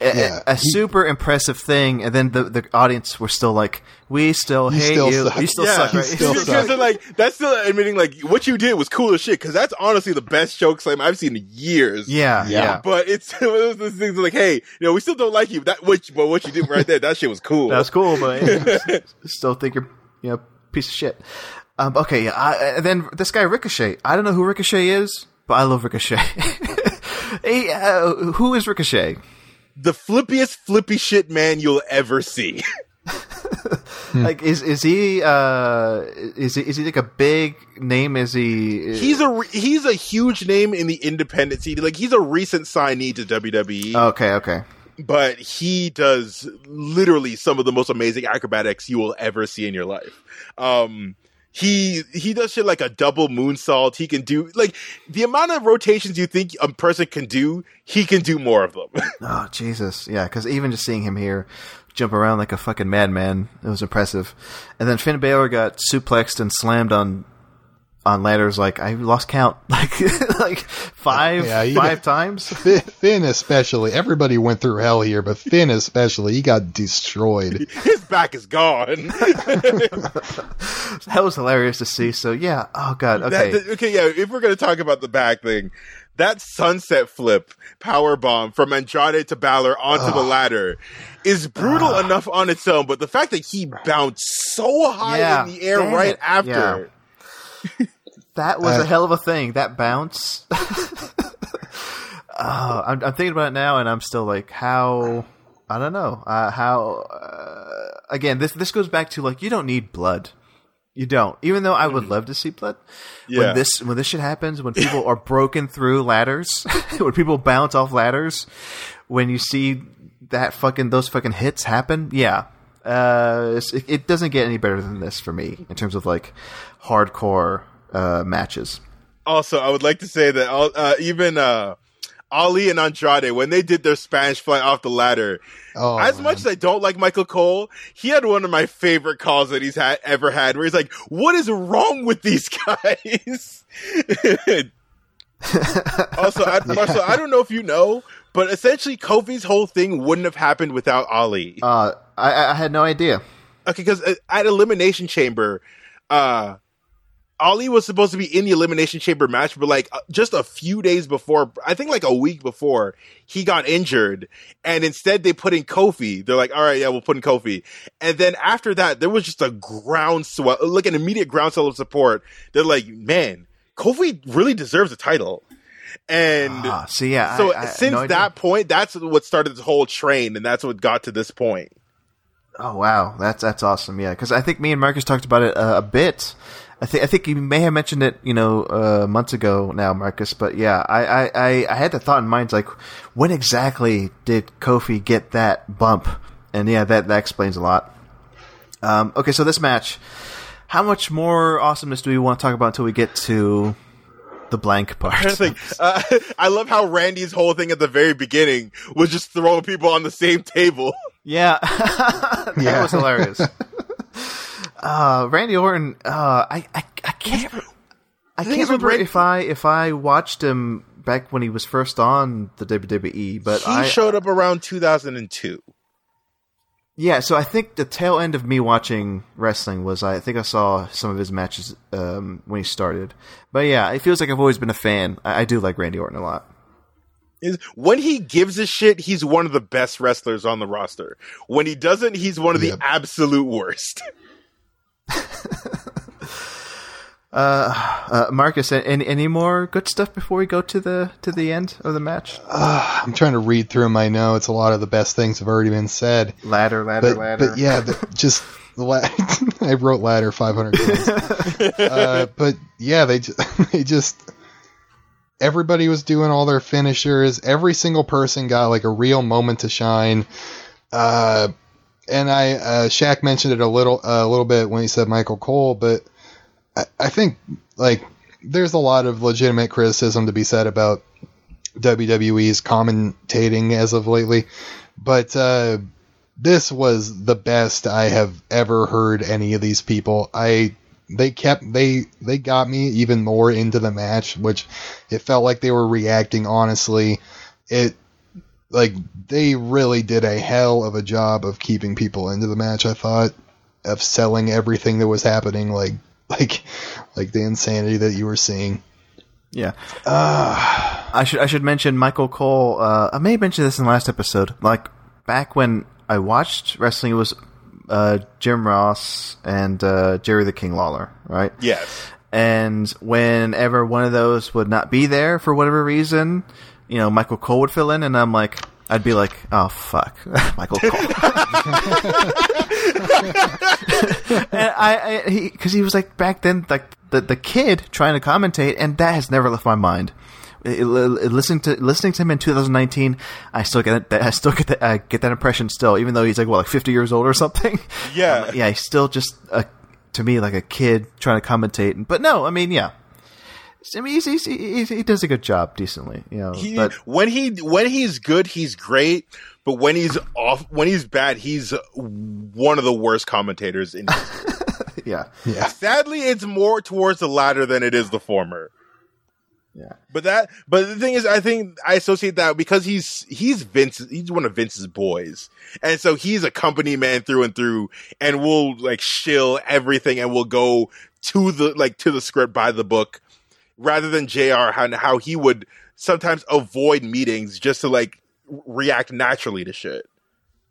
a, a- yeah, a he- super impressive thing. And then the the audience were still like, "We still hate still you. suck." You still Yeah. suck." Right? still suck. they're like that's still admitting like what you did was cool as shit. Because that's honestly the best choke slam I've seen in years. yeah, Yeah. yeah. But it's one of those things like, hey, you know, we still don't like you. That what, but what you did right there, that shit was cool. That was cool, but still think you're you know piece of shit. Um, okay, yeah. I, and then this guy Ricochet. I don't know who Ricochet is, but I love Ricochet. hey, uh, who is Ricochet? The flippiest flippy shit man you'll ever see. Like, is is he uh is he is he like a big name? Is he? he's a re- he's a huge name in the independent scene. Like he's a recent signee to WWE. okay, okay. but he does literally some of the most amazing acrobatics you will ever see in your life. Um, he he does shit like a double moonsault. He can do like the amount of rotations you think a person can do. He can do more of them. Oh Jesus, yeah. Because even just seeing him here jump around like a fucking madman, it was impressive. And then Finn Balor got suplexed and slammed on on ladders like I lost count, like like five Yeah, you- five times. Finn especially everybody went through hell here but Finn especially he got destroyed His back is gone. That was hilarious to see. So yeah. Oh god. Okay. That- that- okay, yeah. If we're gonna talk about the back thing, that sunset flip power bomb from Andrade to Balor onto the ladder is brutal enough on its own. But the fact that he bounced so high Yeah, in the air damn right it. after, that was Uh, a hell of a thing. That bounce. oh, I'm, I'm thinking about it now, and I'm still like, how? I don't know. Uh, how? Uh, again, this this goes back to like, you don't need blood. You don't. Even though I would love to see blood. Yeah. When this when this shit happens, when people are broken through ladders, when people bounce off ladders, when you see that fucking those fucking hits happen, yeah. Uh, it, it doesn't get any better than this for me in terms of like hardcore uh, matches. also I would like to say that all- uh, even uh, Ali and Andrade when they did their Spanish fly off the ladder. Oh, as man. much as I don't like Michael Cole, he had one of my favorite calls that he's had ever had, where he's like, "What is wrong with these guys?" also, I, Marcel, I don't know if you know, but essentially, Kofi's whole thing wouldn't have happened without Ali. Uh, I, I had no idea. Okay, because at Elimination Chamber, uh, Ali was supposed to be in the Elimination Chamber match, but like uh, just a few days before, I think like a week before, he got injured, and instead they put in Kofi. They're like, "All right, yeah, we'll put in Kofi." And then after that, there was just a groundswell, like an immediate groundswell of support. They're like, "Man, Kofi really deserves a title." And Ah, see, yeah. so I- I- since no that point, that's what started this whole train, and that's what got to this point. Oh wow, that's that's awesome. Yeah, because I think me and Marcus talked about it uh, a bit. I think I think you may have mentioned it, you know, uh, months ago now, Marcus. But yeah, I, I, I, I had the thought in mind, like, when exactly did Kofi get that bump? And yeah, that that explains a lot. Um, okay, so this match, how much more awesomeness do we want to talk about until we get to the blank part? I think uh, I love how Randy's whole thing at the very beginning was just throwing people on the same table. Yeah, that Yeah. was hilarious. uh, Randy Orton, uh, I, I, I can't, I can't is remember Ran- if I if I watched him back when he was first on the WWE, but he I showed up around 2002. Yeah. So I think the tail end of me watching wrestling was I think I saw some of his matches um, when he started, but yeah, it feels like I've always been a fan. I, I do like Randy Orton a lot. Is when he gives a shit, he's one of the best wrestlers on the roster. When he doesn't, he's one of Yep. the absolute worst. Uh, Marcus, any any more good stuff before we go to the to the end of the match? I'm trying to read through my notes. A lot of the best things have already been said. Ladder, ladder, but, ladder. but yeah, the, just the la- I wrote ladder 500 times. uh, but yeah, they just, they just everybody was doing all their finishers. Every single person got like a real moment to shine. Uh, and I uh, Shak mentioned it a little a little bit when he said Michael Cole, but I, I think like there's a lot of legitimate criticism to be said about WWE's commentating as of lately, but uh, this was the best I have ever heard any of these people. I they kept they they got me even more into the match, which it felt like they were reacting honestly. It like they really did a hell of a job of keeping people into the match. I thought of selling everything that was happening, like like like the insanity that you were seeing. Yeah. I should I should mention Michael Cole. Uh, I may have mentioned this in the last episode. Like back when I watched wrestling, it was uh, Jim Ross and uh, Jerry the King Lawler, right? Yes. And whenever one of those would not be there for whatever reason, you know, Michael Cole would fill in, and I'm like, I'd be like, oh fuck, Michael Cole. and I, I he because he was like back then like the the kid trying to commentate, and that has never left my mind. It- it- listening to listening to him in 2019, I still get that. I still get that. I get that impression still, even though he's like what, like 50 years old or something. Yeah. yeah. He's still just a, to me like a kid trying to commentate. But no, I mean, yeah. I mean, he's, he's, he, he does a good job, decently. You know, He, but when he when he's good, he's great. But when he's off, when he's bad, he's one of the worst commentators in. yeah, Yeah. Sadly, it's more towards the latter than it is the former. yeah. But that, but the thing is, I think I associate that because he's he's Vince, he's one of Vince's boys, and so he's a company man through and through, and we'll like shill everything, and we'll go to the like to the script by the book, rather than Jr. how how he would sometimes avoid meetings just to like react naturally to shit.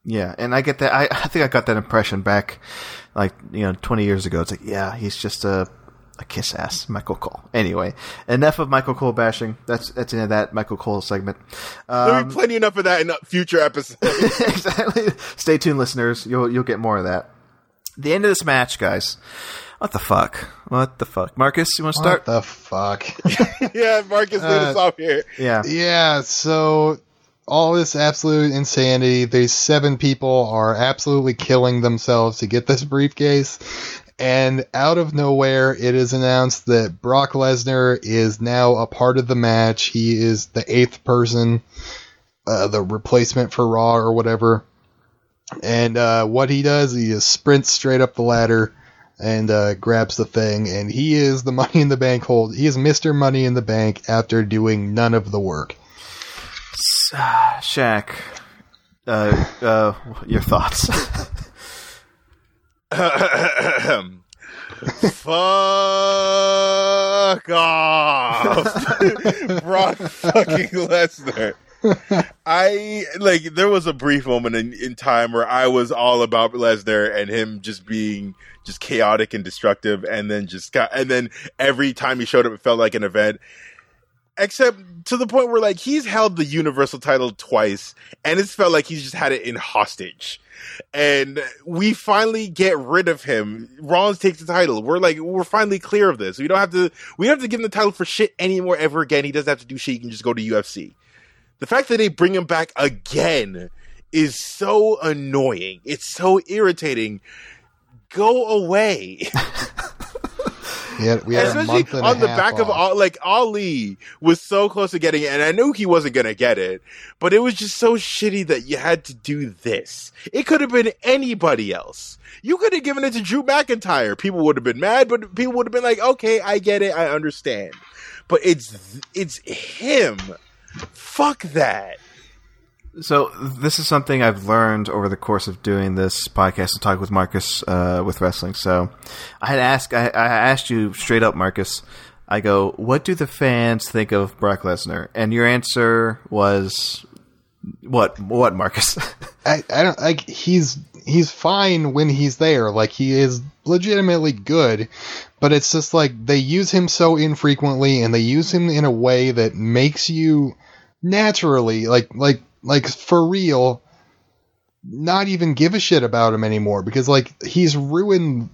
Yeah, and I get that. I, I think I got that impression back, like you know, twenty years ago. It's like, yeah, he's just a a kiss ass, Michael Cole. Anyway, enough of Michael Cole bashing. That's that's the end of that Michael Cole segment. There'll Um, be plenty enough of that in future episodes. exactly. Stay tuned, listeners. You'll you'll get more of that. The end of this match, guys. What the fuck? What the fuck? Marcus, you want to start? What the fuck? yeah, Marcus did us Uh, off here. yeah. Yeah, so all this absolute insanity. These seven people are absolutely killing themselves to get this briefcase. And out of nowhere, it is announced that Brock Lesnar is now a part of the match. He is the eighth person, uh, the replacement for Raw or whatever. And uh, what he does, he just sprints straight up the ladder and uh, grabs the thing. And he is the Money in the Bank hold. He is Mister Money in the Bank after doing none of the work. Shak, uh, uh, your thoughts? Fuck off, Brock fucking Lesnar. I like there was a brief moment in, in time where I was all about Lesnar and him just being just chaotic and destructive, and then just got and then every time he showed up, it felt like an event. Except to the point where like he's held the universal title twice, and it's felt like he's just had it in hostage. And we finally get rid of him. Rollins takes the title. We're like, we're finally clear of this. We don't have to. We don't have to give him the title for shit anymore ever again. He doesn't have to do shit. He can just go to UFC the fact that they bring him back again is so annoying. It's so irritating. Go away. Had, we had a Especially on the back of off. all, like Ali was so close to getting it, and I knew he wasn't gonna get it, but it was just so shitty that you had to do this. It could have been anybody else. You could have given it to Drew McIntyre. People would have been mad, but people would have been like, "Okay, I get it, I understand." But it's it's him. Fuck that. So this is something I've learned over the course of doing this podcast and talk with Marcus uh, with wrestling. So I had asked, I, I asked you straight up, Marcus. I go, what do the fans think of Brock Lesnar? And your answer was, what? What, Marcus? I, I don't like he's he's fine when he's there. Like he is legitimately good, but it's just like they use him so infrequently and they use him in a way that makes you naturally like like like for real not even give a shit about him anymore because like he's ruined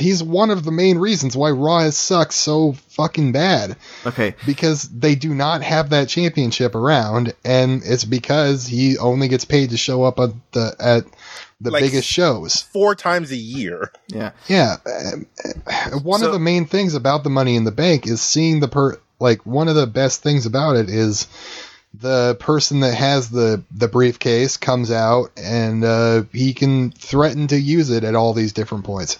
he's one of the main reasons why Raw has sucked so fucking bad okay, because they do not have that championship around, and it's because he only gets paid to show up at the at the Like- biggest shows. Four times a year. yeah. Yeah, um, uh, one So- of the main things about the Money in the Bank is seeing the per like one of the best things about it is the person that has the the briefcase comes out and uh, he can threaten to use it at all these different points.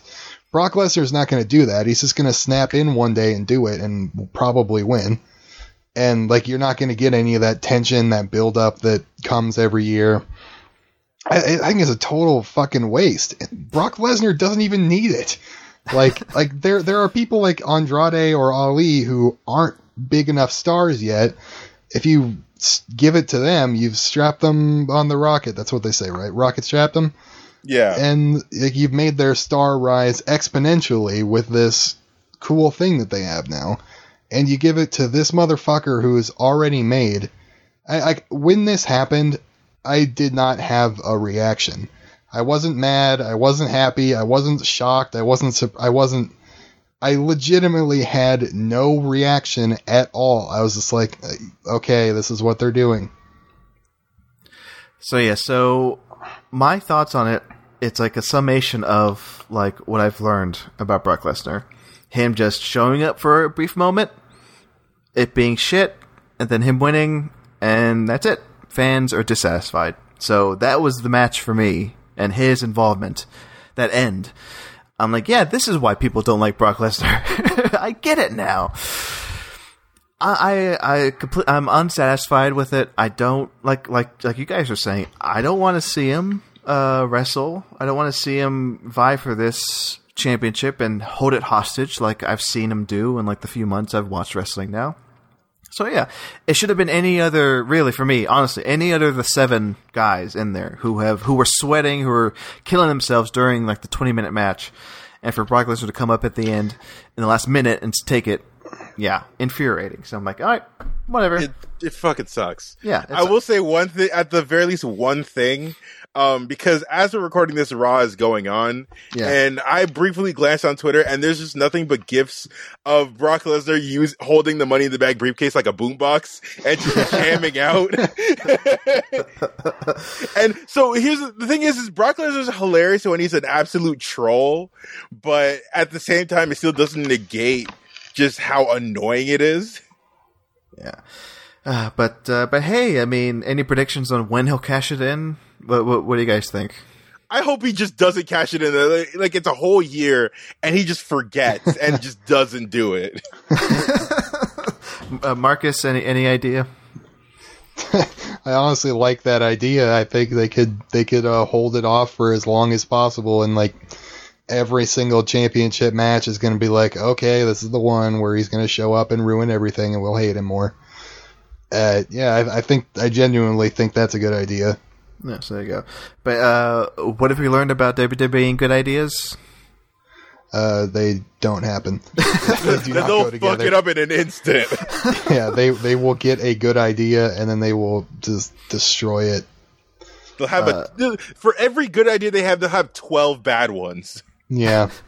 Brock Lesnar's not going to do that. He's just going to snap in one day and do it and probably win. And like you're not going to get any of that tension, that build up that comes every year. I, I think it's a total fucking waste. Brock Lesnar doesn't even need it. Like like there there are people like Andrade or Ali who aren't big enough stars yet. If you give it to them, you've strapped them on the rocket. That's what they say, right? Rocket strapped them, Yeah. and like, you've made their star rise exponentially with this cool thing that they have now. And you give it to this motherfucker who is already made. I, I when this happened, I did not have a reaction. I wasn't mad. I wasn't happy. I wasn't shocked. I wasn't. I wasn't. I legitimately had no reaction at all. I was just like, uh, okay, this is what they're doing. So yeah, so my thoughts on it, it's like a summation of like what I've learned about Brock Lesnar. Him just showing up for a brief moment, it being shit, and then him winning, and that's it. Fans are dissatisfied. So that was the match for me and his involvement. That end. I'm like, yeah, this is why people don't like Brock Lesnar. I get it now. I I, I complete, I'm unsatisfied with it. I don't like like like you guys are saying. I don't want to see him uh, wrestle. I don't want to see him vie for this championship and hold it hostage like I've seen him do in like the few months I've watched wrestling now. So yeah, it should have been any other really for me, honestly, any other of the seven guys in there who have who were sweating, who were killing themselves during like the 20 minute match. And for Brock Lesnar to come up at the end in the last minute and take it, yeah, infuriating. So I'm like, all right, whatever. it, it fucking sucks. Yeah, I will say one thing, at the very least, one thing, um, because as we're recording this, Raw is going on, Yeah. and I briefly glanced on Twitter, and there's just nothing but gifs of Brock Lesnar use holding the Money in the Bag briefcase like a boombox and just jamming out. and so here's the thing: is, is Brock Lesnar's hilarious when he's an absolute troll, but at the same time, it still doesn't negate just how annoying it is. Yeah. Uh, but uh, but hey, I mean, any predictions on when he'll cash it in? What what, what do you guys think? I hope he just doesn't cash it in. Like, like it's a whole year and he just forgets and just doesn't do it. Uh, Marcus, any any idea? I honestly like that idea. I think they could they could uh, hold it off for as long as possible, and like every single championship match is going to be like, okay, this is the one where he's going to show up and ruin everything, and we'll hate him more. Uh, yeah, I, I think I genuinely think that's a good idea. Yeah, so there you go. But uh, what have we learned about WWE and good ideas? Uh, they don't happen. they do not They'll go fuck it up in an instant. yeah, they they will get a good idea and then they will just destroy it. They'll have a for every good idea they have, they'll have twelve bad ones. Yeah.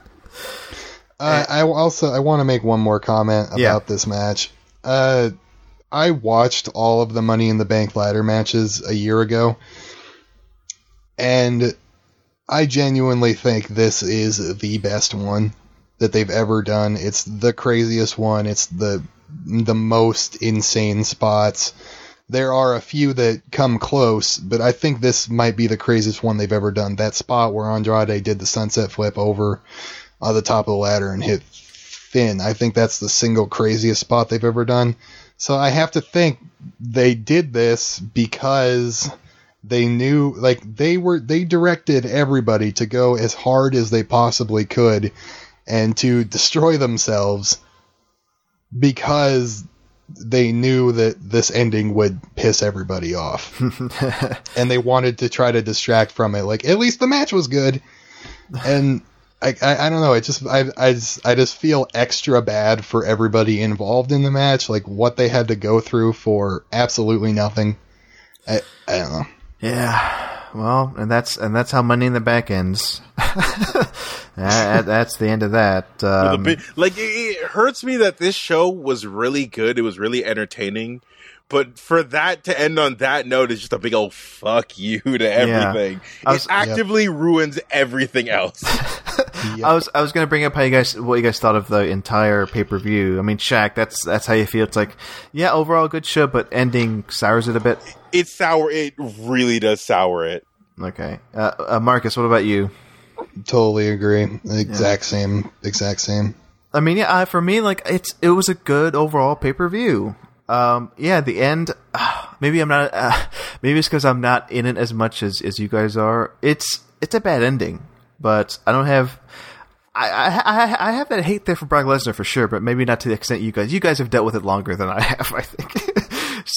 Uh, I also I want to make one more comment about Yeah. this match. Uh, I watched all of the Money in the Bank ladder matches a year ago, and I genuinely think this is the best one that they've ever done. It's the craziest one. It's the the most insane spots. There are a few that come close, but I think this might be the craziest one they've ever done. That spot where Andrade did the sunset flip over on the top of the ladder and hit Finn. I think that's the single craziest spot they've ever done. So I have to think they did this because they knew like they were they directed everybody to go as hard as they possibly could and to destroy themselves because they knew that this ending would piss everybody off. and they wanted to try to distract from it. Like at least the match was good. And I, I, I don't know. It just I, I just I just feel extra bad for everybody involved in the match. Like what they had to go through for absolutely nothing. I, I don't know. Yeah. Well, and that's and that's how Money in the Bank ends. That- that's the end of that. Um, like it, it hurts me that this show was really good. It was really entertaining. But for that to end on that note is just a big old fuck you to everything. I was- it actively ruins everything else. I was I was gonna bring up how you guys what you guys thought of the entire pay per view. I mean, Shak, that's that's how you feel. It's like, yeah, overall good show, but ending sours it a bit. It sour. It really does sour it. Okay, uh, uh, Marcus, what about you? Totally agree. Exact same. Exact same. I mean, yeah, uh, for me, like it's it was a good overall pay per view. Um, yeah, the end. Uh, maybe I'm not. Uh, maybe it's because I'm not in it as much as as you guys are. It's it's a bad ending, but I don't have. I, I I I have that hate there for Brock Lesnar for sure, but maybe not to the extent you guys. You guys have dealt with it longer than I have, I think.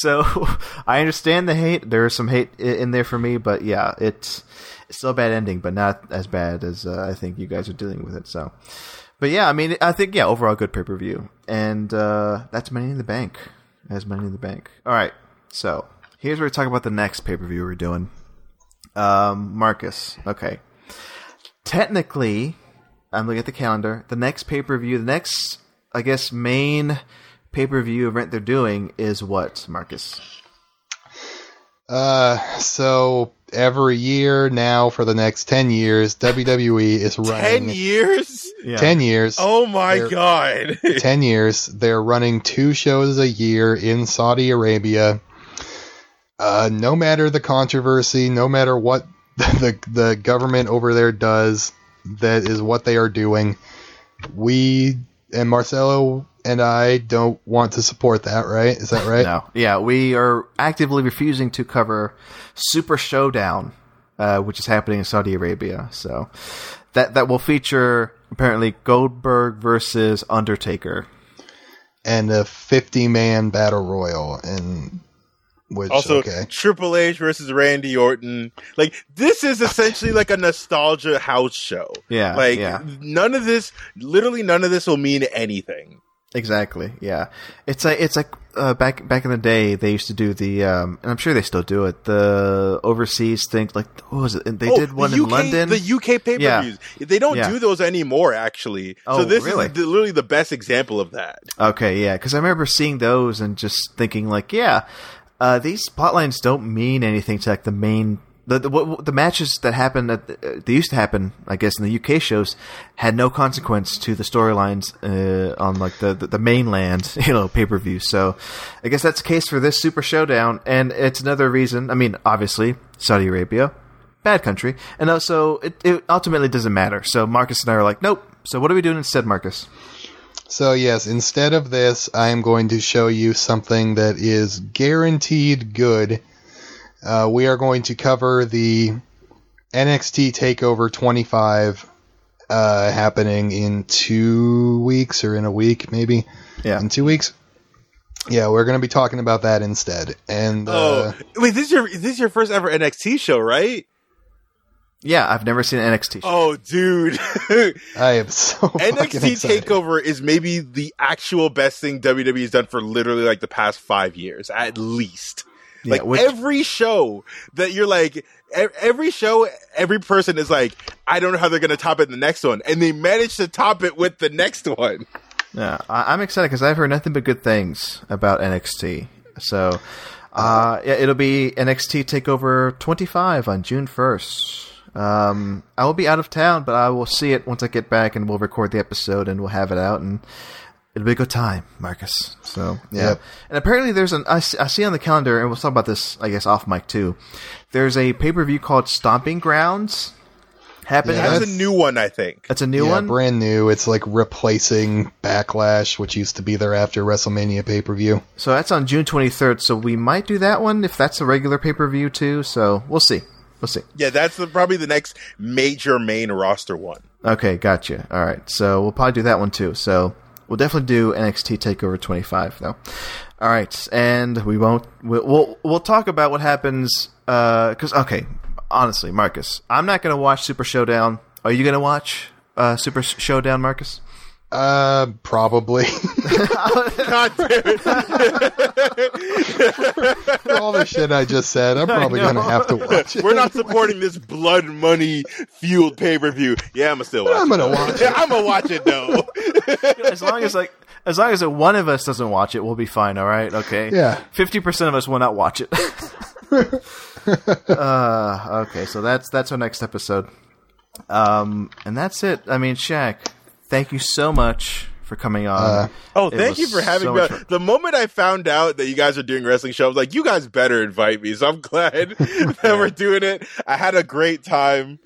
So I understand the hate. There is some hate in there for me, but yeah, it's still a bad ending, but not as bad as uh, I think you guys are dealing with it. So. But yeah, I mean, I think yeah, overall good pay per view, and uh, that's Money in the Bank. As Money in the Bank. All right, so here's where we talk about the next pay per view we're doing. Um, Marcus, okay. Technically, I'm looking at the calendar. The next pay per view, the next, I guess, main pay per view event they're doing is what, Marcus? Uh, so every year now for the next ten years, WWE is running Ten years? Yeah. 10 years. Oh my They're- god! 10 years. They're running two shows a year in Saudi Arabia. Uh, no matter the controversy, no matter what the, the government over there does, that is what they are doing. We and Marcelo and I don't want to support that, right? Is that right? No, yeah, we are actively refusing to cover Super Showdown, uh, which is happening in Saudi Arabia. So that that will feature apparently Goldberg versus Undertaker. And a 50 man battle royal, and which Also, okay. Triple H versus Randy Orton. Like this is essentially like a nostalgia house show. Yeah, like yeah. none of this, literally none of this will mean anything. Exactly. Yeah. It's like it's like uh, back back in the day they used to do the um, and I'm sure they still do it the overseas thing like what was it they Oh, did one the in London The UK pay per views. They don't Yeah. do those anymore, actually. Oh, so this really? is the, literally the best example of that. Okay, yeah, because I remember seeing those and just thinking like, yeah, uh, these plotlines don't mean anything to like the main the the, the matches that happened at the, uh, they used to happen, I guess, in the UK shows had no consequence to the storylines uh, on like the, the the mainland, you know, pay per view. So I guess that's the case for this Super Showdown, and it's another reason. I mean, obviously Saudi Arabia, bad country, and also it, it ultimately doesn't matter. So Marcus and I are like, nope. So what are we doing instead, Marcus? So yes, instead of this, I am going to show you something that is guaranteed good. Uh, we are going to cover the NXT Takeover 25 uh, happening in two weeks or in a week, maybe. Yeah. In two weeks. Yeah, we're going to be talking about that instead. And uh, Oh, wait! This is your this is your first ever NXT show, right? Yeah, I've never seen an NXT. Show. Oh, dude! I am so NXT excited. Takeover is maybe the actual best thing WWE has done for literally like the past five years, at least. Yeah, Like which- every show that you're like, every show, every person is like, I don't know how they're going to top it in the next one, and they manage to top it with the next one. Yeah, I, I'm excited because I've heard nothing but good things about NXT. So, uh, yeah, it'll be NXT Takeover 25 on June 1st. Um, I will be out of town, but I will see it once I get back, and we'll record the episode, and we'll have it out, and it'll be a good time, Marcus. So, yeah. Yep. And apparently, there's an I see, on the calendar, and we'll talk about this, I guess, off mic too. There's a pay per view called Stomping Grounds happening. Yeah, That's that's- a new one, I think. That's a new yeah, one. brand new. It's like replacing Backlash, which used to be there after WrestleMania pay per view. So that's on June 23rd. So we might do that one if that's a regular pay per view too. So we'll see. We'll see. Yeah, that's the, probably the next major main roster one. Okay, gotcha. All right. So we'll probably do that one too. So we'll definitely do NXT Takeover 25 though. All right, and we won't. We'll we'll, we'll talk about what happens. Because okay, honestly, Marcus, I'm not to watch Super Showdown. Are you to watch uh, Super Showdown, Marcus? Uh, probably. God damn it. All the shit I just said, I'm probably know. gonna have to watch it. We're not supporting this blood money fueled pay per view. Yeah, I'm gonna still watch I'm it. gonna watch it. I'm gonna watch it though. as long as like as long as one of us doesn't watch it, we'll be fine. All right, okay. Yeah. fifty percent of us will not watch it. uh, okay, so that's that's our next episode. Um, and that's it. I mean, Shak, thank you so much for coming on. Oh, thank you for having so me. much The moment I found out that you guys are doing wrestling shows, I was like, you guys better invite me. So I'm glad that we're doing it. I had a great time.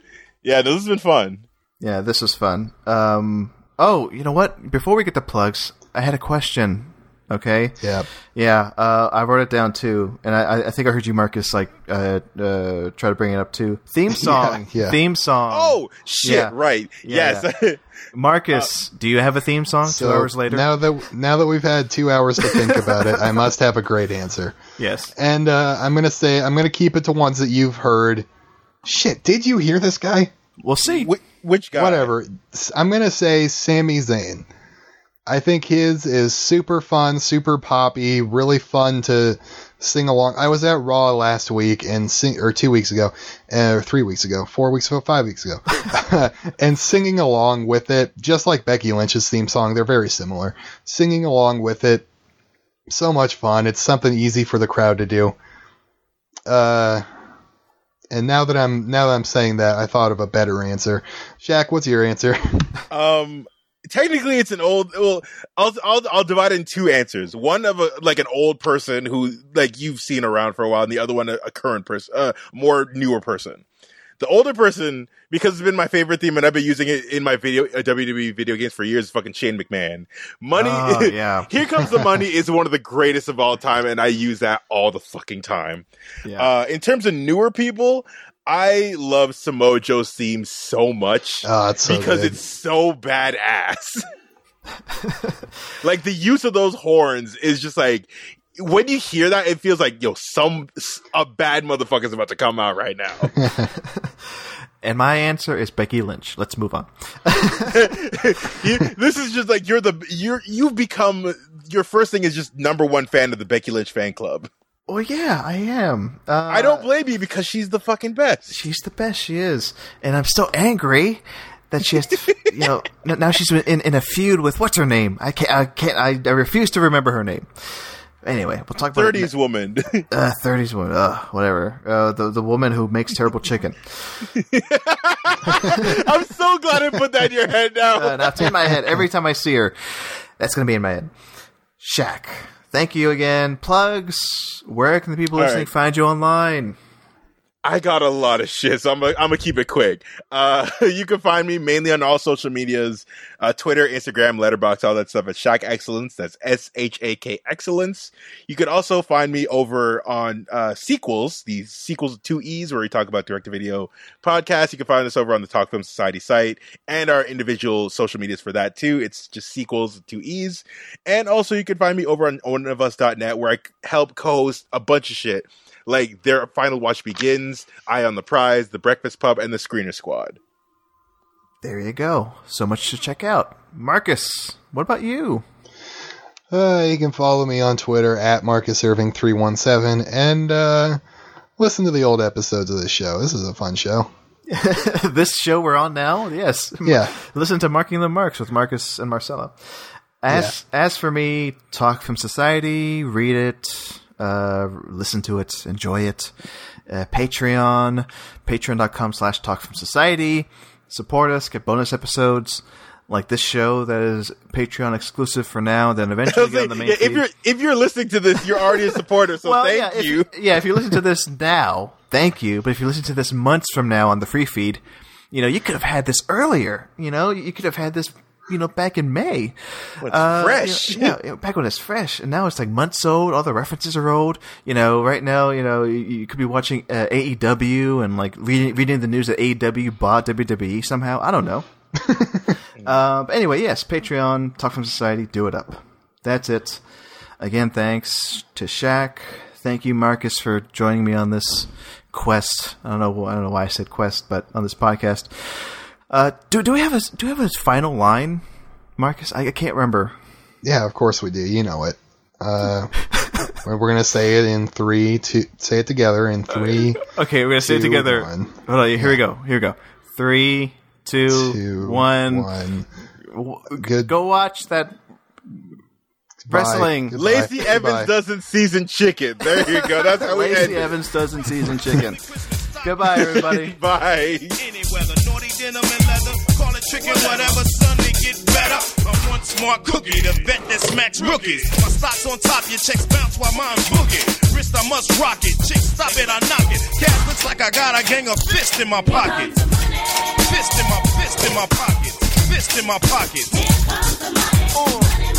Yeah, this has been fun. yeah, this was fun. Um, oh, you know what? Before we get to plugs, I had a question. Okay. Yeah. Yeah, uh, I wrote it down too, and I, I think I heard you, Marcus, like uh, uh, try to bring it up too. Theme song, yeah. theme song. Oh, shit, Yeah. right. Yeah, yes. Marcus, do you have a theme song? So two hours later. now that now that we've had two hours to think about it, I must have a great answer. yes. And uh, I'm gonna say I'm gonna keep it to ones that you've heard. Shit, did you hear this guy? We'll see. Wh- which guy? Whatever. I'm gonna say Sami Zayn. I think his is super fun, super poppy, really fun to sing along. I was at Raw last week and sing or two weeks ago, uh, or three weeks ago, four weeks ago, five weeks ago, and singing along with it, just like Becky Lynch's theme song. They're very similar. Singing along with it, so much fun. It's something easy for the crowd to do. Uh, and now that I'm now that I'm saying that, I thought of a better answer. Shak, what's your answer? Um, technically, it's an old. Well, I'll I'll I'll divide in two answers. One of a like an old person who like you've seen around for a while, and the other one a, a current person, uh, more newer person. The older person, because it's been my favorite theme, and I've been using it in my video uh, WWE video games for years. is Fucking Shane McMahon. Money, Oh, yeah. here comes the money is one of the greatest of all time, and I use that all the fucking time. Yeah. Uh, in terms of newer people, I love Samoa Joe's theme so much Oh, it's so because good. it's so badass. like the use of those horns is just like when you hear that, it feels like yo, some a bad motherfucker's about to come out right now. And my answer is Becky Lynch. Let's move on. You, this is just like you're the you're you've become your first thing is just number one fan of the Becky Lynch fan club. Well, yeah, I am. Uh, I don't blame you because she's the fucking best. She's the best. She is, and I'm still angry that she has to. You know, now she's in in a feud with what's her name? I can't. I can't. I, I refuse to remember her name. Anyway, we'll talk about it Thirties woman. Uh, 30s woman, uh, whatever. Uh, the the woman who makes terrible chicken. I'm so glad I put that in your head now. Uh, now it's in my head every time I see her. That's gonna be in my head. Shak, thank you again. Plugs. Where can the people All listening right. find you online? I got a lot of shit, so I'm gonna, I'm keep it quick. Uh, you can find me mainly on all social medias, uh, Twitter, Instagram, Letterboxd, all that stuff at Shak Excellence. That's S H A K Excellence. You can also find me over on uh, sequels, the sequels two E's, where we talk about direct to video podcasts. You can find us over on the Talk Film Society site and our individual social medias for that too. It's just sequels two E's. And also, you can find me over on oneofus.net, where I help co-host a bunch of shit like their final watch begins, Eye on the Prize, The Breakfast Pub, and The Screener Squad. There you go. So much to check out. Marcus, what about you? Uh, you can follow me on Twitter at Marcus Irving three one seven and uh, listen to the old episodes of this show. This is a fun show. this show we're on now, yes. Yeah. Listen to Marking the Marcs with Marcus and Marcelo. As as for me, Talk Film Society, read it, uh, listen to it, enjoy it. Uh, Patreon, patreon.com slash Talk Film Society. Support us, get bonus episodes like this show that is Patreon exclusive for now, then eventually get on the main Yeah, if feed. you're if you're listening to this, you're already a supporter, so thank yeah, if you. yeah, if you listen to this now, thank you. But if you listen to this months from now on the free feed, you know, you could have had this earlier. You know, you could have had this, you know, back in May. It's Uh, fresh. you know, yeah, you know, back when it's fresh, and now it's like months old. All the references are old. You know, right now, you know, you, you could be watching uh, AEW and like reading reading the news that AEW bought WWE somehow. I don't know. uh, but anyway, yes, Patreon, Talk Film Society, do it up. That's it. Again, thanks to Shak. Thank you, Marcus, for joining me on this quest. I don't know. I don't know why I said quest, but on this podcast. Uh, do do we have a do we have a final line, Marcus? I, I can't remember. Yeah, of course we do. You know it. Uh, we're gonna say it in three, two. Say it together in three, Okay, we're gonna say it together. one. Hold on, here we go. Here we go. Three, two, two, one. one. Good. Go watch that. Wrestling. Goodbye. Lacey Goodbye. Evans doesn't season chicken. There you go. That's how we end Lacey. Evans doesn't season chicken. Goodbye, everybody. Bye. Any weather, Armani denim and leather. Call it chicken, whatever, son, they get better. I'm one smart cookie, the vet that smacks rookies. My stock's on top, your checks bounce while mine boogie. Wrist, I must rock it. Chick, stop it, I knock it. Cash looks like I got a gang of fists in my pocket. Comes the money. Fist in my fist in my pocket. Fist in my pocket. Here comes the money. Uh.